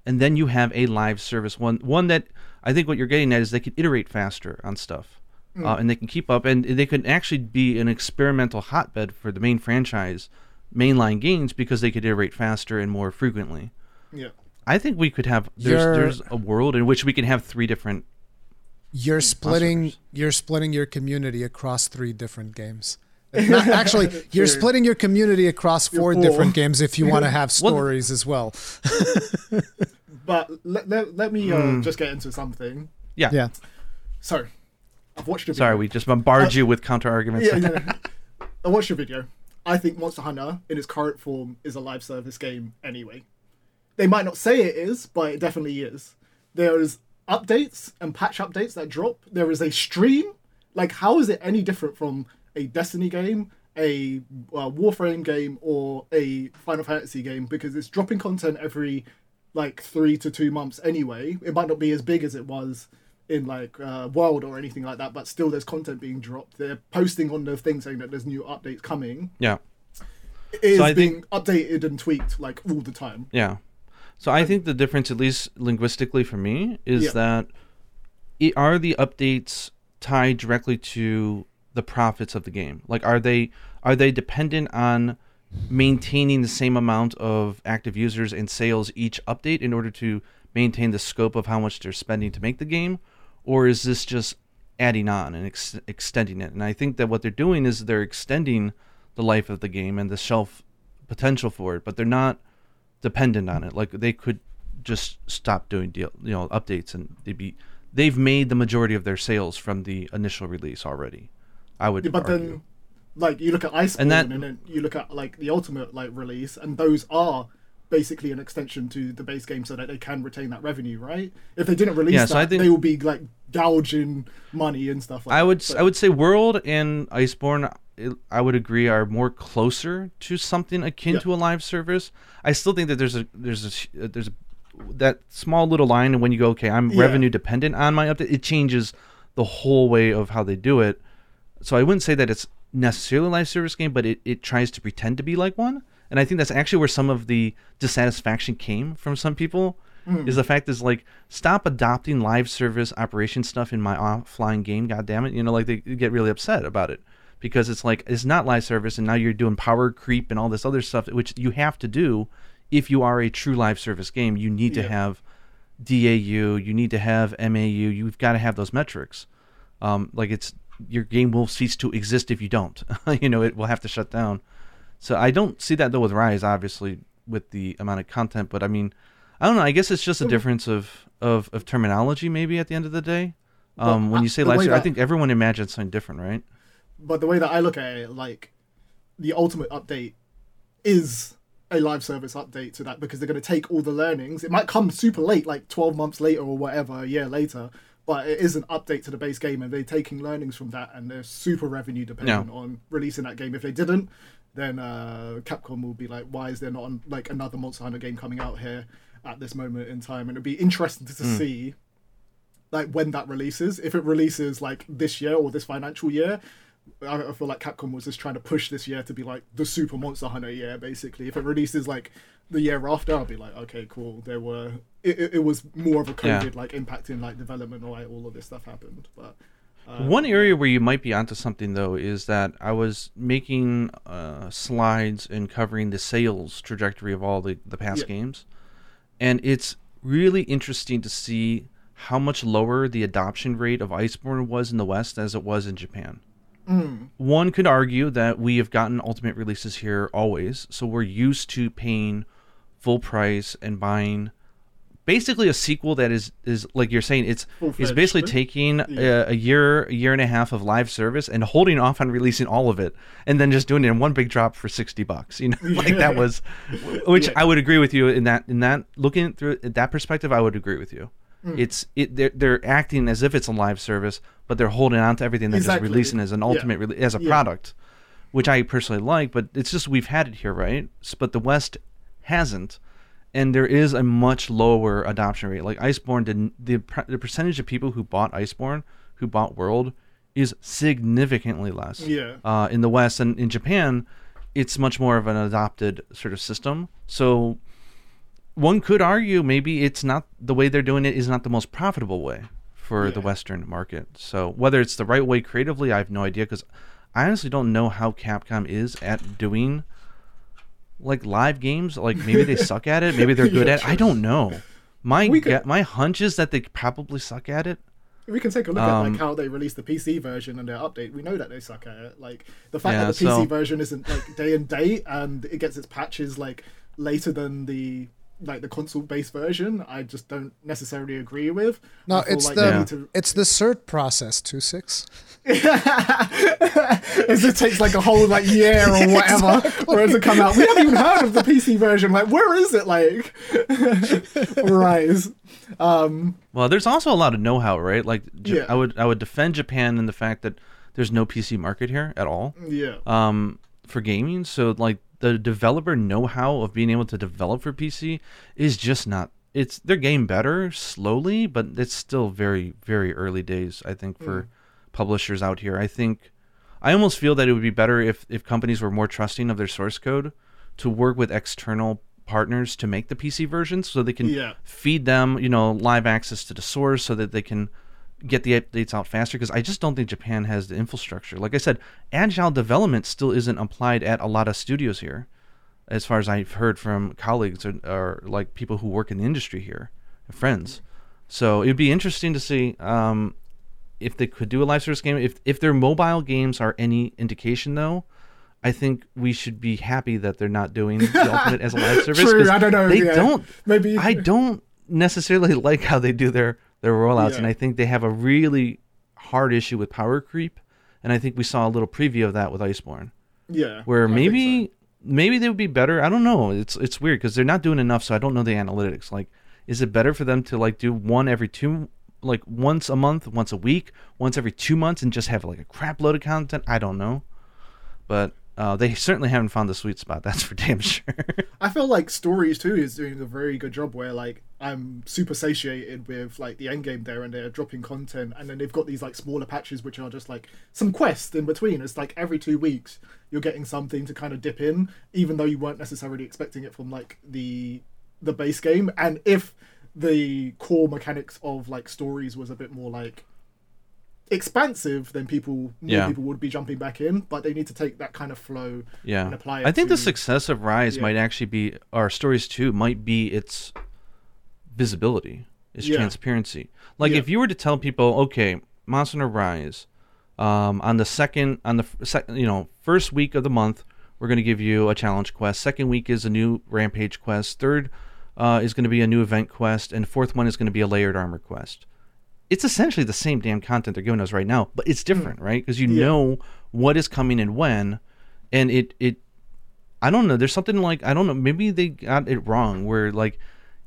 and then you have a live service one. One that I think what you're getting at is they can iterate faster on stuff, uh, and they can keep up, and they could actually be an experimental hotbed for the main franchise, mainline games because they could iterate faster and more frequently. Yeah. I think we could have there's You're- there's a world in which we can have three different. You're splitting Monsters. you're splitting your community across three different games. Not, actually, you're True. splitting your community across four four. different games if you want to have Well- stories as well. But let, let, let me uh, just get into something. Yeah. Yeah. So, I've watched a video. Sorry, we just bombard you with counter arguments. yeah, yeah. I watched your video. I think Monster Hunter, in its current form, is a live service game anyway. They might not say it is, but it definitely is. There's updates and patch updates that drop. There is a stream. Like, how is it any different from a Destiny game, a uh, Warframe game, or a Final Fantasy game? Because it's dropping content every like three to two months anyway. It might not be as big as it was in like uh, World or anything like that, but still there's content being dropped. They're posting on the thing saying that there's new updates coming. yeah. It is So I being updated and tweaked like all the time. Yeah. So I think the difference, at least linguistically for me, is Yeah. that it, are the updates tied directly to the profits of the game? Like, are they are they dependent on maintaining the same amount of active users and sales each update in order to maintain the scope of how much they're spending to make the game, or is this just adding on and ex- extending it? And I think that what they're doing is they're extending the life of the game and the shelf potential for it, but they're not dependent on it. Like they could just stop doing deal, you know, updates, and they'd be they've made the majority of their sales from the initial release already. I would, Yeah, but argue. then like you look at Iceborne And and, then you look at like the ultimate like release and those are basically an extension to the base game so that they can retain that revenue, right? If they didn't release Yeah, that, so I think- they will be like gouging money and stuff like I that. would But- I would say World and Iceborne I would agree are more closer to something akin Yeah. to a live service. I still think that there's a there's a uh, there's a, that small little line and when you go okay I'm Yeah. revenue dependent on my update it changes the whole way of how they do it. So I wouldn't say that it's necessarily a live service game, but it, it tries to pretend to be like one. And I think that's actually where some of the dissatisfaction came from some people. Is the fact is like stop adopting live service operation stuff in my offline game. God damn it! You know, like they get really upset about it because it's like it's not live service, and now you're doing power creep and all this other stuff, which you have to do if you are a true live service game. You need to Yeah. have DAU, you need to have MAU, you've got to have those metrics. Um, like it's your game will cease to exist if you don't. you know, it will have to shut down. So I don't see that though with Rise, obviously, with the amount of content. But I mean, I don't know. I guess it's just a difference of of, of terminology, maybe at the end of the day. Um, when you say live, service, I think everyone imagines something different, right? but the way that I look at it, like the ultimate update is a live service update to that because they're going to take all the learnings. It might come super late, like 12 months later or whatever, a year later, but it is an update to the base game and they're taking learnings from that and they're super revenue dependent Yeah. on releasing that game. If they didn't, then uh, Capcom will be like, why is there not an, like another Monster Hunter game coming out here at this moment in time? And it'd be interesting to see like when that releases. If it releases like this year or this financial year, I, I feel like Capcom was just trying to push this year to be like the Super Monster Hunter year, basically. If it releases like the year after, I'll be like, okay, cool. There were it, it, was more of a Yeah. COVID like impacting like development or like, all of this stuff happened. But uh, One area where you might be onto something though is that I was making uh, slides and covering the sales trajectory of all the the past Yeah. games, and it's really interesting to see how much lower the adoption rate of Iceborne was in the West as it was in Japan. One could argue that we have gotten ultimate releases here always, so we're used to paying full price and buying basically a sequel that is is like you're saying it's Full-fledged, basically taking Yeah. a, a year a year and a half of live service and holding off on releasing all of it and then just doing it in one big drop for 60 bucks you know like that was which Yeah. I would agree with you in that in that looking through that perspective I would agree with you Mm. it's it they're, they're acting as if it's a live service but they're holding on to everything they're Exactly. just releasing as an ultimate rele- as a product which I personally like but it's just we've had it here right but the west hasn't, and there is a much lower adoption rate. Like Iceborne did the the percentage of people who bought Iceborne, who bought World, is significantly less. Yeah. Uh, in the West and in Japan, it's much more of an adopted sort of system. So one could argue maybe it's not the way they're doing it is not the most profitable way for the Western market. So whether it's the right way creatively, I have no idea because I honestly don't know how Capcom is at doing like live games. Like maybe they suck at it, maybe they're good Yeah, at. it. I don't know. My could- my hunch is that they probably suck at it. We can take a look at Um, like how they released the PC version and their update. We know that they suck at it. Like the fact Yeah, that the PC so- version isn't like day and date and it gets its patches like later than the like the console based version, I just don't necessarily agree with. No, it's like the they to- it's the cert process two six. it just takes like a whole like year or whatever for it to come out. We haven't even heard of the PC version. Like, where is it? Like, rise. Um, Well, there's also a lot of know-how, right? Like J- Yeah. I would I would defend Japan in the fact that there's no PC market here at all. yeah, um, for gaming. So like the developer know-how of being able to develop for PC is just not. It's they're getting better slowly, but it's still very very early days. I think for mm. publishers out here. I think I almost feel that it would be better if if companies were more trusting of their source code to work with external partners to make the PC versions so they can Yeah. feed them, you know, live access to the source so that they can get the updates out faster because I just don't think Japan has the infrastructure. Like I said, agile development still isn't applied at a lot of studios here, as far as I've heard from colleagues or, or like people who work in the industry here, friends. So it'd be interesting to see um, if they could do a live service game. If if their mobile games are any indication, though, I think we should be happy that they're not doing the ultimate as a live service. True, I don't know, They yeah. don't. Maybe- I don't necessarily like how they do their their rollouts, and I think they have a really hard issue with power creep. And I think we saw a little preview of that with Iceborne, yeah. where I maybe maybe they would be better. I don't know. It's it's weird because they're not doing enough, so I don't know the analytics. Like, is it better for them to like do one every two, like once a month, once a week, once every two months, and just have like a crap load of content? I don't know, but uh, they certainly haven't found the sweet spot. That's for damn sure. I feel like Stories too is doing a very good job where like I'm super satiated with like the end game there and they're dropping content and then they've got these like smaller patches which are just like some quests in between. It's like every two weeks you're getting something to kind of dip in, even though you weren't necessarily expecting it from like the the base game. And if the core mechanics of like stories was a bit more like expansive, then people more Yeah. people would be jumping back in. But they need to take that kind of flow Yeah, and apply it I think the success of Rise Yeah. might actually be, our Stories too might be its visibility, its Yeah. transparency. Like Yeah. if you were to tell people, okay, Monster Hunter Rise, um, on the second, on the f- sec, you know, first week of the month, we're going to give you a challenge quest. Second week is a new Rampage quest. Third uh, is going to be a new event quest, and fourth one is going to be a layered armor quest. It's essentially the same damn content they're giving us right now, but it's different, right? Because you Hmm. Yeah. know what is coming and when, and it it I don't know. There's something like I don't know. Maybe they got it wrong. Where like,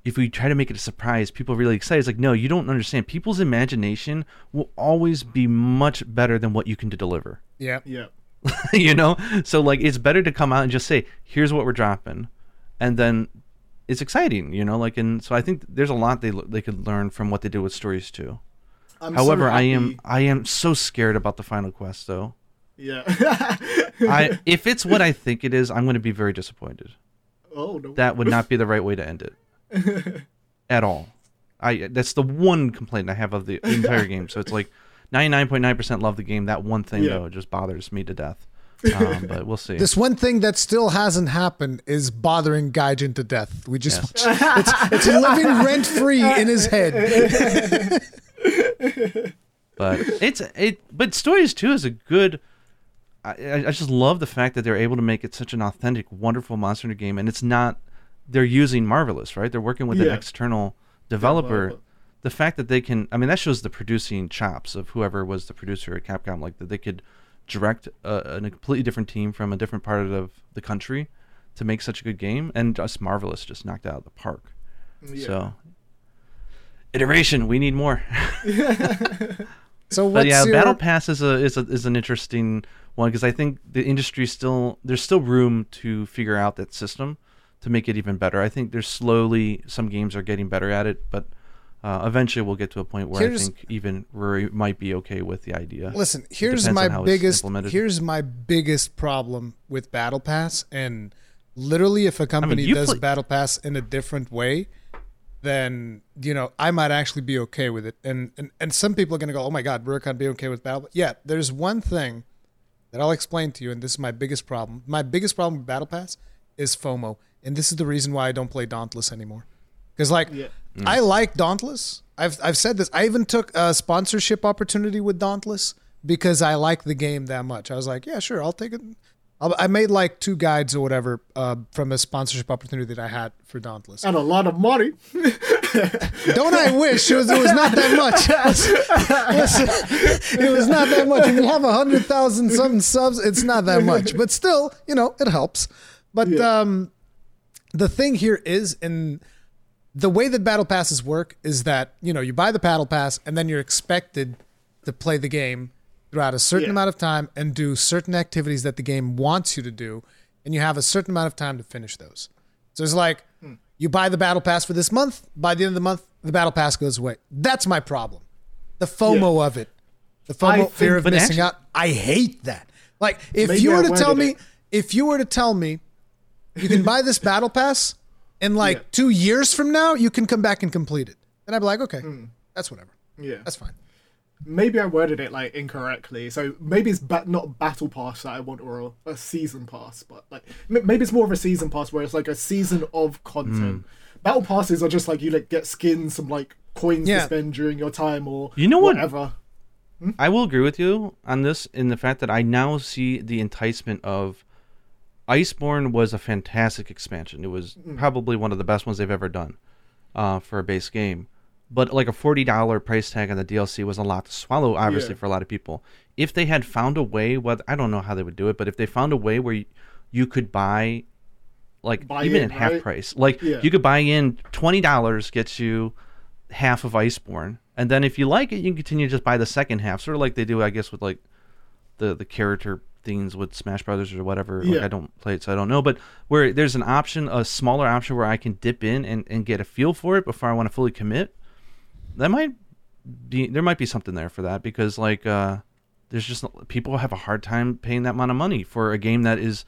if we try to make it a surprise, people are really excited. It's like, no, you don't understand. People's imagination will always be much better than what you can deliver. Yeah. yeah. you know. So like, it's better to come out and just say, "Here's what we're dropping," and then it's exciting. You know, like, and so I think there's a lot they they could learn from what they did with stories too. I'm so However, I am I am so scared about the final quest though. Yeah. I if it's what I think it is, I'm going to be very disappointed. oh no. that would not be the right way to end it at all. I that's the one complaint I have of the entire game. So it's like 99.9% love the game. That one thing Yeah. though just bothers me to death. Um, but we'll see. This one thing that still hasn't happened is bothering Gaijin to death. We just it's, it's living rent free in his head. but it's it. But Stories Two is a good. I, I I just love the fact that they're able to make it such an authentic, wonderful Monster Hunter game, and it's not. They're using Marvelous, right? They're working with an external developer. but- the fact that they can, I mean, that shows the producing chops of whoever was the producer at Capcom. Like that they could direct a, a completely different team from a different part of the country to make such a good game, and just Marvelous just knocked it out of the park. Yeah. So iteration, we need more. So But yeah, your, Battle Pass is a is a, is an interesting one because I think the industry still there's still room to figure out that system to make it even better. I think there's slowly some games are getting better at it, but uh, eventually we'll get to a point where Here's- I think even Rory might be okay with the idea. Listen, here's my on how it's biggest here's my biggest problem with Battle Pass and literally if a company you does play- Battle Pass in a different way, then you know, I might actually be okay with it. And and, and some people are gonna go, Oh my god, we're gonna be okay with Battle Yeah, there's one thing that I'll explain to you, and this is my biggest problem. My biggest problem with Battle Pass is FOMO. And this is the reason why I don't play Dauntless anymore. Because like Yeah. I like Dauntless. I've I've said this. I even took a sponsorship opportunity with Dauntless because I like the game that much. I was like, yeah, sure, I'll take it. I'll, I made like two guides or whatever uh, from a sponsorship opportunity that I had for Dauntless. And a lot of money. Don't I wish it was, it was not that much? It was not that much. If you have a hundred thousand some subs, it's not that much. But still, you know, it helps. But Yeah. um, the thing here is, in the way that battle passes work, is that you know you buy the battle pass and then you're expected to play the game throughout a certain Yeah. amount of time and do certain activities that the game wants you to do, and you have a certain amount of time to finish those. So it's like hmm. you buy the battle pass for this month. By the end of the month, the battle pass goes away. That's my problem. The FOMO of it, the FOMO think- fear of missing actually- out. I hate that. Like if Maybe you I were to tell me, it. if you were to tell me, you can buy this battle pass, and like Yeah. two years from now, you can come back and complete it. And I'd be like, okay, mm. that's whatever. Yeah. That's fine. maybe I worded it like incorrectly. So maybe it's ba- not battle pass that I want or a, a season pass, but like m- maybe it's more of a season pass where it's like a season of content. Mm. Battle passes are just like you like get skins, some like coins Yeah. to spend during your time or You know what? whatever. Hmm? I will agree with you on this in the fact that I now see the enticement of Iceborne was a fantastic expansion. It was probably one of the best ones they've ever done uh, for a base game. But like a forty dollar price tag on the DLC was a lot to swallow, obviously Yeah. for a lot of people. If they had found a way, what I don't know how they would do it, but if they found a way where you, you could buy, like Buy even in, at half right? price, like Yeah. you could buy in twenty dollars gets you half of Iceborne, and then if you like it, you can continue to just buy the second half, sort of like they do, I guess, with like the the character things with Smash Brothers or whatever. Like Yeah. I don't play it, so I don't know. But where there's an option, a smaller option where I can dip in and, and get a feel for it before I want to fully commit, that might be there might be something there for that because like uh, there's just people have a hard time paying that amount of money for a game that is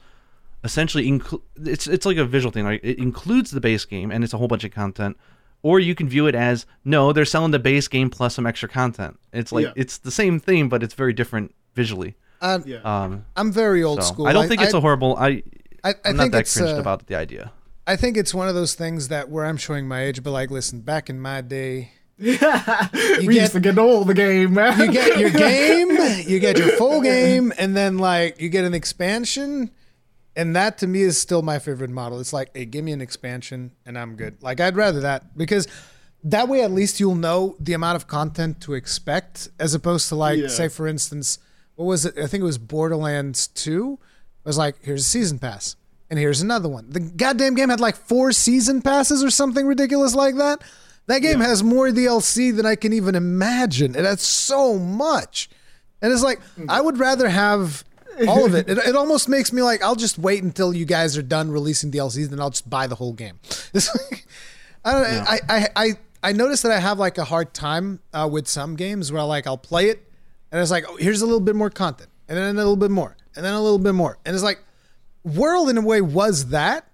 essentially inclu- it's it's like a visual thing. Like it includes the base game and it's a whole bunch of content. Or you can view it as no, they're selling the base game plus some extra content. It's like Yeah. it's the same thing, but it's very different visually. Uh, Yeah. Um, I'm very old so school. I don't think it's a a horrible. I I, I I'm think not that it's, cringed uh, about the idea. I think it's one of those things that where I'm showing my age, but like, listen, back in my day, we get- used to get all the game, man. you get your game, you get your full game, and then like you get an expansion. And that to me is still my favorite model. It's like, hey, give me an expansion and I'm good. Like I'd rather that because that way at least you'll know the amount of content to expect as opposed to like, Yeah. say for instance, what was it? I think it was Borderlands 2. I was like, here's a season pass. And here's another one. The goddamn game had like four season passes or something ridiculous like that. That game has more DLC than I can even imagine. It has so much. And it's like, I would rather have all of it. it. It almost makes me like, I'll just wait until you guys are done releasing DLCs, then I'll just buy the whole game. Like, I don't know. I, I, I, I noticed that I have like a hard time uh, with some games where like I'll play it and it's like, oh, here's a little bit more content and then a little bit more and then a little bit more. And it's like, World in a way was that,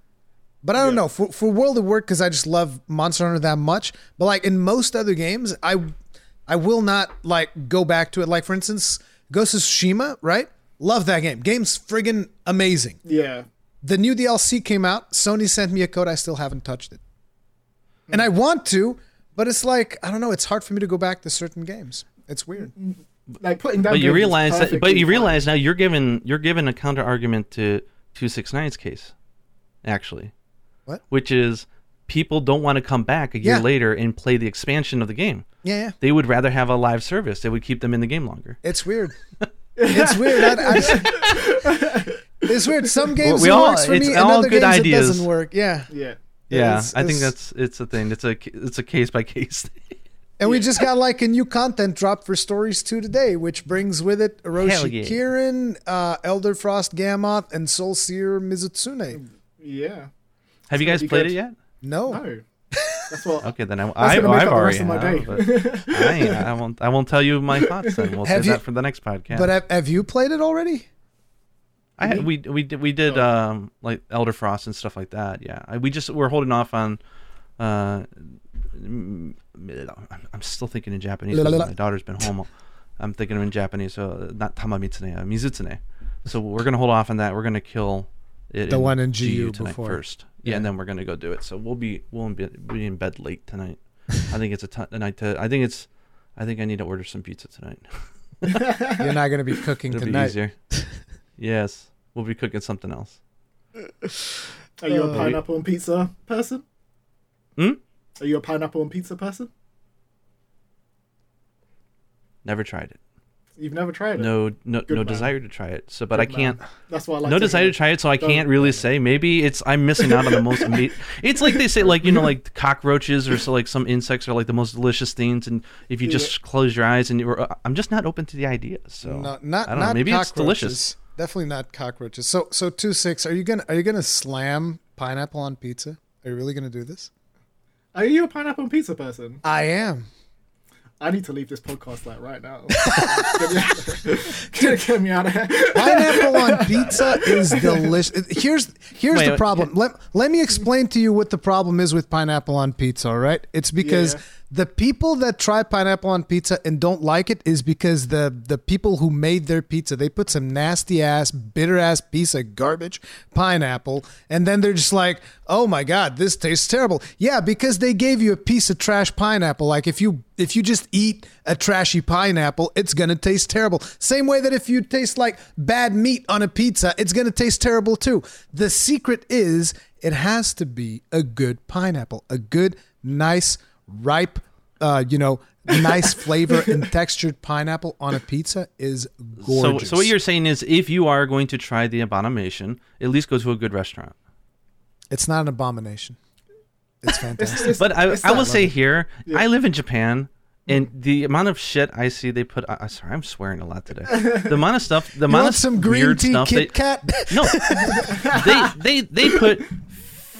but I don't know. For for World of Work, because I just love Monster Hunter that much. But like in most other games, I I will not like go back to it. Like for instance, Ghost of Tsushima, right? Love that game. Game's friggin' amazing. yeah. The new DLC came out. Sony sent me a code. I still haven't touched it, and hmm. I want to, but it's like I don't know. It's hard for me to go back to certain games. It's weird. Mm-hmm. Like putting down But you realize that. But perfectly you fine. realize now you're given you're given a counter argument to two six nine's case, actually. What? Which is people don't want to come back a year Yeah. later and play the expansion of the game. Yeah, yeah. They would rather have a live service. that would keep them in the game longer. It's weird. It's weird. I, I, it's weird. Some games we all- works for it's me, and all other good games ideas. it doesn't work. Yeah. Yeah. Yeah, It's- I think that's it's a thing. It's a it's a case by case. And we just got like a new content drop for Stories 2 today, which brings with it Hell Orochi yeah. Kirin, uh, Elder Frost Gammoth, and Soulseer Mizutsune. Yeah. Have you guys be played good. it yet? No. No. That's what. Okay, then I, I, I've already of my have, day. I, I won't. I won't tell you my thoughts. Then we'll Have save you- that for the next podcast. But have, have you played it already? I had, we we did we did um like Elder Frost and stuff like that. Yeah, I, we just we're holding off on. Uh, I'm- I'm still thinking in Japanese. La, la, because la. My daughter's been home. I'm thinking in Japanese, so not Tamamitsune, uh, Mizutsune. So we're gonna hold off on that. We're gonna kill it The one in GU tonight before. first. Yeah, Yeah. and then we're gonna go do it. So we'll be we'll be, be in bed late tonight. I think it's a, t- a night to. I think it's. I think I need to order some pizza tonight. You're not going to be cooking It'll be easier. yes, we'll be cooking something else. Are you a Uh, pineapple on pizza person? Hmm? Are you a pineapple on pizza person? Never tried it. You've never tried it. No, no, Good no man. desire to try it. So, but Good I can't. man. That's why I like. no to desire hear. to try it, so I Don't- can't really say. Maybe it's I'm missing out on the most. Ama- it's like they say, like you know, like cockroaches or so, like some insects are like the most delicious things, and if you just close your eyes and you're, uh, I'm just not open to the idea. So No, not I don't not know. Maybe it's cockroaches. delicious. Definitely not cockroaches. So so two six. Are you gonna are you gonna slam pineapple on pizza? Are you really gonna do this? Are you a pineapple on pizza person? I am. I need to leave this podcast like right now. get, me out, get, get me out of here. Pineapple on pizza is delicious. Here's here's Wait, the wait. problem. Let let me explain to you what the problem is with pineapple on pizza. All right, it's because Yeah. The people that try pineapple on pizza and don't like it is because the the people who made their pizza they put some nasty ass bitter ass piece of garbage pineapple and then they're just like oh my god this tastes terrible. Yeah because they gave you a piece of trash pineapple. Like if you if you just eat a trashy pineapple it's gonna taste terrible. Same way that if you taste like bad meat on a pizza it's gonna taste terrible too. The secret is it has to be a good pineapple a good nice ripe uh, you know nice flavor and textured pineapple on a pizza is So, gorgeous so what you're saying is, if you are going to try the abomination, at least go to a good restaurant. it's not an abomination it's fantastic It's- But I, I will not- say here, Yeah. I live in Japan, and the amount of shit I see they put. I, sorry, I'm swearing a lot today. The amount of stuff, the you amount want of some green weird tea stuff. Kit they, Kat? no, they they they put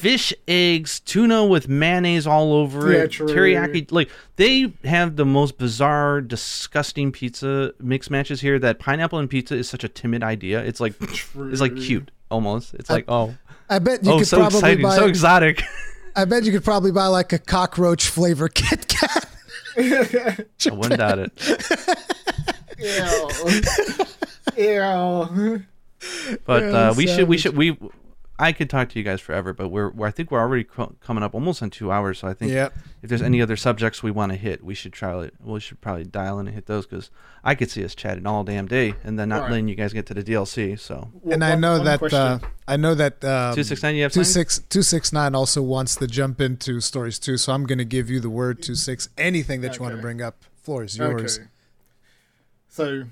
fish eggs, tuna with mayonnaise all over Yeah, it, true. teriyaki. Like they have the most bizarre, disgusting pizza mix matches here. That pineapple and pizza is such a timid idea. It's like it's like cute almost. It's like oh I bet you oh could so probably exciting, buy. so exotic. I bet you could probably buy like a cockroach flavor Kit Kat. I wouldn't doubt it. Ew. Ew. But uh, we should we should we. I could talk to you guys forever, but we're, we're I think we're already co- coming up almost on two hours. So I think Yep. if there's any other subjects we want to hit, we should try it. We should probably dial in and hit those because I could see us chatting all damn day and then not Alright. letting you guys get to the DLC. So and I know one that question. uh, I know that um, two six nine, you have two time? six two six nine also wants to jump into stories too. So I'm going to give you the word two six. Anything that you want to bring up, floor is yours. Okay. So,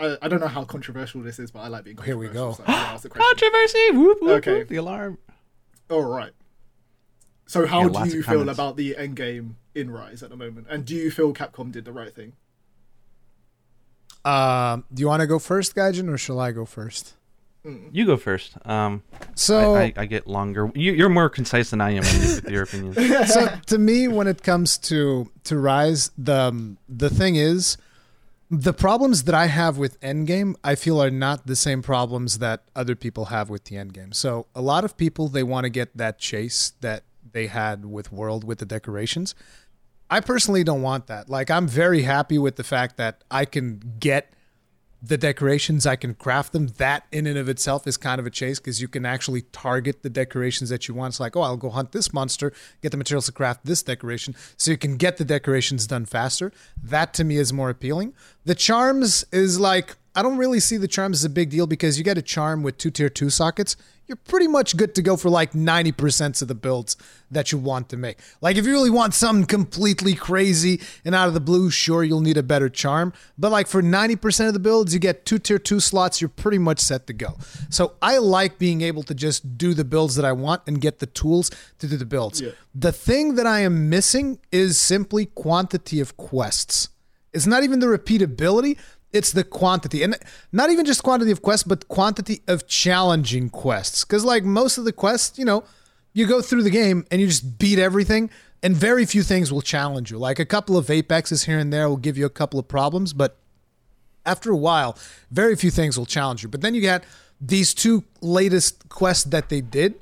I, I don't know how controversial this is, but I like being Here we go. So ask. Controversy! Whoop, whoop, Okay. whoop, the alarm. All right. So, how Yeah, do you feel comments. about the end game in Rise at the moment? And do you feel Capcom did the right thing? Um, do you want to go first, Gaijin, or shall I go first? You go first. Um, So I, I, I get longer. You, you're more concise than I am with your opinions. so to me when it comes to to rise the um, the thing is the problems that i have with endgame i feel are not the same problems that other people have with the endgame. So a lot of people they want to get that chase that they had with world with the decorations. I personally don't want that. Like i'm very happy with the fact that i can get the decorations i can craft them. That in and of itself is kind of a chase because you can actually target the decorations that you want. It's like oh i'll go hunt this monster get the materials to craft this decoration so you can get the decorations done faster. That to me is more appealing. The charms is like i don't really see the charms as a big deal because you get a charm with two tier 2 sockets you're pretty much good to go for like 90% of the builds that you want to make. Like if you really want something completely crazy and out of the blue, sure you'll need a better charm, but like for 90% of the builds you get two tier 2 slots, you're pretty much set to go. So I like being able to just do the builds that I want and get the tools to do the builds. Yeah. The thing that I am missing is simply quantity of quests. It's not even the repeatability, it's the quantity. And not even just quantity of quests, but quantity of challenging quests. Because, like, most of the quests, you know, you go through the game and you just beat everything, and very few things will challenge you. Like a couple of apexes here and there will give you a couple of problems, but after a while, very few things will challenge you. But then you get these two latest quests that they did,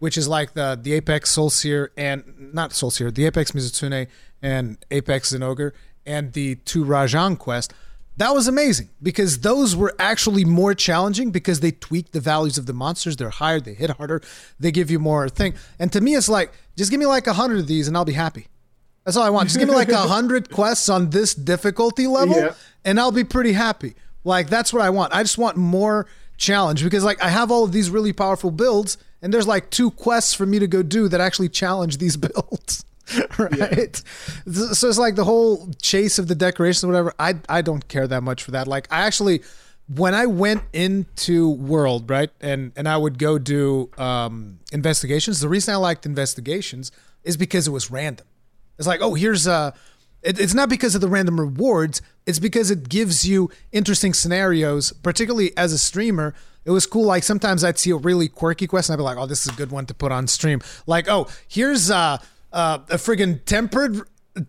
which is like the the Apex Soulseer and not Soulseer, the Apex Mizutsune and Apex Zinogre and the two Rajang quest. That was amazing because those were actually more challenging because they tweak the values of the monsters. They're higher, they hit harder, they give you more thing. And to me, it's like just give me like a hundred of these and I'll be happy. That's all I want. Just give me like a hundred quests on this difficulty level, Yeah. and I'll be pretty happy. Like that's what I want. I just want more challenge because like I have all of these really powerful builds, and there's like two quests for me to go do that actually challenge these builds. right? So it's like the whole chase of the decorations or whatever. I i don't care that much for that. Like i actually when i went into world right and and i would go do um investigations the reason i liked investigations is because it was random. It's like oh here's uh it, it's not because of the random rewards. It's because it gives you interesting scenarios particularly as a streamer. It was cool. Like sometimes i'd see a really quirky quest and i'd be like oh this is a good one to put on stream. Like oh here's uh uh, a friggin' tempered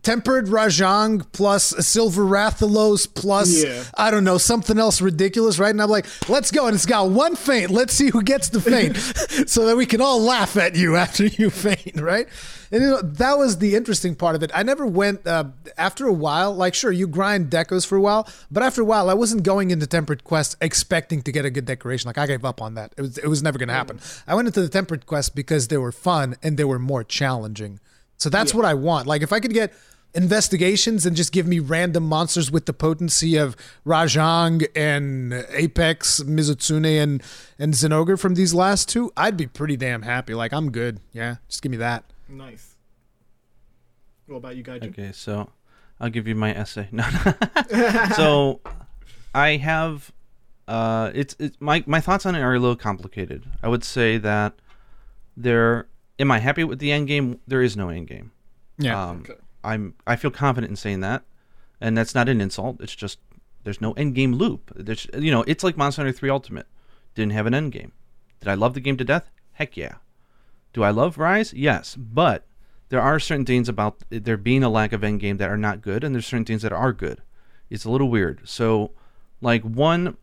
tempered Rajang plus a silver Rathalos plus Yeah. I don't know something else ridiculous, right? And I'm like, let's go, and it's got one faint Let's see who gets the faint so that we can all laugh at you after you faint right? And you know, that was the interesting part of it. I never went uh, after a while. Like, sure, you grind decos for a while, but after a while, I wasn't going into tempered quest expecting to get a good decoration. Like, I gave up on that. It was it was never going to happen. I went into the tempered quest because they were fun and they were more challenging. So that's what I want. Like if I could get investigations and just give me random monsters with the potency of Rajang and Apex, Mizutsune and and Zinogre from these last two, I'd be pretty damn happy. Like I'm good. Yeah, just give me that. Nice. What about you, Gaijin? Okay, so I'll give you my essay. No, so I have uh, it's it's my my thoughts on it are a little complicated. I would say that there. Am I happy with the end game? There is no end game. Yeah. Um, Okay. I'm I feel confident in saying that, and that's not an insult. It's just there's no end game loop. There's you know it's like Monster Hunter 3 Ultimate didn't have an end game. Did I love the game to death? Heck yeah. Do I love Rise? Yes, but there are certain things about there being a lack of end game that are not good, and there's certain things that are good. It's a little weird. So, like one,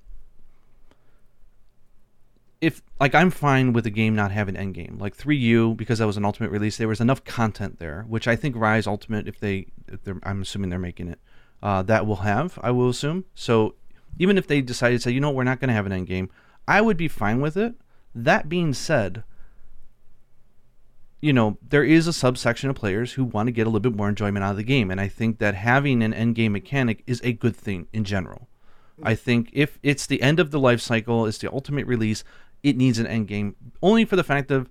if like I'm fine with the game not having end game. Like 3U because that was an ultimate release, there was enough content there, which I think Rise Ultimate, if they, if they're, I'm assuming they're making it, uh, that will have. I will assume. So even if they decided to say, you know, we're not going to have an end game, I would be fine with it. That being said, you know, there is a subsection of players who want to get a little bit more enjoyment out of the game, and I think that having an end game mechanic is a good thing in general. I think if it's the end of the life cycle, it's the ultimate release, it needs an end game only for the fact of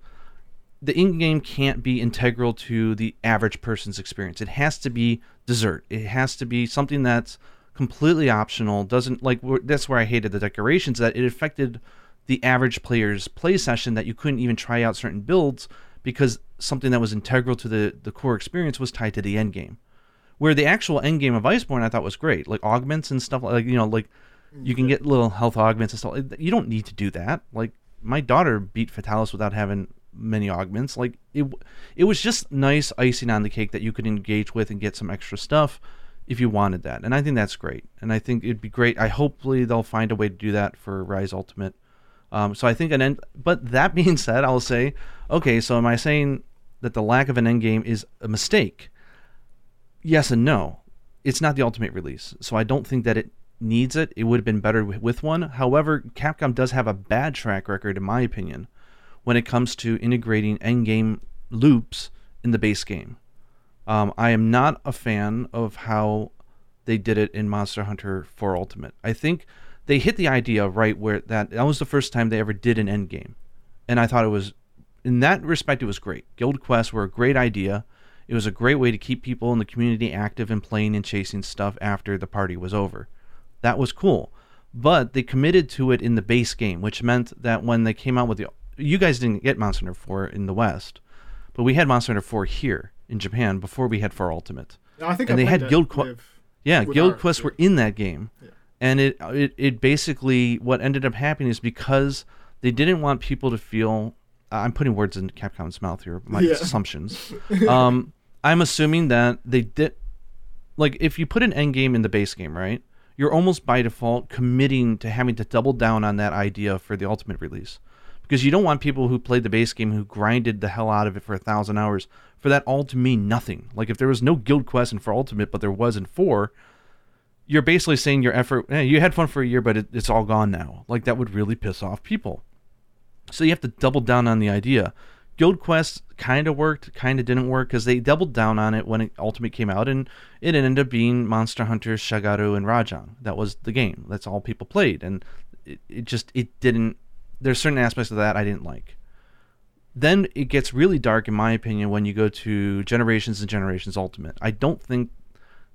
the in game can't be integral to the average person's experience. It has to be dessert. It has to be something that's completely optional. Doesn't like that's where I hated the decorations that it affected the average player's play session that you couldn't even try out certain builds because something that was integral to the the core experience was tied to the end game. Where the actual end game of Iceborne I thought was great, like augments and stuff like you know like you can get little health augments and stuff. You don't need to do that. Like my daughter beat Fatalis without having many augments. Like it, it was just nice icing on the cake that you could engage with and get some extra stuff if you wanted that. And I think that's great. And I think it'd be great. I hopefully they'll find a way to do that for Rise Ultimate. Um, so I think an end. But that being said, I'll say, okay. So am I saying that the lack of an end game is a mistake? Yes and no. It's not the ultimate release, so I don't think that it needs it. It would have been better with one. However, Capcom does have a bad track record, in my opinion, when it comes to integrating endgame loops in the base game. Um, I am not a fan of how they did it in Monster Hunter 4 Ultimate. I think they hit the idea right where that that was the first time they ever did an end game, and I thought it was in that respect it was great. Guild quests were a great idea. It was a great way to keep people in the community active and playing and chasing stuff after the party was over. That was cool. But they committed to it in the base game, which meant that when they came out with the you guys didn't get Monster Hunter 4 in the West, but we had Monster Hunter 4 here in Japan before we had 4 Ultimate. I think and I they had guild que- with- Yeah, guild Art, quests yeah. were in that game, and it, it it basically what ended up happening is because they didn't want people to feel I'm putting words in Capcom's mouth here, my Yeah. assumptions. um, I'm assuming that they did, like, if you put an end game in the base game, right? You're almost by default committing to having to double down on that idea for the ultimate release, because you don't want people who played the base game who grinded the hell out of it for a thousand hours for that all to mean nothing. Like, if there was no guild quest in for ultimate, but there was in four, you're basically saying your effort, eh, you had fun for a year, but it, it's all gone now. Like, that would really piss off people. So you have to double down on the idea. Guild Quest kind of worked, kind of didn't work because they doubled down on it when it Ultimate came out, and it ended up being Monster Hunter, Shagaru, and Rajang. That was the game. That's all people played, and it, it just it didn't. There's certain aspects of that I didn't like. Then it gets really dark, in my opinion, when you go to Generations and Generations Ultimate. I don't think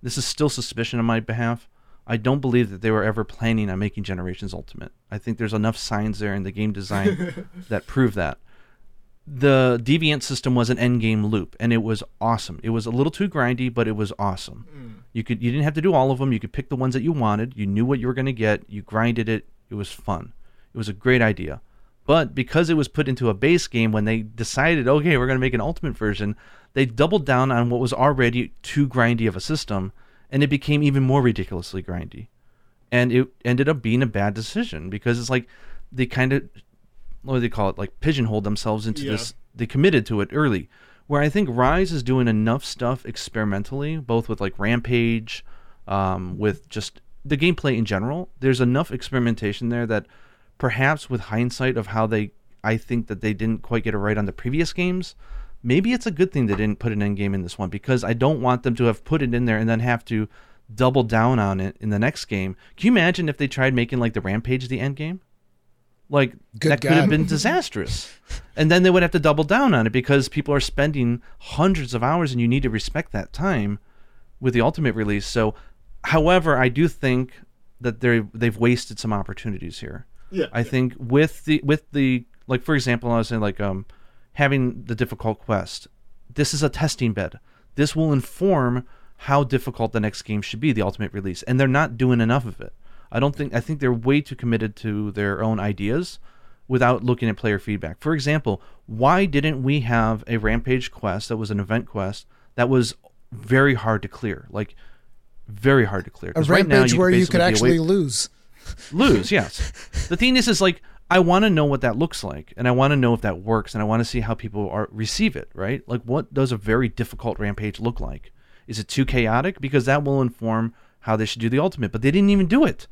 this is still suspicion on my behalf. I don't believe that they were ever planning on making Generations Ultimate. I think there's enough signs there in the game design that prove that. The Deviant system was an end game loop, and it was awesome. It was a little too grindy, but it was awesome. Mm. You could you didn't have to do all of them. You could pick the ones that you wanted. You knew what you were going to get. You grinded it. It was fun. It was a great idea. But because it was put into a base game when they decided, okay, we're going to make an ultimate version, they doubled down on what was already too grindy of a system, and it became even more ridiculously grindy. And it ended up being a bad decision because it's like they kind of, what do they call it, like pigeonholed themselves into Yeah. this. They committed to it early. Where I think Rise is doing enough stuff experimentally, both with like Rampage, um, with just the gameplay in general. There's enough experimentation there that perhaps with hindsight of how they I think that they didn't quite get it right on the previous games, maybe it's a good thing they didn't put an end game in this one because I don't want them to have put it in there and then have to double down on it in the next game. Can you imagine if they tried making like the Rampage the end game? Like Good that could have been disastrous. and then they would have to double down on it because people are spending hundreds of hours and you need to respect that time with the ultimate release. So however, I do think that they they've wasted some opportunities here. Yeah. I think with the with the like for example, I was saying like um having the difficult quest. This is a testing bed. This will inform how difficult the next game should be, the ultimate release, and they're not doing enough of it. I don't think I think they're way too committed to their own ideas without looking at player feedback. For example, why didn't we have a rampage quest that was an event quest that was very hard to clear? Like very hard to clear. A 'Cause right now rampage you where you could actually away- lose. lose yes the thing is is like i want to know what that looks like and i want to know if that works and i want to see how people are receive it right like what does a very difficult rampage look like is it too chaotic because that will inform how they should do the ultimate but they didn't even do it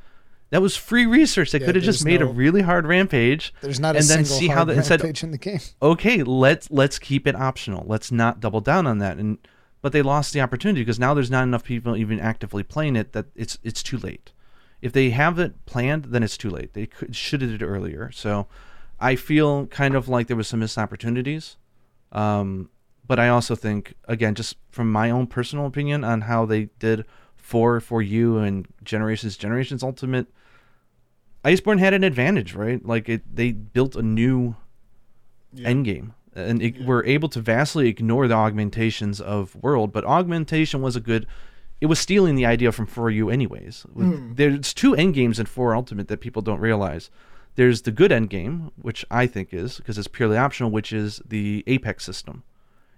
that was free research they Yeah, could have just made a really hard rampage There's not a and then single see how the, and said rampage in the game. okay, let's let's keep it optional. Let's not double down on that. And but they lost the opportunity because now there's not enough people even actively playing it that it's it's too late. If they have it planned, then it's too late. They could, should have did it earlier. So I feel kind of like there was some missed opportunities. Um, but I also think again, just from my own personal opinion on how they did for for you and Generations Generations Ultimate. Iceborne had an advantage, right? Like it, they built a new end game and it, we're able to vastly ignore the augmentations of world but augmentation was a good it was stealing the idea from 4U anyways. With- hmm. there's two end games in 4 ultimate that people don't realize. There's the good end game which i think is because it's purely optional which is the apex system.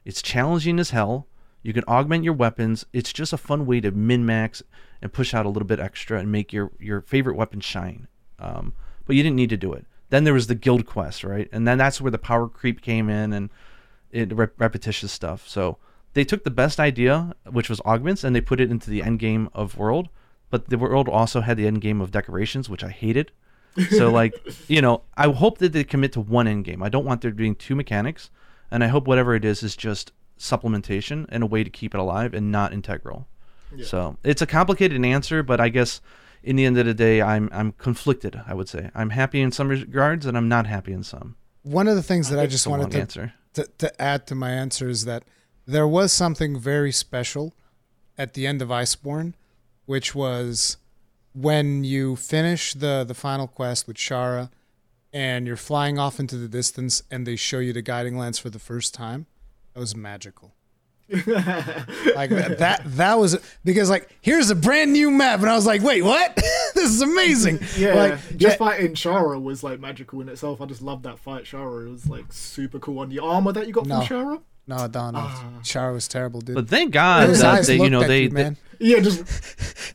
It's challenging as hell. You can augment your weapons. It's just a fun way to min max and push out a little bit extra and make your your favorite weapon shine um, but you didn't need to do it then there was the guild quest, right? And then that's where the power creep came in and it rep- repetitious stuff. So they took the best idea, which was augments, and they put it into the end game of world. But the world also had the end game of decorations, which I hated. So like, you know, I hope that they commit to one end game. I don't want there being two mechanics, and I hope whatever it is is just supplementation and a way to keep it alive and not integral. So it's a complicated answer, but I guess in the end of the day, I'm I'm conflicted. I would say I'm happy in some regards, and I'm not happy in some. One of the things that I just wanted to, answer. to to add to my answer is that there was something very special at the end of Iceborne, which was when you finish the the final quest with Shara, and you're flying off into the distance, and they show you the guiding lands for the first time. That was magical. like that, that that was because like here's a brand new map and I was like wait what this is amazing. Yeah, like just yeah, fighting Shara was like magical in itself. I just loved that fight. Shara it was like super cool. On the armor that you got No. from Shara, no, Don, Ah. Shara was terrible, dude. But thank God His that eyes they, you know they, you, they man. yeah, just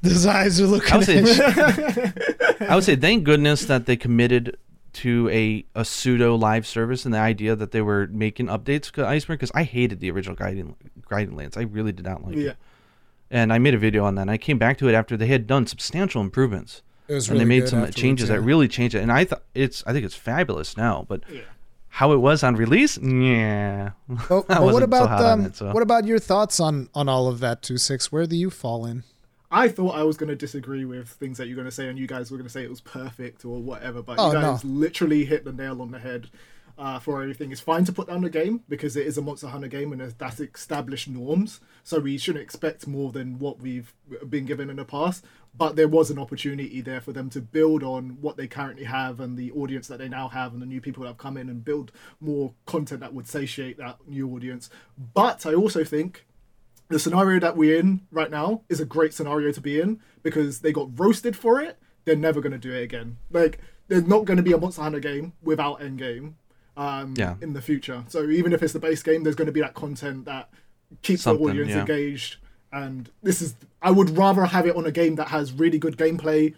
His eyes are looking. I would say I would say thank goodness that they committed to a, a pseudo live service and the idea that they were making updates to Iceborne because I hated the original Guiding Guiding Lands. I really did not like yeah. it. And I made a video on that. And I came back to it after they had done substantial improvements. It was and they made some changes yeah. that really changed it. And I thought it's I think it's fabulous now. But Yeah. how it was on release, yeah. But what so about on um, it, so. what about your thoughts on on all of that? Two six. Where do you fall in? I thought I was going to disagree with things that you're going to say, and you guys were going to say it was perfect or whatever. But Oh, you guys no. literally hit the nail on the head uh, for everything. It's fine to put down the game because it is a Monster Hunter game and that's established norms. So we shouldn't expect more than what we've been given in the past. But there was an opportunity there for them to build on what they currently have and the audience that they now have and the new people that have come in and build more content that would satiate that new audience. But I also think the scenario that we're in right now is a great scenario to be in because they got roasted for it. They're never going to do it again. Like, there's not going to be a Monster Hunter game without Endgame um, Yeah. in the future. So even if it's the base game, there's going to be that content that keeps Something, the audience yeah. engaged. And this is, I would rather have it on a game that has really good gameplay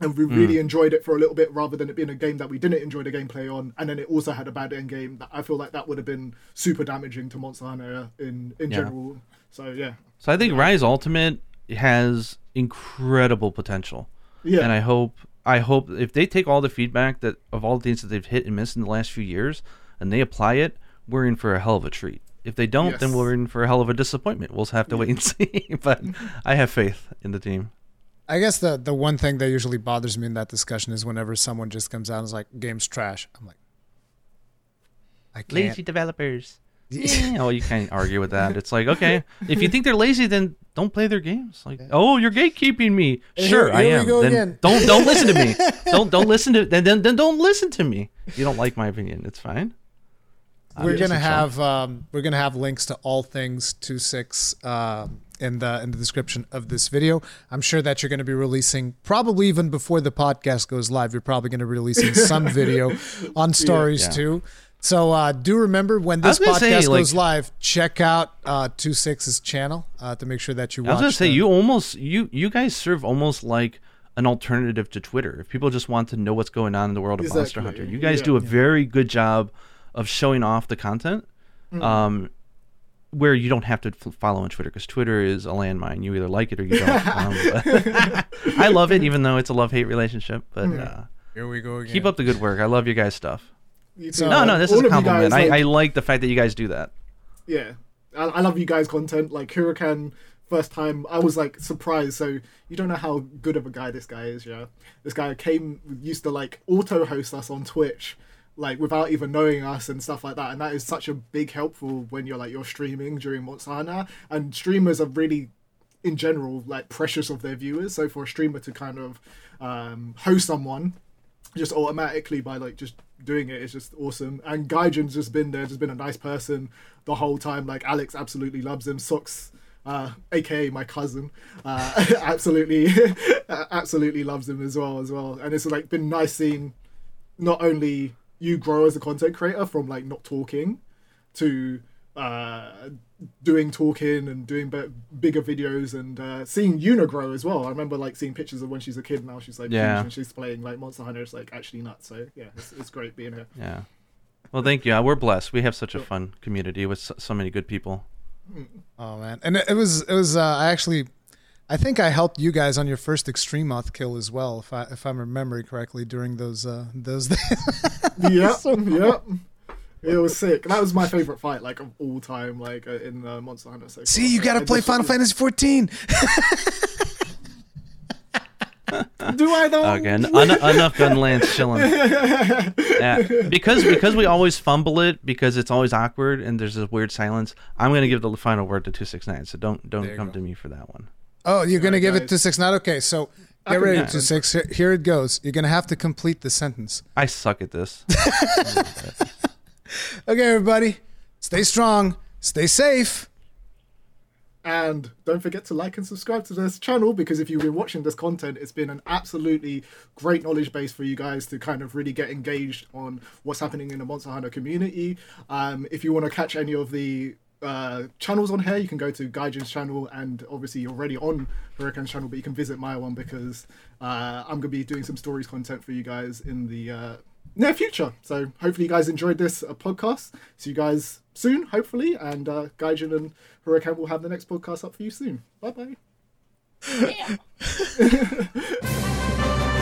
and we Hmm. really enjoyed it for a little bit rather than it being a game that we didn't enjoy the gameplay on and then it also had a bad end game that I feel like that would have been super damaging to Monster Hunter in, in Yeah. general. So yeah. So I think Rise Ultimate has incredible potential. Yeah. and I hope I hope if they take all the feedback that of all the things that they've hit and missed in the last few years and they apply it, we're in for a hell of a treat. If they don't, then we're in for a hell of a disappointment. We'll have to wait and see. but I have faith in the team. I guess the the one thing that usually bothers me in that discussion is whenever someone just comes out and is like, "Game's trash." I'm like, I can't. developers. Yeah, oh, you can't argue with that. It's like, okay, if you think they're lazy, then don't play their games. Like, oh, you're gatekeeping me. Sure, here- I here we am. go Then again. don't don't listen to me. Don't don't listen to then then, then don't listen to me. You don't like my opinion. It's fine. we're gonna have um, we're gonna have links to all things two six um, in the in the description of this video. I'm sure that you're going to be releasing probably even before the podcast goes live. You're probably going to be releasing some video on stories Yeah. too. So uh, do remember when this podcast say, goes like- live, check out uh, two six's channel uh, to make sure that you I watch. was gonna say the- you almost you you guys serve almost like an alternative to Twitter. If people just want to know what's going on in the world of Monster Hunter, you guys yeah. do a very good job of showing off the content. Mm-hmm. Um, where you don't have to f- follow on Twitter because Twitter is a landmine. You either like it or you don't. um, I love it, even though it's a love hate relationship. But Mm. uh, Here we go again. keep up the good work. I love you guys' stuff. So- No, no, this is a compliment. guys, I, I like- like the fact that you guys do that. yeah, I, I love you guys' content. Like Hurricane, first time I was like surprised. So you don't know how good of a guy this guy is. Yeah, this guy came used to like auto host us on Twitch, like without even knowing us and stuff like that. And that is such a big helpful when you're like you're streaming during Monster And streamers are really in general like precious of their viewers. So for a streamer to kind of um, host someone just automatically by like just doing it is just awesome. And Gaijin's just been there, just been a nice person the whole time. Like Alex absolutely loves him. Socks, uh, aka my cousin, uh, absolutely, absolutely loves him as well as well. And it's like been nice seeing not only you grow as a content creator from like not talking to uh doing talking and doing be- bigger videos and uh seeing Yuna grow as well. I remember like seeing pictures of when she's a kid now she's like Yeah. and she's playing like Monster Hunter it's like actually nuts. So yeah, it's, it's great being here. Yeah. Well, thank you. Uh, We're blessed. We have such a fun community with so, so many good people. Oh man, and it, it was it was uh, I actually, I think I helped you guys on your first extreme moth kill as well, if I if I'm remembering correctly during those uh those days. yep, yep. It was sick. That was my favorite fight, like of all time, like uh, in uh, Monster Hunter. So See, you got to play Final Fantasy 14. Do I though? Again, en- enough gun lance chilling. Yeah, because because we always fumble it because it's always awkward and there's this weird silence. I'm gonna give the final word to two six nine. So don't don't come go. to me for that one. Oh, you're gonna Alright, give it guys. to six. Not okay. So get ready do to six. Here, here it goes. You're gonna have to complete the sentence. I suck at this. Okay, everybody, stay strong, stay safe. And don't forget to like and subscribe to this channel because if you've been watching this content, it's been an absolutely great knowledge base for you guys to kind of really get engaged on what's happening in the Monster Hunter community. Um, if you want to catch any of the uh, channels on here, you can go to Gaijin's channel, and obviously you're already on Hurricane's channel, but you can visit my one because uh, I'm going to be doing some stories content for you guys in the uh, near future. So hopefully you guys enjoyed this uh, podcast. See you guys soon, hopefully, and uh, Gaijin and Hurricane will have the next podcast up for you soon. Bye bye. Yeah.